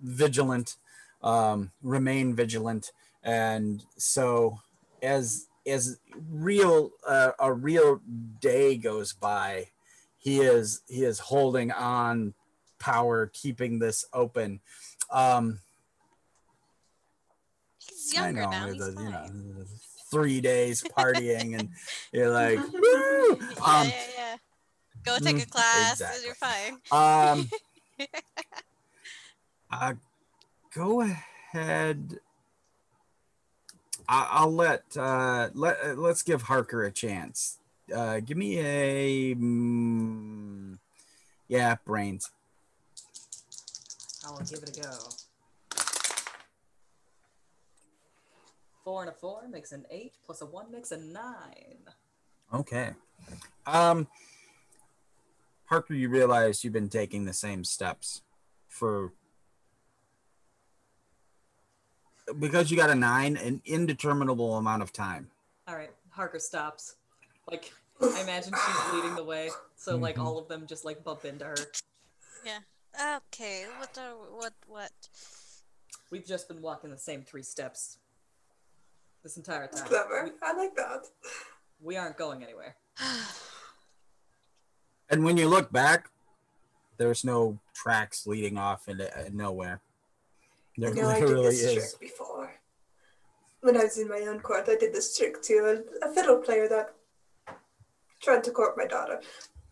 vigilant, um, remain vigilant, and so as as real uh, a real day goes by, he is he is holding on power keeping this open. Um, He's younger know, now. the- He's you know, three days partying, and you're like, woo! yeah, Um, yeah, yeah. Go take a mm, class, exactly. you're fine. um, uh, go ahead. I, I'll let uh, let uh, let's give Harker a chance. Uh, give me a mm, yeah brains. I'll give it a go. Four and a four makes an eight, plus a one makes a nine. Okay. Um, Harker, you realize you've been taking the same steps for because you got a nine, an indeterminable amount of time. All right, Harker stops. Like, I imagine she's leading the way, so like Mhm. all of them just like bump into her. Yeah. Okay, what are what what? We've just been walking the same three steps this entire time. Clever. We, I like that. we aren't going anywhere. And when you look back, there's no tracks leading off into uh, nowhere. There I know I did this is. trick before. When I was in my own court, I did this trick to a, a fiddle player that tried to court my daughter.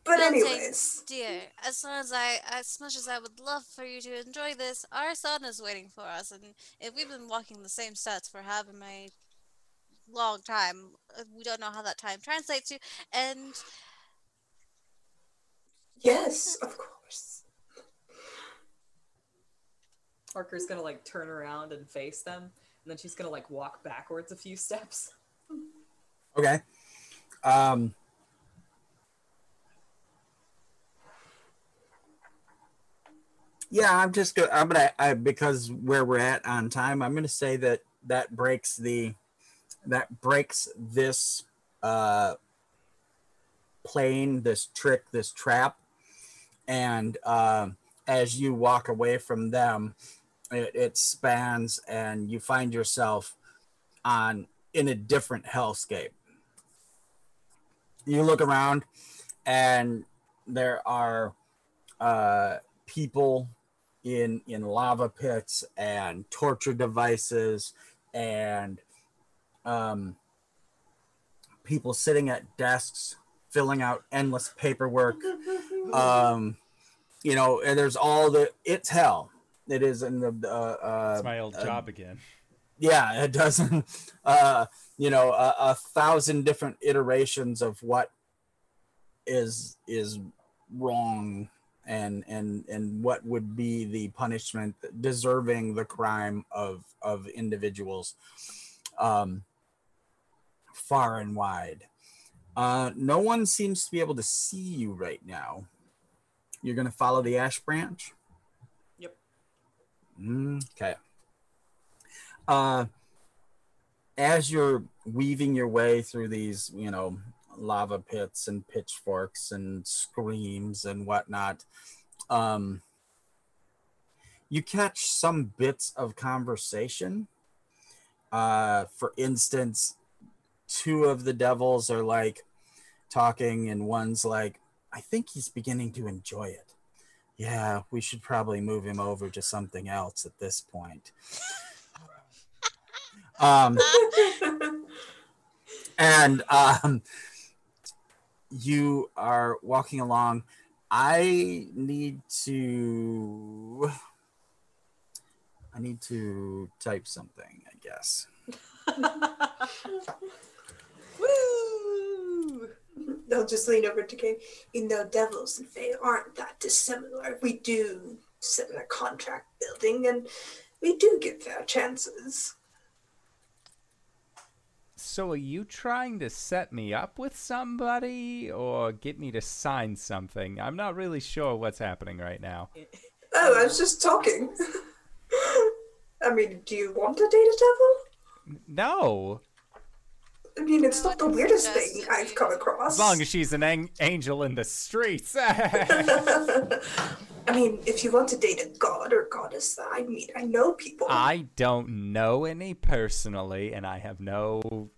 But anyways, Dear, as much as I as much as I would love for you to enjoy this, our son is waiting for us, and if we've been walking the same sets for however many long time, uh, we don't know how that time translates to, and yes, of course. Harker's gonna like turn around and face them, and then she's gonna like walk backwards a few steps. Okay. Um, yeah, I'm just gonna. I'm gonna I, because where we're at on time. I'm gonna say that that breaks the that breaks this uh plane, this trick, this trap, and um as you walk away from them, it, it spans, and you find yourself on in a different hellscape. You look around and there are uh, people in in lava pits and torture devices and um, people sitting at desks filling out endless paperwork. Um, you know and there's all the it's hell it is in the uh, uh, It's my old uh, job again. yeah it doesn't uh you know a, a thousand different iterations of what is is wrong and and and what would be the punishment deserving the crime of of individuals um, far and wide. Uh, no one seems to be able to see you right now. You're going to follow the ash branch? Okay. Uh, as you're weaving your way through these, you know, lava pits and pitchforks and screams and whatnot, um, you catch some bits of conversation. Uh, for instance, two of the devils are like talking, and one's like, I think he's beginning to enjoy it. Yeah, we should probably move him over to something else at this point. Um, and um, you are walking along. I need to. I need to type something, I guess. Woo! They'll just lean over to Kane. You know, devils and fae aren't that dissimilar. We do similar contract building, and we do get fair chances. So are you trying to set me up with somebody or get me to sign something? I'm not really sure what's happening right now. Oh, I was just talking. I mean, do you want to date a devil? No. I mean, it's not the weirdest thing I've come across. As long as she's an ang- angel in the streets. I mean, if you want to date a god or goddess, I mean, I know people. I don't know any personally, and I have no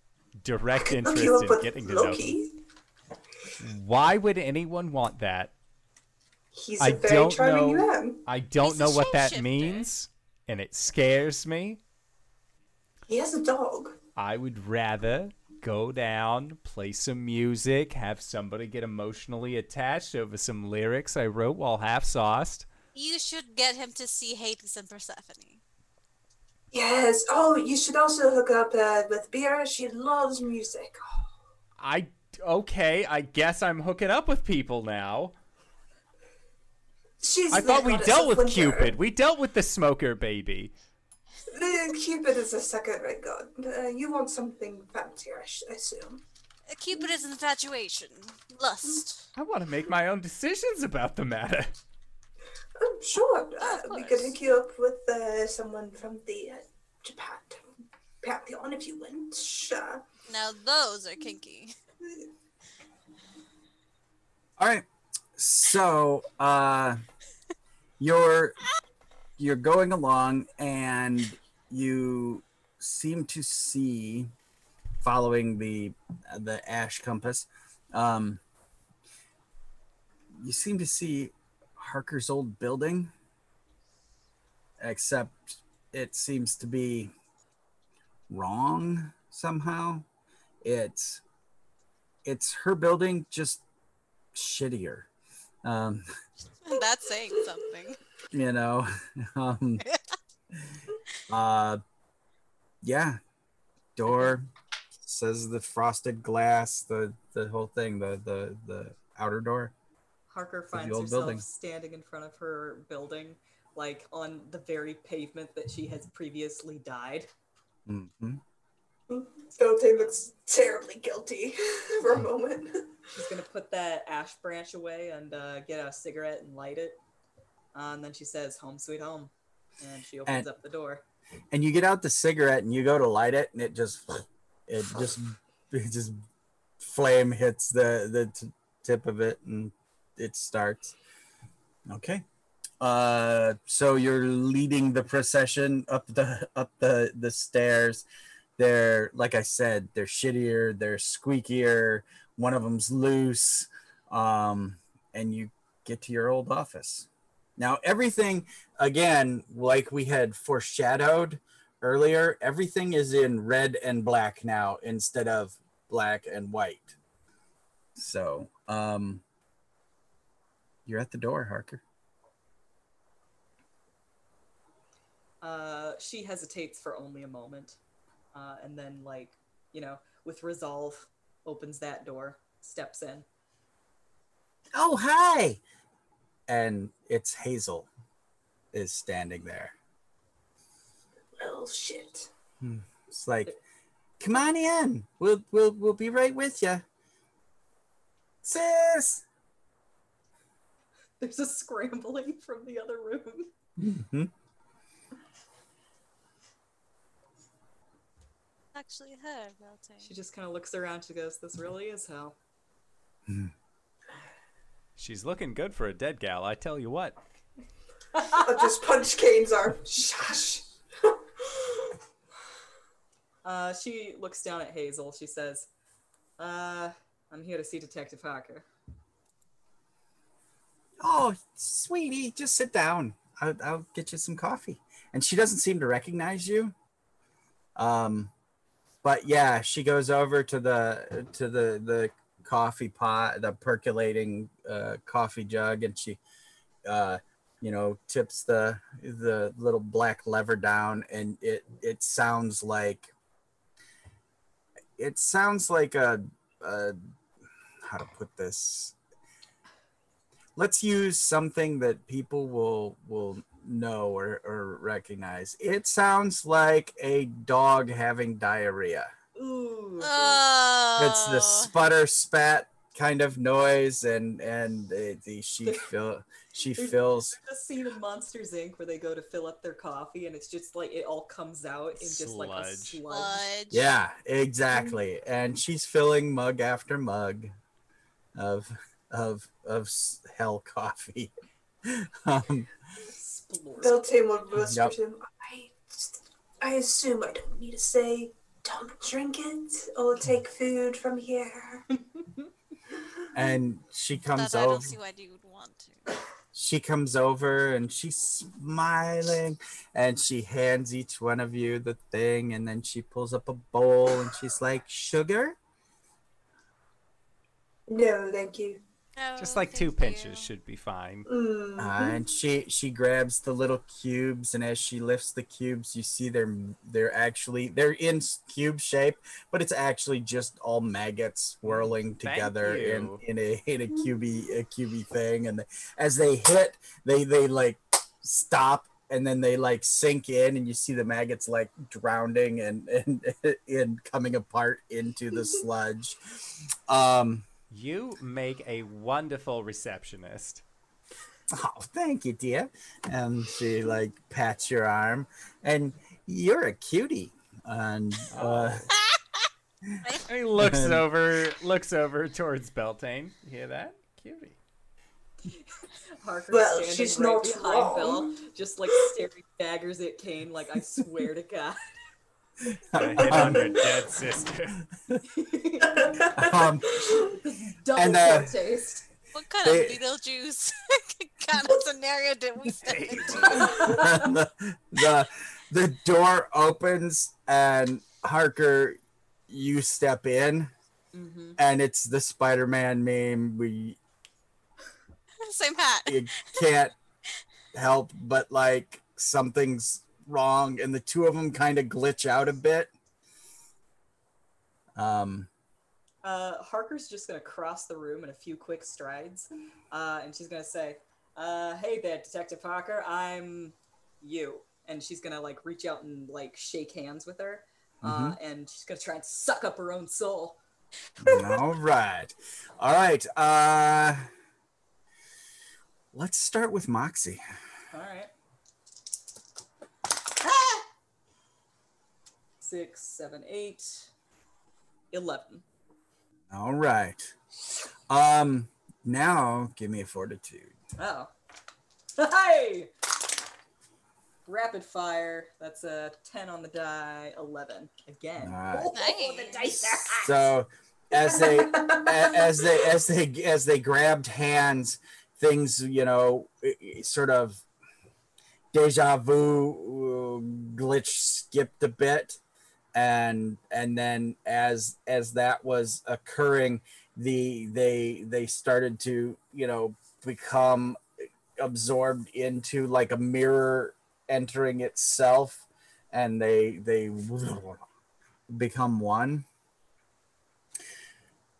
direct interest in getting to know them. Loki. Why would anyone want that? He's I a very don't charming know. man. I don't He's know what that means, and it scares me. He has a dog. I would rather go down, play some music, have somebody get emotionally attached over some lyrics I wrote while half sauced. You should get him to see Hades and Persephone. Yes. Oh, you should also hook up uh, with Beer. She loves music. I okay, I guess I'm hooking up with people now. she's. I thought we dealt with winter. Cupid. We dealt with the smoker baby. The Cupid is a second-rate god. Uh, you want something fancier, I sh- assume. Uh, Cupid is infatuation, lust. I want to make my own decisions about the matter. Um, sure. Uh, we could hook you up with uh, someone from the uh, Japan pantheon if you went. Sure. Now those are kinky. All right. So uh you're you're going along and you seem to see following the the ash compass um you seem to see Harker's old building except it seems to be wrong somehow it's it's her building just shittier um That's saying something. You know um uh yeah door says the frosted glass the the whole thing the the the outer door Harker finds herself building. standing in front of her building, like on the very pavement that she has previously died. hmm Philippa looks terribly guilty for a moment. She's gonna put that ash branch away and uh, get a cigarette and light it. Uh, and then she says, "Home, sweet home," and she opens And- up the door. and you get out the cigarette and you go to light it and it just it just it just flame hits the the t- tip of it and it starts. Okay. Uh so you're leading the procession up the up the the stairs. They're like i said they're shittier they're squeakier. One of them's loose. Um and you get to your old office now everything again like we had foreshadowed earlier everything is in red and black now instead of black and white. So um you're at the door harker. Uh, she hesitates for only a moment, uh, and then, like, you know, with resolve, opens that door, steps in. oh hi and it's Hazel is standing there. Well, shit. It's like, come on in. We'll we'll we'll be right with you. Sis. There's a scrambling from the other room. Mhm. Actually, her melting. She just kind of looks around. She goes, "This really is hell." She's looking good for a dead gal, I tell you what. I'll just punch Kane's arm. Shush. Uh, she looks down at Hazel. She says, "Uh, I'm here to see Detective Harker." Oh, sweetie, just sit down. I'll, I'll get you some coffee. And she doesn't seem to recognize you. Um, but yeah, she goes over to the to the the coffee pot, the percolating uh, coffee jug, and she, uh, you know, tips the the little black lever down, and it it sounds like it sounds like a, a how to put this? Let's use something that people will will know or, or recognize. It sounds like a dog having diarrhea Ooh. Oh. it's the sputter spat kind of noise and and the, the she fill she There's- fills the scene of Monsters Inc. where they go to fill up their coffee and it's just like it all comes out in just like a Sludge. sludge. Sludge. yeah exactly and she's filling mug after mug of of of hell coffee um Splork. Beltane would Yep. him, I, I assume I don't need to say, don't drink it. I'll take food from here. and she comes That I don't see why you would want to. she comes over and she's smiling and she hands each one of you the thing and then she pulls up a bowl and she's like sugar No, thank you. Just like two pinches you. should be fine. Uh, and she she grabs the little cubes and as she lifts the cubes you see they're they're actually they're in cube shape but it's actually just all maggots swirling together in in a in a cubey a cubey thing and as they hit they they like stop and then they like sink in and you see the maggots like drowning and and and coming apart into the sludge um You make a wonderful receptionist. Oh, thank you, dear. And she like pats your arm, and you're a cutie. And uh, He looks And- over looks over towards Beltane. You hear that? Cutie. Harker Well, standing she's right not behind wrong. Bill, just like staring daggers at Kane. Like I swear to God. I hit on your dead sister. um, Double And, uh, taste. What kind They- of Beetlejuice kind of scenario did we step into? the, the the door opens, and Harker, you step in, hmm and it's the Spider-Man meme. We Same hat. you can't help but like something's wrong and the two of them kind of glitch out a bit um Uh, Harker's just gonna cross the room in a few quick strides, uh, and she's gonna say, uh, "Hey there, Detective Harker. I'm you." And she's gonna like reach out and like shake hands with her, uh, and she's gonna try and suck up her own soul. all right all right uh let's start with moxie All right. Six, seven, eight, eleven. all right um now give me a fortitude Oh. Hey! Rapid fire. That's a 10 on the die. 11. Again. All right. Oh, the dice are hot. so as they as they as they as they grabbed hands things you know i- i- sort of deja vu uh, glitch skipped a bit and and then as as that was occurring the they they started to you know become absorbed into like a mirror entering itself and they they become one.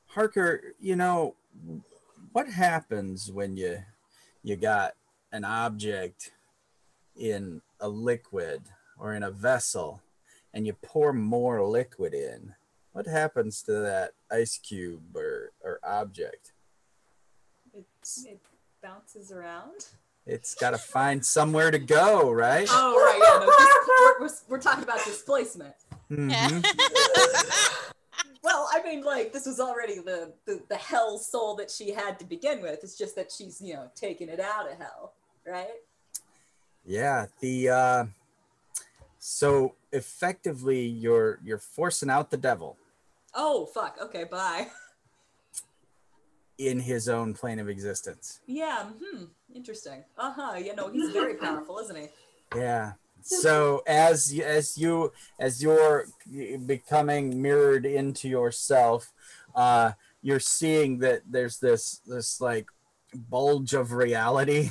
Harker, you know, what happens when you you got an object in a liquid or in a vessel and you pour more liquid in, what happens to that ice cube or, or object? It, it bounces around. It's got to find somewhere to go, right? Oh right, yeah. No, dis- we're, we're, we're talking about displacement. Mhm. Well, I mean, like this was already the, the the hell soul that she had to begin with. It's just that she's you know taking it out of hell, right? Yeah, the uh so effectively you're you're forcing out the devil Oh fuck. Okay, bye. in his own plane of existence. Yeah. Hmm. Interesting. Uh huh. You know, he's very powerful, isn't he? Yeah. So as as you as you're becoming mirrored into yourself, uh, you're seeing that there's this this like bulge of reality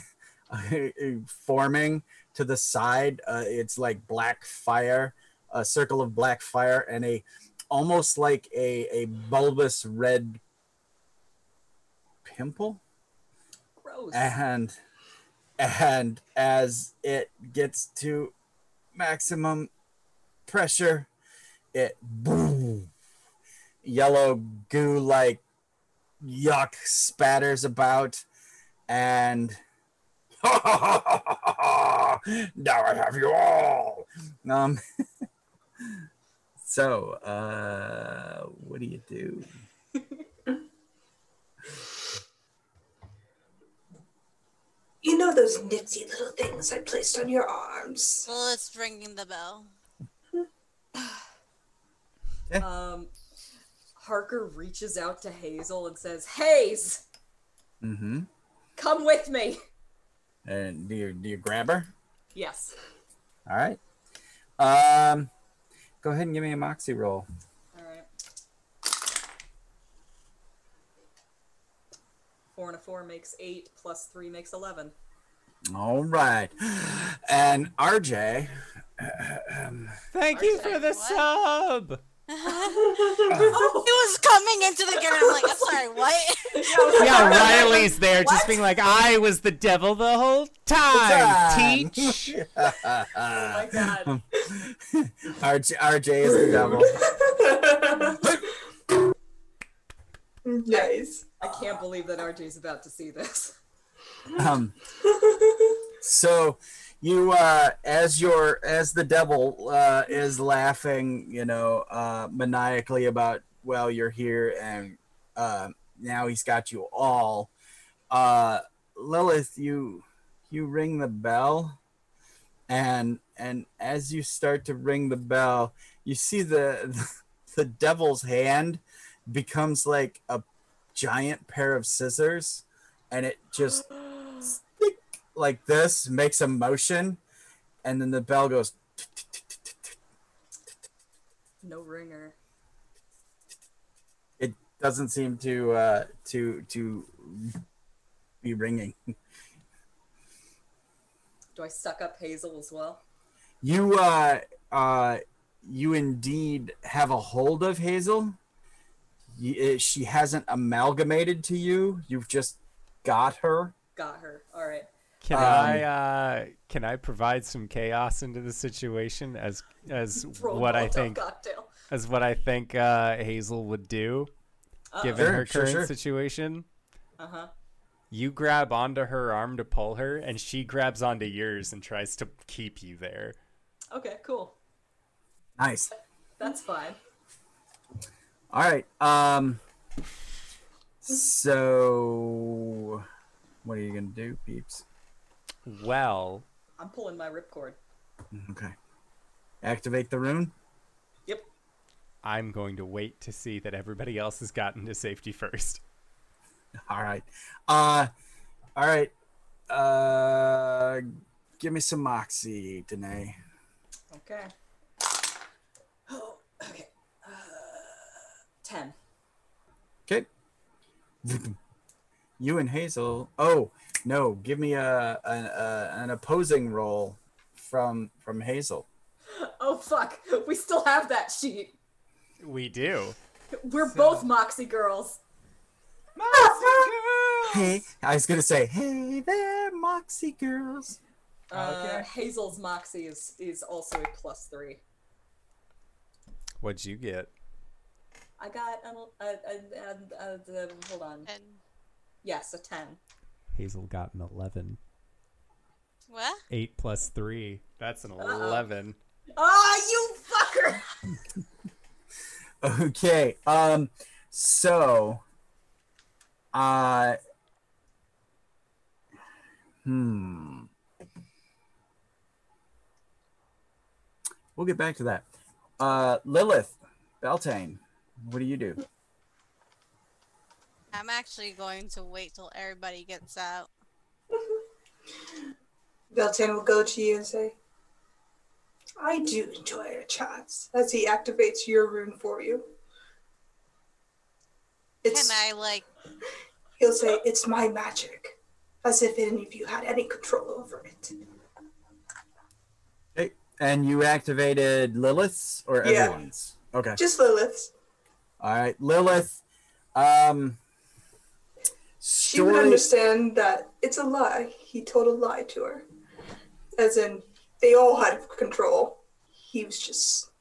forming to the side. Uh, it's like black fire, a circle of black fire, and a almost like a a bulbous red pimple Gross. and and as it gets to maximum pressure it boom yellow goo like yuck spatters about and now i have you all um so uh what do you do You know those nifty little things I placed on your arms. Well, it's ringing the bell. Um, Harker reaches out to Hazel and says, "Haze, mm-hmm come with me." And do you do you grab her Yes. All right. Um, go ahead and give me a moxie roll. All right. Four and a four makes eight. Plus three makes eleven. All right. And RJ, Thank you for the what? sub. He was coming into the game, I'm like, I'm sorry, what? Yeah, Riley's there, just being like, "I was the devil the whole time." Teach. Oh my god. RJ, RJ is the devil. nice. I can't believe that RJ's about to see this. Um, so you, uh, as your as the devil uh, is laughing, you know, uh, maniacally about, well, you're here, and uh, now he's got you all. Uh, Lilith, you you ring the bell, and and as you start to ring the bell, you see the the devil's hand becomes like a giant pair of scissors, and it just like this makes a motion, and then the bell goes. No ringer. It doesn't seem to uh, to to be ringing. Do I suck up Hazel as well? You uh uh you indeed have a hold of Hazel. Uh, She hasn't amalgamated to you. You've just got her. Got her. All right. Can Um, I uh, can I provide some chaos into the situation as as what I think Cocktail. as what I think uh, Hazel would do given Sure, her sure, current sure. situation? Uh huh. You grab onto her arm to pull her, and she grabs onto yours and tries to keep you there. Okay. Cool. Nice. That's fine. All right. Um. So, what are you gonna do, peeps? Well, I'm pulling my ripcord. Okay. Activate the rune. Yep. I'm going to wait to see that everybody else has gotten to safety first. All right. Uh. All right. Uh. Give me some moxie, Danae. Okay. Oh. Okay. Uh, Ten. Okay. You and Hazel. Oh no! Give me a an, a an opposing roll from from Hazel. Oh fuck. We still have that sheet. We do. We're both Moxie girls. Moxie girls. Hey, I was gonna say, hey there, Moxie girls. Uh, Okay. Hazel's Moxie is is also a plus three. What'd you get? I got an, a, a, a, a, a, hold on. And Yes, a ten. Hazel got an 11. what? 8 plus 3. That's an Uh-oh. 11. Ah, you fucker! Okay. Um. So. Uh. Hmm. We'll get back to that. Uh, Lilith, Beltane, what do you do? I'm actually going to wait till everybody gets out. Beltane will go to you and say, I do enjoy a chance as he activates your rune for you. It's, Can I like? He'll say, It's my magic, as if any of you had any control over it. Okay. And you activated Lilith's or Yeah. everyone's? Okay. Just Lilith's. All right, Lilith. Um. She would understand that it's a lie. He told a lie to her. As in, they all had control. He was just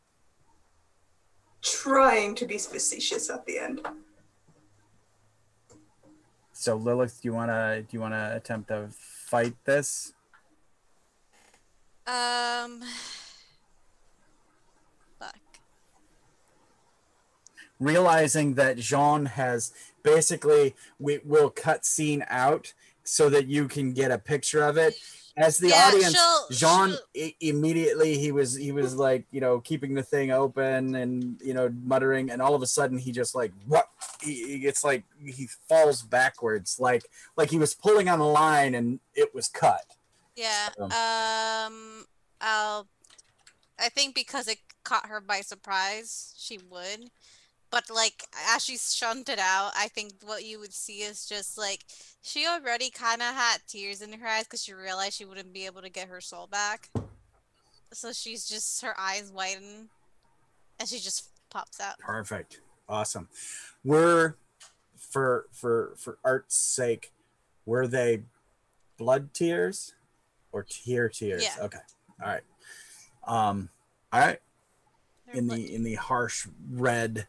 trying to be facetious at the end. So Lilith, do you wanna do you wanna attempt to fight this? Um. Fuck. realizing that Jean has basically we will cut scene out so that you can get a picture of it. As the Yeah, audience, she'll- Jean she'll- i- immediately he was he was like you know keeping the thing open and you know muttering, and all of a sudden he just like what he, gets like he falls backwards like like he was pulling on a line and it was cut. Yeah. So- Um. I'll. I think because it caught her by surprise, she would. But like as she's shunted out, I think what you would see is just like she already kind of had tears in her eyes because she realized she wouldn't be able to get her soul back. So she's just her eyes widen, and she just pops out. Perfect. Awesome. Were for for for art's sake, were they blood tears or tear tears? Yeah. Okay. All right. Um all right. They're In blood- the in the harsh red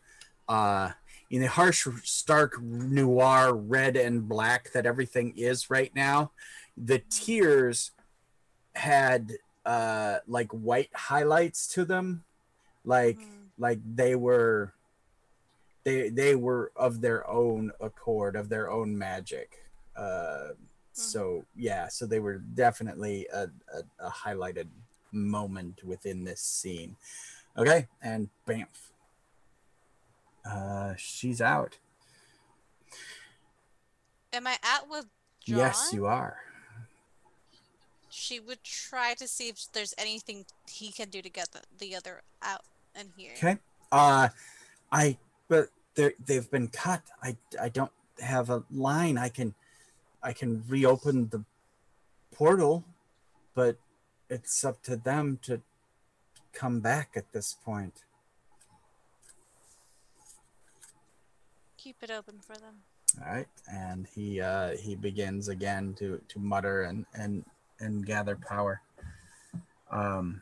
uh in the harsh stark noir red and black that everything is right now, the tears had uh like white highlights to them. Like Mhm. like they were they they were of their own accord of their own magic. Uh so yeah so they were definitely a, a, a highlighted moment within this scene. Okay and bamf uh she's out. Am I out with Jean? yes you are. She would try to see if there's anything he can do to get the, the other out in here. okay. Uh i but they they've been cut. I i don't have a line. I can i can reopen the portal but it's up to them to come back at this point Keep it open for them. all right and he uh he begins again to to mutter and and and gather power um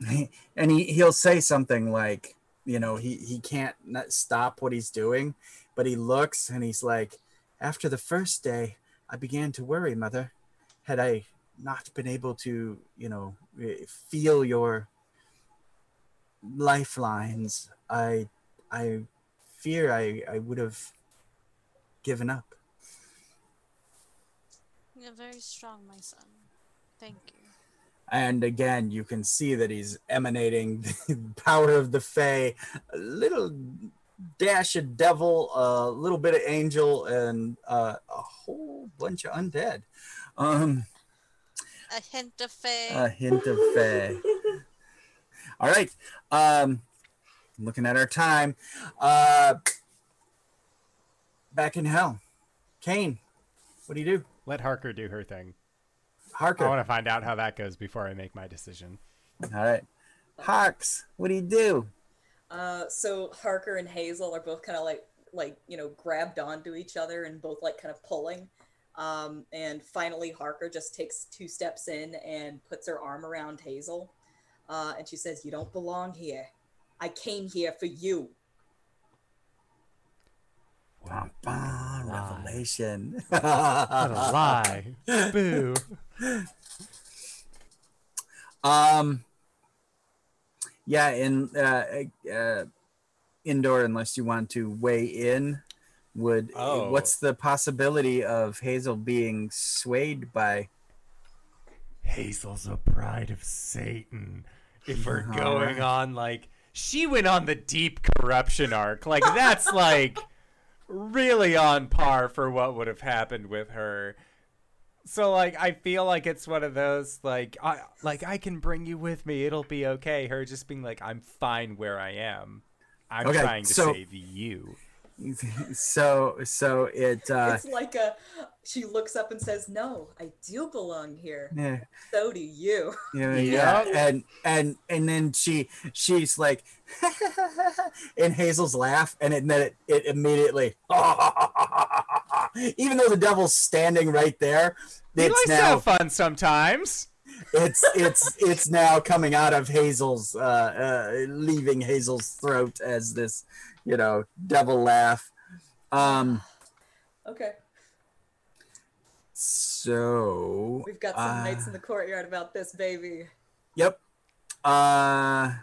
and he he'll say something like you know he he can't stop what he's doing but he looks and he's like after the first day i began to worry mother had i not been able to you know eh, feel your lifelines i i fear i i would have given up You're very strong, my son. Thank you. and again you can see that he's emanating the power of the Fae, a little dash of devil, a little bit of angel, and uh, a whole bunch of undead. Um, A hint of fae. a hint of Fae. All right. Um, looking at our time. Uh, back in hell. Kane, what do you do? Let Harker do her thing. Harker. I want to find out how that goes before I make my decision. All right. Hawks, what do you do? Uh, so Harker and Hazel are both kind of like like you know grabbed onto each other and both like kind of pulling. Um, and finally, Harker just takes two steps in and puts her arm around Hazel, uh, and she says, "You don't belong here. I came here for you." Bum, bum, revelation. What a lie. Boo. Um. Yeah, in uh, uh, indoor, unless you want to weigh in, would Oh. what's the possibility of Hazel being swayed by? Hazel's a bride of Satan. If we're going on like she went on the deep corruption arc, like that's like really on par for what would have happened with her. So like I feel like it's one of those like I like I can bring you with me, it'll be okay. Her just being like I'm fine where I am. I'm Okay, trying to so- save you. so so it uh, it's like a. She looks up and says, "No, I do belong here. yeah, So do you." yeah, Yep. yeah, and and and then she she's like, in Hazel's laugh, and, it, and then it, it immediately, even though the devil's standing right there, it's likes now have fun sometimes. it's it's it's now coming out of Hazel's uh, uh leaving Hazel's throat as this you know devil laugh. Um Okay, so we've got some uh, knights in the courtyard about this baby. yep. Uh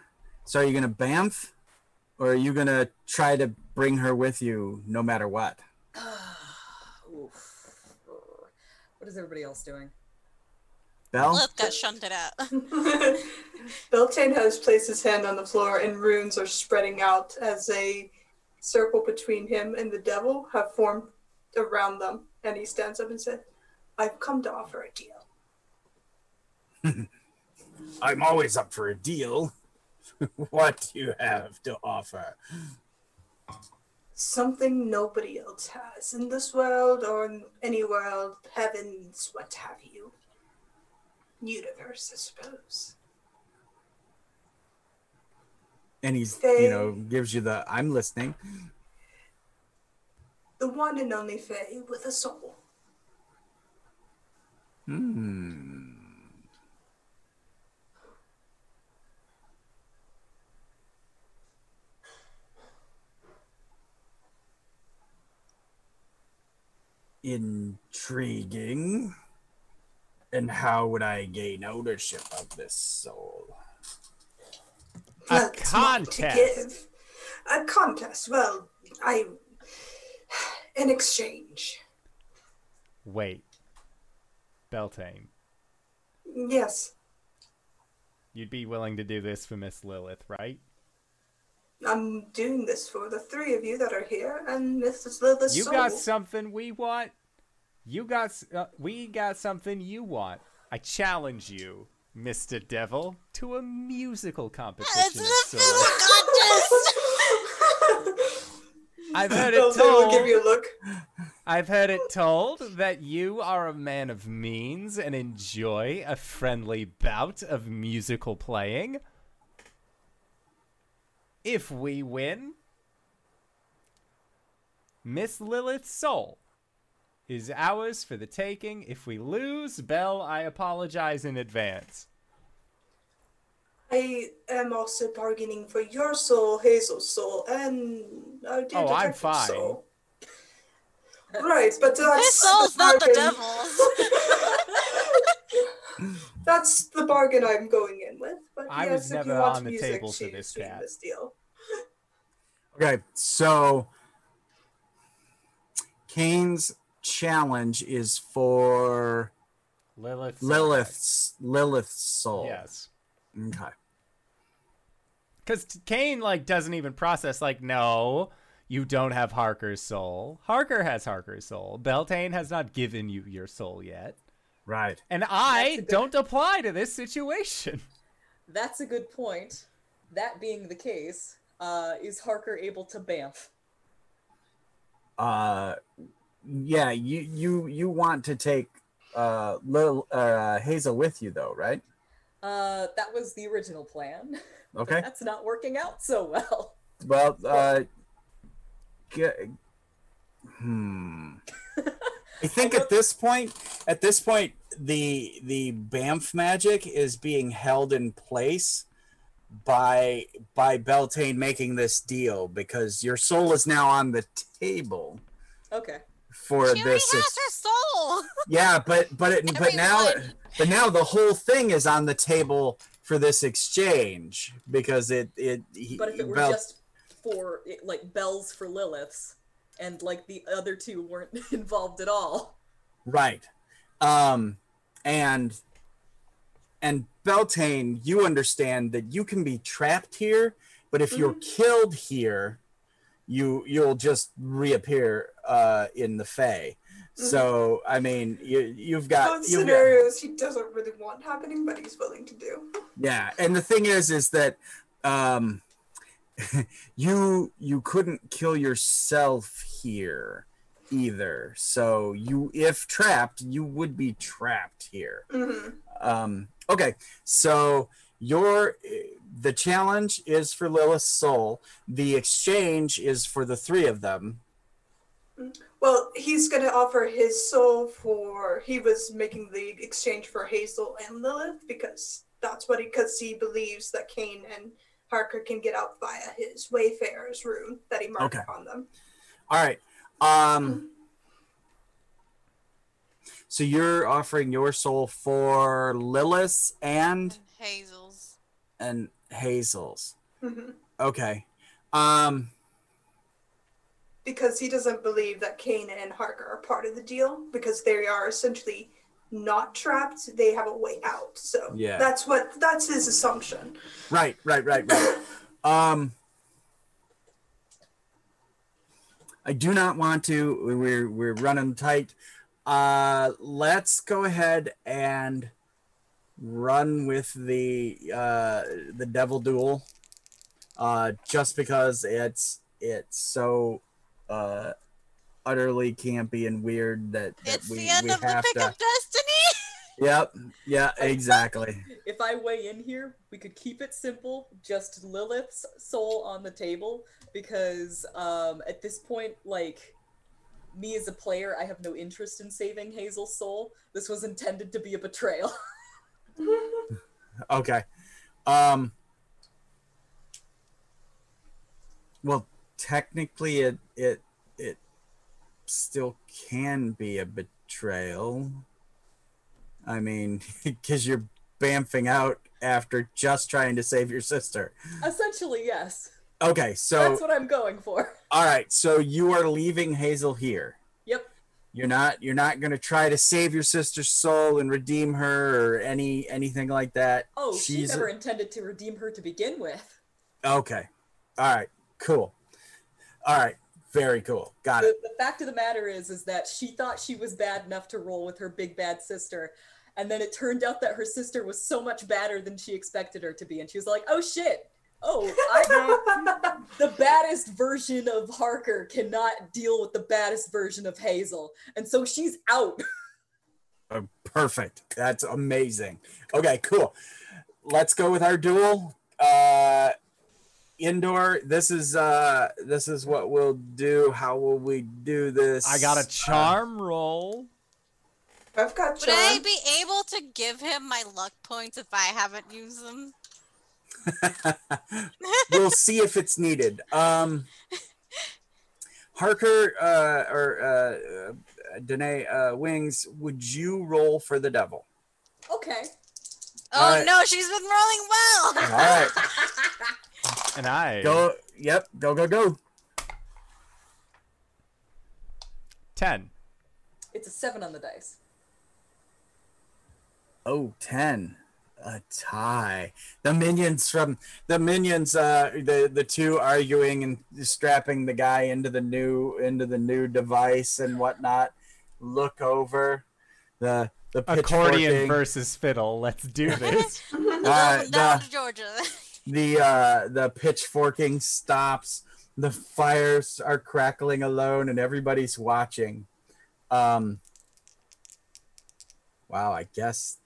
so are you gonna bamf or are you gonna try to bring her with you no matter what? What is everybody else doing? Bell Lilith got shunted out. Beltane has placed his hand on the floor, and runes are spreading out as a circle between him and the devil have formed around them. And he stands up and said, I've come to offer a deal. i'm always up for a deal what do you have to offer Something nobody else has in this world or in any world, heavens, what have you. Universe, I suppose. and he's They- you know gives you the i'm listening The one and only Fae with a soul. hmm Intriguing. And how would I gain ownership of this soul? A That's mine to contest. give. A contest. Well, I. An exchange. Wait. Beltane. Yes, You'd be willing to do this for Miss Lilith, right? I'm doing this for the three of you that are here and Mrs. Lilith's You soul. got something we want. You got uh, we got something you want. I challenge you, Mr. Devil, to a musical competition. It's of a sorts. fiddle contest. I've heard it will give told. you a look. I've heard it told that you are a man of means and enjoy a friendly bout of musical playing. If we win, Miss Lilith's soul is ours for the taking. If we lose, Belle, I apologize in advance. I am also bargaining for your soul, Hazel's soul, and our dear Oh, I'm detective's fine. soul. Right, but that's His soul's not the bargain- devil's. That's the bargain I'm going in with. But I yes, was if never you want on the music, table for she's this cat. This deal. Okay, so Kane's challenge is for Lilith. Lilith's Lilith's soul. Yes. Okay. Because Kane like doesn't even process like no, you don't have Harker's soul. Harker has Harker's soul. Beltane has not given you your soul yet, Right. and I good- don't apply to this situation. That's a good point. That being the case, uh, is Harker able to bamf? Uh yeah, you you you want to take uh Lil uh Hazel with you though, right? Uh, that was the original plan. Okay. That's not working out so well. Well, uh g- hmm. I think at this point, at this point, the the Bamf magic is being held in place by by Beltane making this deal because your soul is now on the table Okay. For She already this. has her soul. yeah, but but it, but now but now the whole thing is on the table for this exchange because it it. he- But if it were Bel- just for like bells for Liliths, and like the other two weren't involved at all. Right. Um and and Beltane, you understand that you can be trapped here, but if you're killed here, you you'll just reappear uh in the Fey. So I mean you you've got you've got- scenarios he doesn't really want happening, but he's willing to do. yeah, and the thing is, is that um, you you couldn't kill yourself here either. So you, if trapped, you would be trapped here. hmm Um, okay, so your the challenge is for Lilith's soul. The exchange is for the three of them. Well, he's gonna offer his soul for. He was making the exchange for Hazel and Lilith because that's what he. Because he believes that Kane and Harker can get out via his Wayfarer's rune that he marked Okay. on them. All right. Um. So you're offering your soul for Lilith's and Hazel's. and Hazel's. hmm Okay. Um Because he doesn't believe that Kane and Harker are part of the deal because they are essentially not trapped. They have a way out. So Yeah. that's what that's his assumption. right, right, right, right. um I do not want to we're we're running tight. Uh let's go ahead and run with the uh the devil duel. Uh just because it's it's so uh utterly campy and weird that, that It's we, the end we of the have pick to of destiny. Yep. Yeah, exactly. If I weigh in here, we could keep it simple, just Lilith's soul on the table, because um, at this point, like me as a player, I have no interest in saving Hazel's soul. This was intended to be a betrayal. Okay. Um Well, technically it it it still can be a betrayal. I mean, cuz you're bamfing out after just trying to save your sister. Essentially, yes. Okay, so That's what I'm going for. all right, so you are leaving Hazel here. You're not you're not going to try to save your sister's soul and redeem her or any anything like that. Oh, she She's- never intended to redeem her to begin with. Okay. All right. Cool. All right. Very cool. Got the, it. the fact of the matter is is that she thought she was bad enough to roll with her big bad sister and then it turned out that her sister was so much badder than she expected her to be and she was like oh shit oh i the baddest version of harker cannot deal with the baddest version of hazel and so she's out Uh, perfect. That's amazing. Okay. Cool. Let's go with our duel. Uh, indoor. This is uh, this is what we'll do. How will we do this? I got a charm roll. I've got Would I be able to give him my luck points if I haven't used them? we'll see if it's needed. Um, Harker uh, or uh, uh, Danae uh, Wings, would you roll for the devil? okay Oh Alright. no, she's been rolling well. All right. And I Go. Yep. Go. Go. Go. 10. it's a seven on the dice Oh, 10. A tie. The minions from the minions, uh, the the two arguing and strapping the guy into the new into the new device and whatnot. Look over the the Accordion pitchforking. versus fiddle. Let's do this. Uh, Welcome down the- Georgia. the uh the pitchforking stops the fires are crackling alone and everybody's watching um wow i guess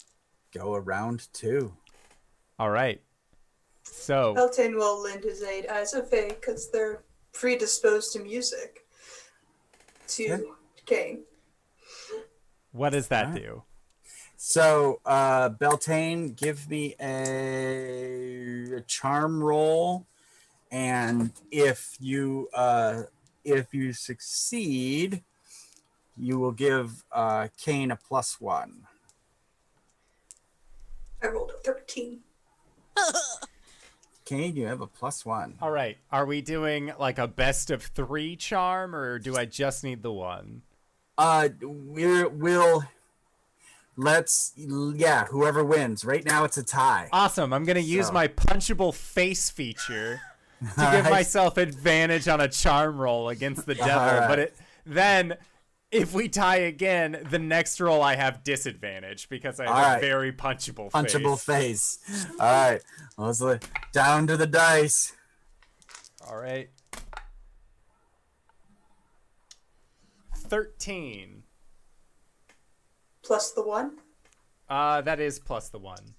go around two All right. So, Beltane will lend his aid as a Fae because they're predisposed to music to Okay. Kane. What does that Alright. do? So, uh, Beltane, give me a, a charm roll, and if you uh, if you succeed, you will give uh, Kane a plus one. I rolled a 13. Kane, you have a plus one. All right. Are we doing like a best of three charm, or do I just need the one? Uh, we're, we'll let's yeah, whoever wins. Right now, it's a tie. Awesome. I'm gonna use So- my punchable face feature to give Alright. myself advantage on a charm roll against the devil. Alright. But it, then, if we tie again, the next roll I have disadvantage because I have a very punchable, face. Punchable face. face. All right, let's look down to the dice. All right. Thirteen. Plus the one. Uh, that is plus the one.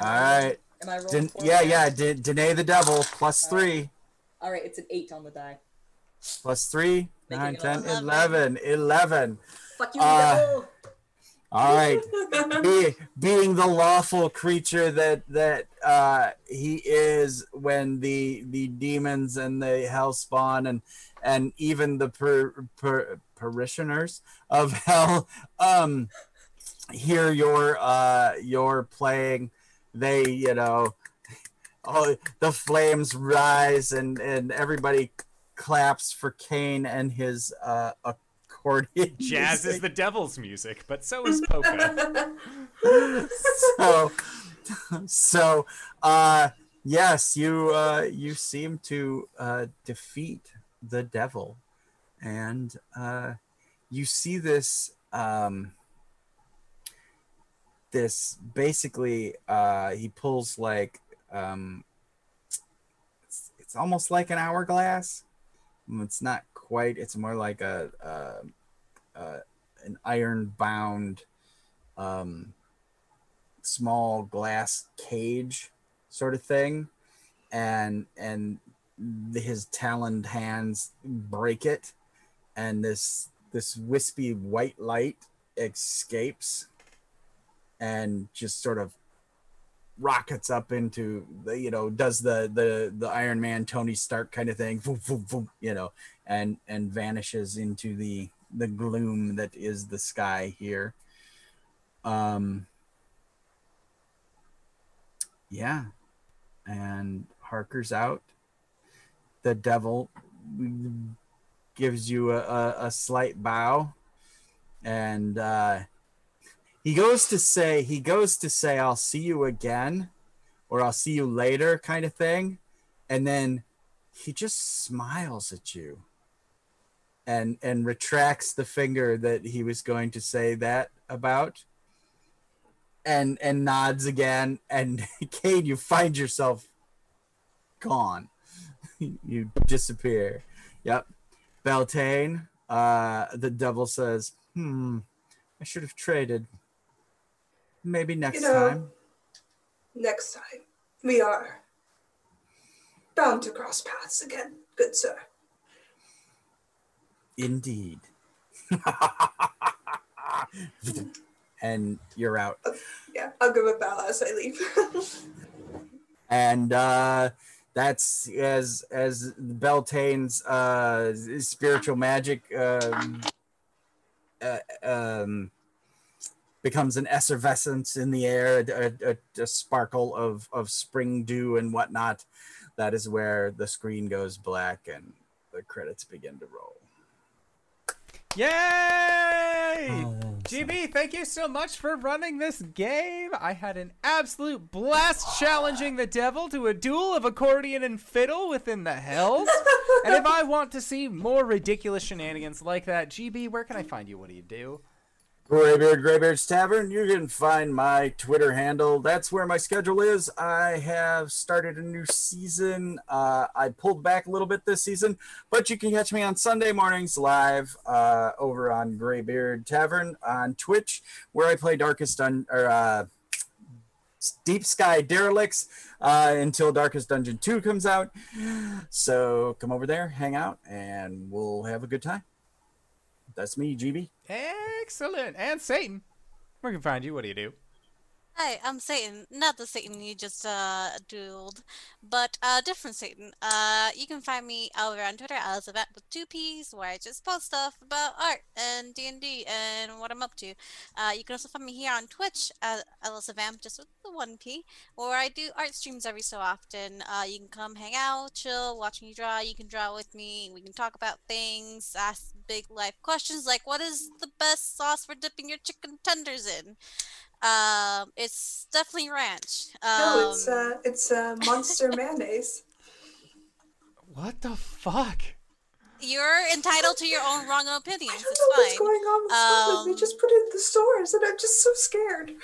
Am All I- right. Am I rolling? Den- yeah, yeah. De- Dene the devil plus three. All right, it's an eight on the die. Plus three, Making 9, 10, 11. 11. 11. Fuck you, uh, All right. Be, being the lawful creature that that uh, he is when the the demons and the hell spawn and and even the per, per, parishioners of hell um hear your uh your playing they you know oh the flames rise and and everybody claps for Kane and his uh accordion Jazz music. is the devil's music, but so is polka. so so uh yes you uh you seem to uh defeat the devil and uh you see this um this basically uh he pulls like um it's, it's almost like an hourglass it's not quite it's more like a uh, uh an iron bound um small glass cage sort of thing. And and his taloned hands break it and this this wispy white light escapes and just sort of rockets up into the you know does the the the iron man tony stark kind of thing vroom, vroom, vroom, you know and and vanishes into the the gloom that is the sky here. Um yeah. And harker's out. The devil gives you a, a, a slight bow. And uh he goes to say he goes to say i'll see you again or i'll see you later kind of thing. And then he just smiles at you and and retracts the finger that he was going to say that about and and nods again. And Cade, you find yourself gone. You disappear. Yep. Beltane uh the devil says hmm i should have traded maybe next You know- time Next time, we are bound to cross paths again, good sir. indeed and you're out Yeah, I'll give a bow as I leave. and uh that's as as Beltane's uh spiritual magic um, uh, um becomes an effervescence in the air a, a, a sparkle of of spring dew and whatnot that is where the screen goes black and the credits begin to roll Yay! Oh, GB, thank you so much for running this game. I had an absolute blast challenging the devil to a duel of accordion and fiddle within the hells. and if I want to see more ridiculous shenanigans like that, GB, where can I find you? What do you do? Graybeard Graybeard's Tavern. You can find my Twitter handle. That's where my schedule is. I have started a new season. Uh, I pulled back a little bit this season, but you can catch me on Sunday mornings live uh, over on Graybeard Tavern on Twitch, where I play Darkest Dun- or uh, Deep Sky Derelicts uh, until Darkest Dungeon 2 comes out. So come over there, hang out, and we'll have a good time. That's me, GB. Excellent. And Satan, where can find you? What do you do? Hi, I'm Satan. Not the Satan you just uh dueled, but uh different Satan. Uh you can find me over on Twitter as Event with two P's where I just post stuff about art and D and D and what I'm up to. Uh you can also find me here on Twitch at Alice Vamp just with the one P, where I do art streams every so often. Uh you can come hang out, chill, watch me draw, you can draw with me, we can talk about things, ask big life questions like what is the best sauce for dipping your chicken tenders in? Um, it's definitely ranch. Um, no, it's uh, it's uh, monster mayonnaise. What the fuck? you're entitled to your own wrong I opinions. don't It's know what's going on with Scotland. Um, They just put it in the stores, and I'm just so scared.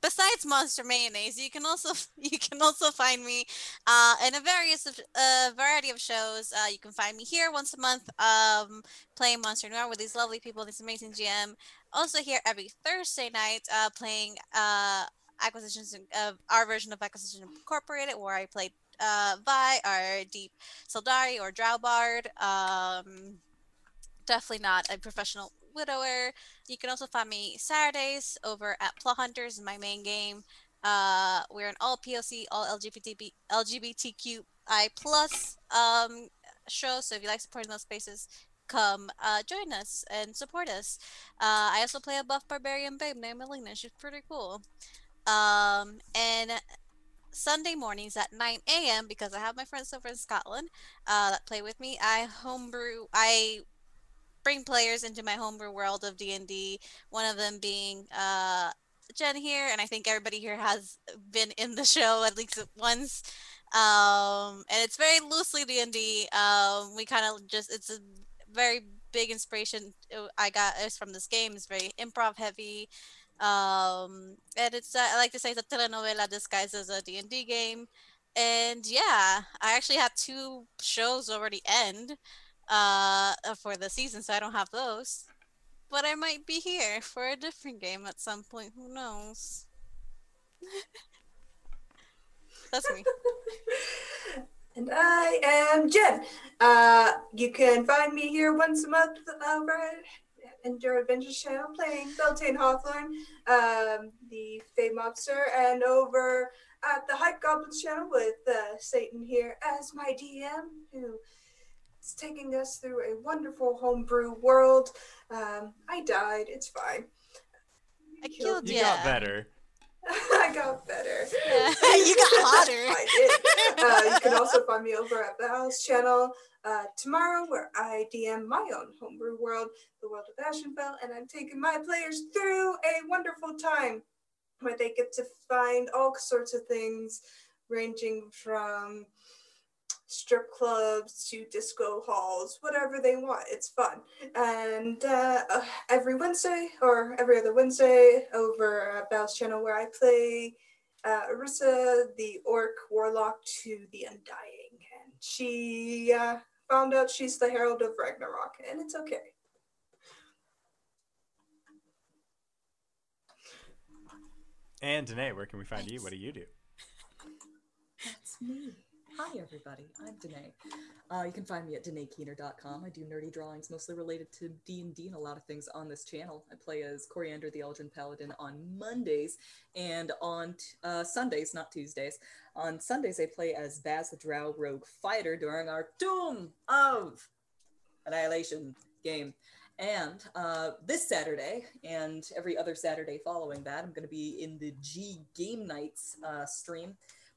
Besides Monster Mayonnaise, you can also you can also find me uh, in a various of, uh, variety of shows. Uh, you can find me here once a month, um, playing Monster Noir with these lovely people, this amazing GM. Also here every Thursday night, uh, playing uh, acquisitions of our version of Acquisition Incorporated, where I played uh, Vi or Deep Sildari or Drowbard. Um, definitely not a professional widower. You can also find me Saturdays over at Plot Hunters, my main game. Uh, we're an all POC, all LGBT, LGBTQI plus um, show. So if you like supporting those spaces, come uh, join us and support us. Uh, I also play a buff barbarian babe named Melina. She's pretty cool. Um, and Sunday mornings at 9 a.m. because I have my friends over in Scotland uh, that play with me. I homebrew. I bring players into my homebrew world of D&D. One of them being uh, Jen here, and I think everybody here has been in the show at least once. Um, and it's very loosely D&D. Um, we kind of just it's a very big inspiration I got is from this game. It's very improv heavy. Um, and it's uh, I like to say it's a telenovela disguised as a D&D game. And yeah, I actually had two shows already end uh for the season so i don't have those but i might be here for a different game at some point who knows that's me And I am Jen. Uh, you can find me here once a month over at Indoor Adventures channel playing Beltane Hawthorne, um, the Fey Mobster, and over at the Hype Goblins channel with uh, Satan here as my DM, who is taking us through a wonderful homebrew world. Um, I died. It's fine. i killed You ya. got better. I got better. Yeah, you got hotter I did. Uh, you can also find me over at the House channel uh, tomorrow, where I DM my own homebrew world, the world of Ashenfell, and I'm taking my players through a wonderful time where they get to find all sorts of things, ranging from strip clubs to disco halls, whatever they want. It's fun. And uh, uh, every Wednesday or every other Wednesday over at Bal's channel, where I play uh, Arissa, the orc warlock to the Undying. And she uh, found out she's the Herald of Ragnarok, and it's okay. And Danae, where can we find you? What do you do? That's me. Hi, everybody. I'm Danae. Uh, you can find me at DanaeKeener.com. I do nerdy drawings, mostly related to D&D and a lot of things on this channel. I play as Coriander the Eladrin Paladin on Mondays, and on uh, Sundays, not Tuesdays. On Sundays, I play as Baz the Drow Rogue Fighter during our Tomb of Annihilation game. And uh, this Saturday and every other Saturday following that, I'm going to be in the G Game Nights uh, stream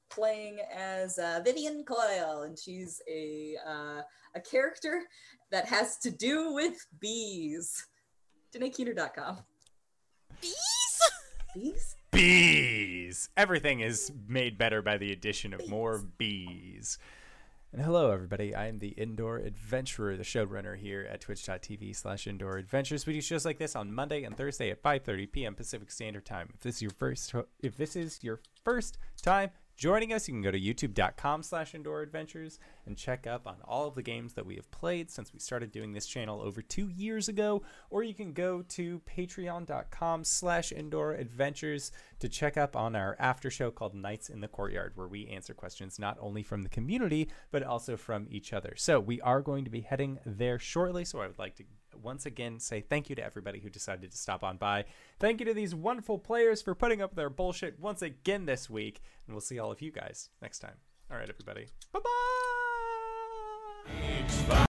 playing as uh, Vivian Coyle, and she's a uh, a character that has to do with bees. DanaeKeener.com. bees Bees? Bees! Everything is made better by the addition of more bees. And hello, everybody. I am the Indoor Adventurer, the showrunner here at twitch.tv slash indoor adventures. We do shows like this on Monday and Thursday at 5.30 p.m. Pacific Standard Time. If this is your first if this is your first time joining us. You can go to youtube.com slash indoor adventures and check up on all of the games that we have played since we started doing this channel over two years ago. Or you can go to patreon.com slash indoor adventures to check up on our after show called Nights in the Courtyard, where we answer questions not only from the community, but also from each other. So we are going to be heading there shortly. So I would like to once again say thank you to everybody who decided to stop on by. Thank you to these wonderful players for putting up their bullshit once again this week. And we'll see all of you guys next time. All right, everybody. Bye bye.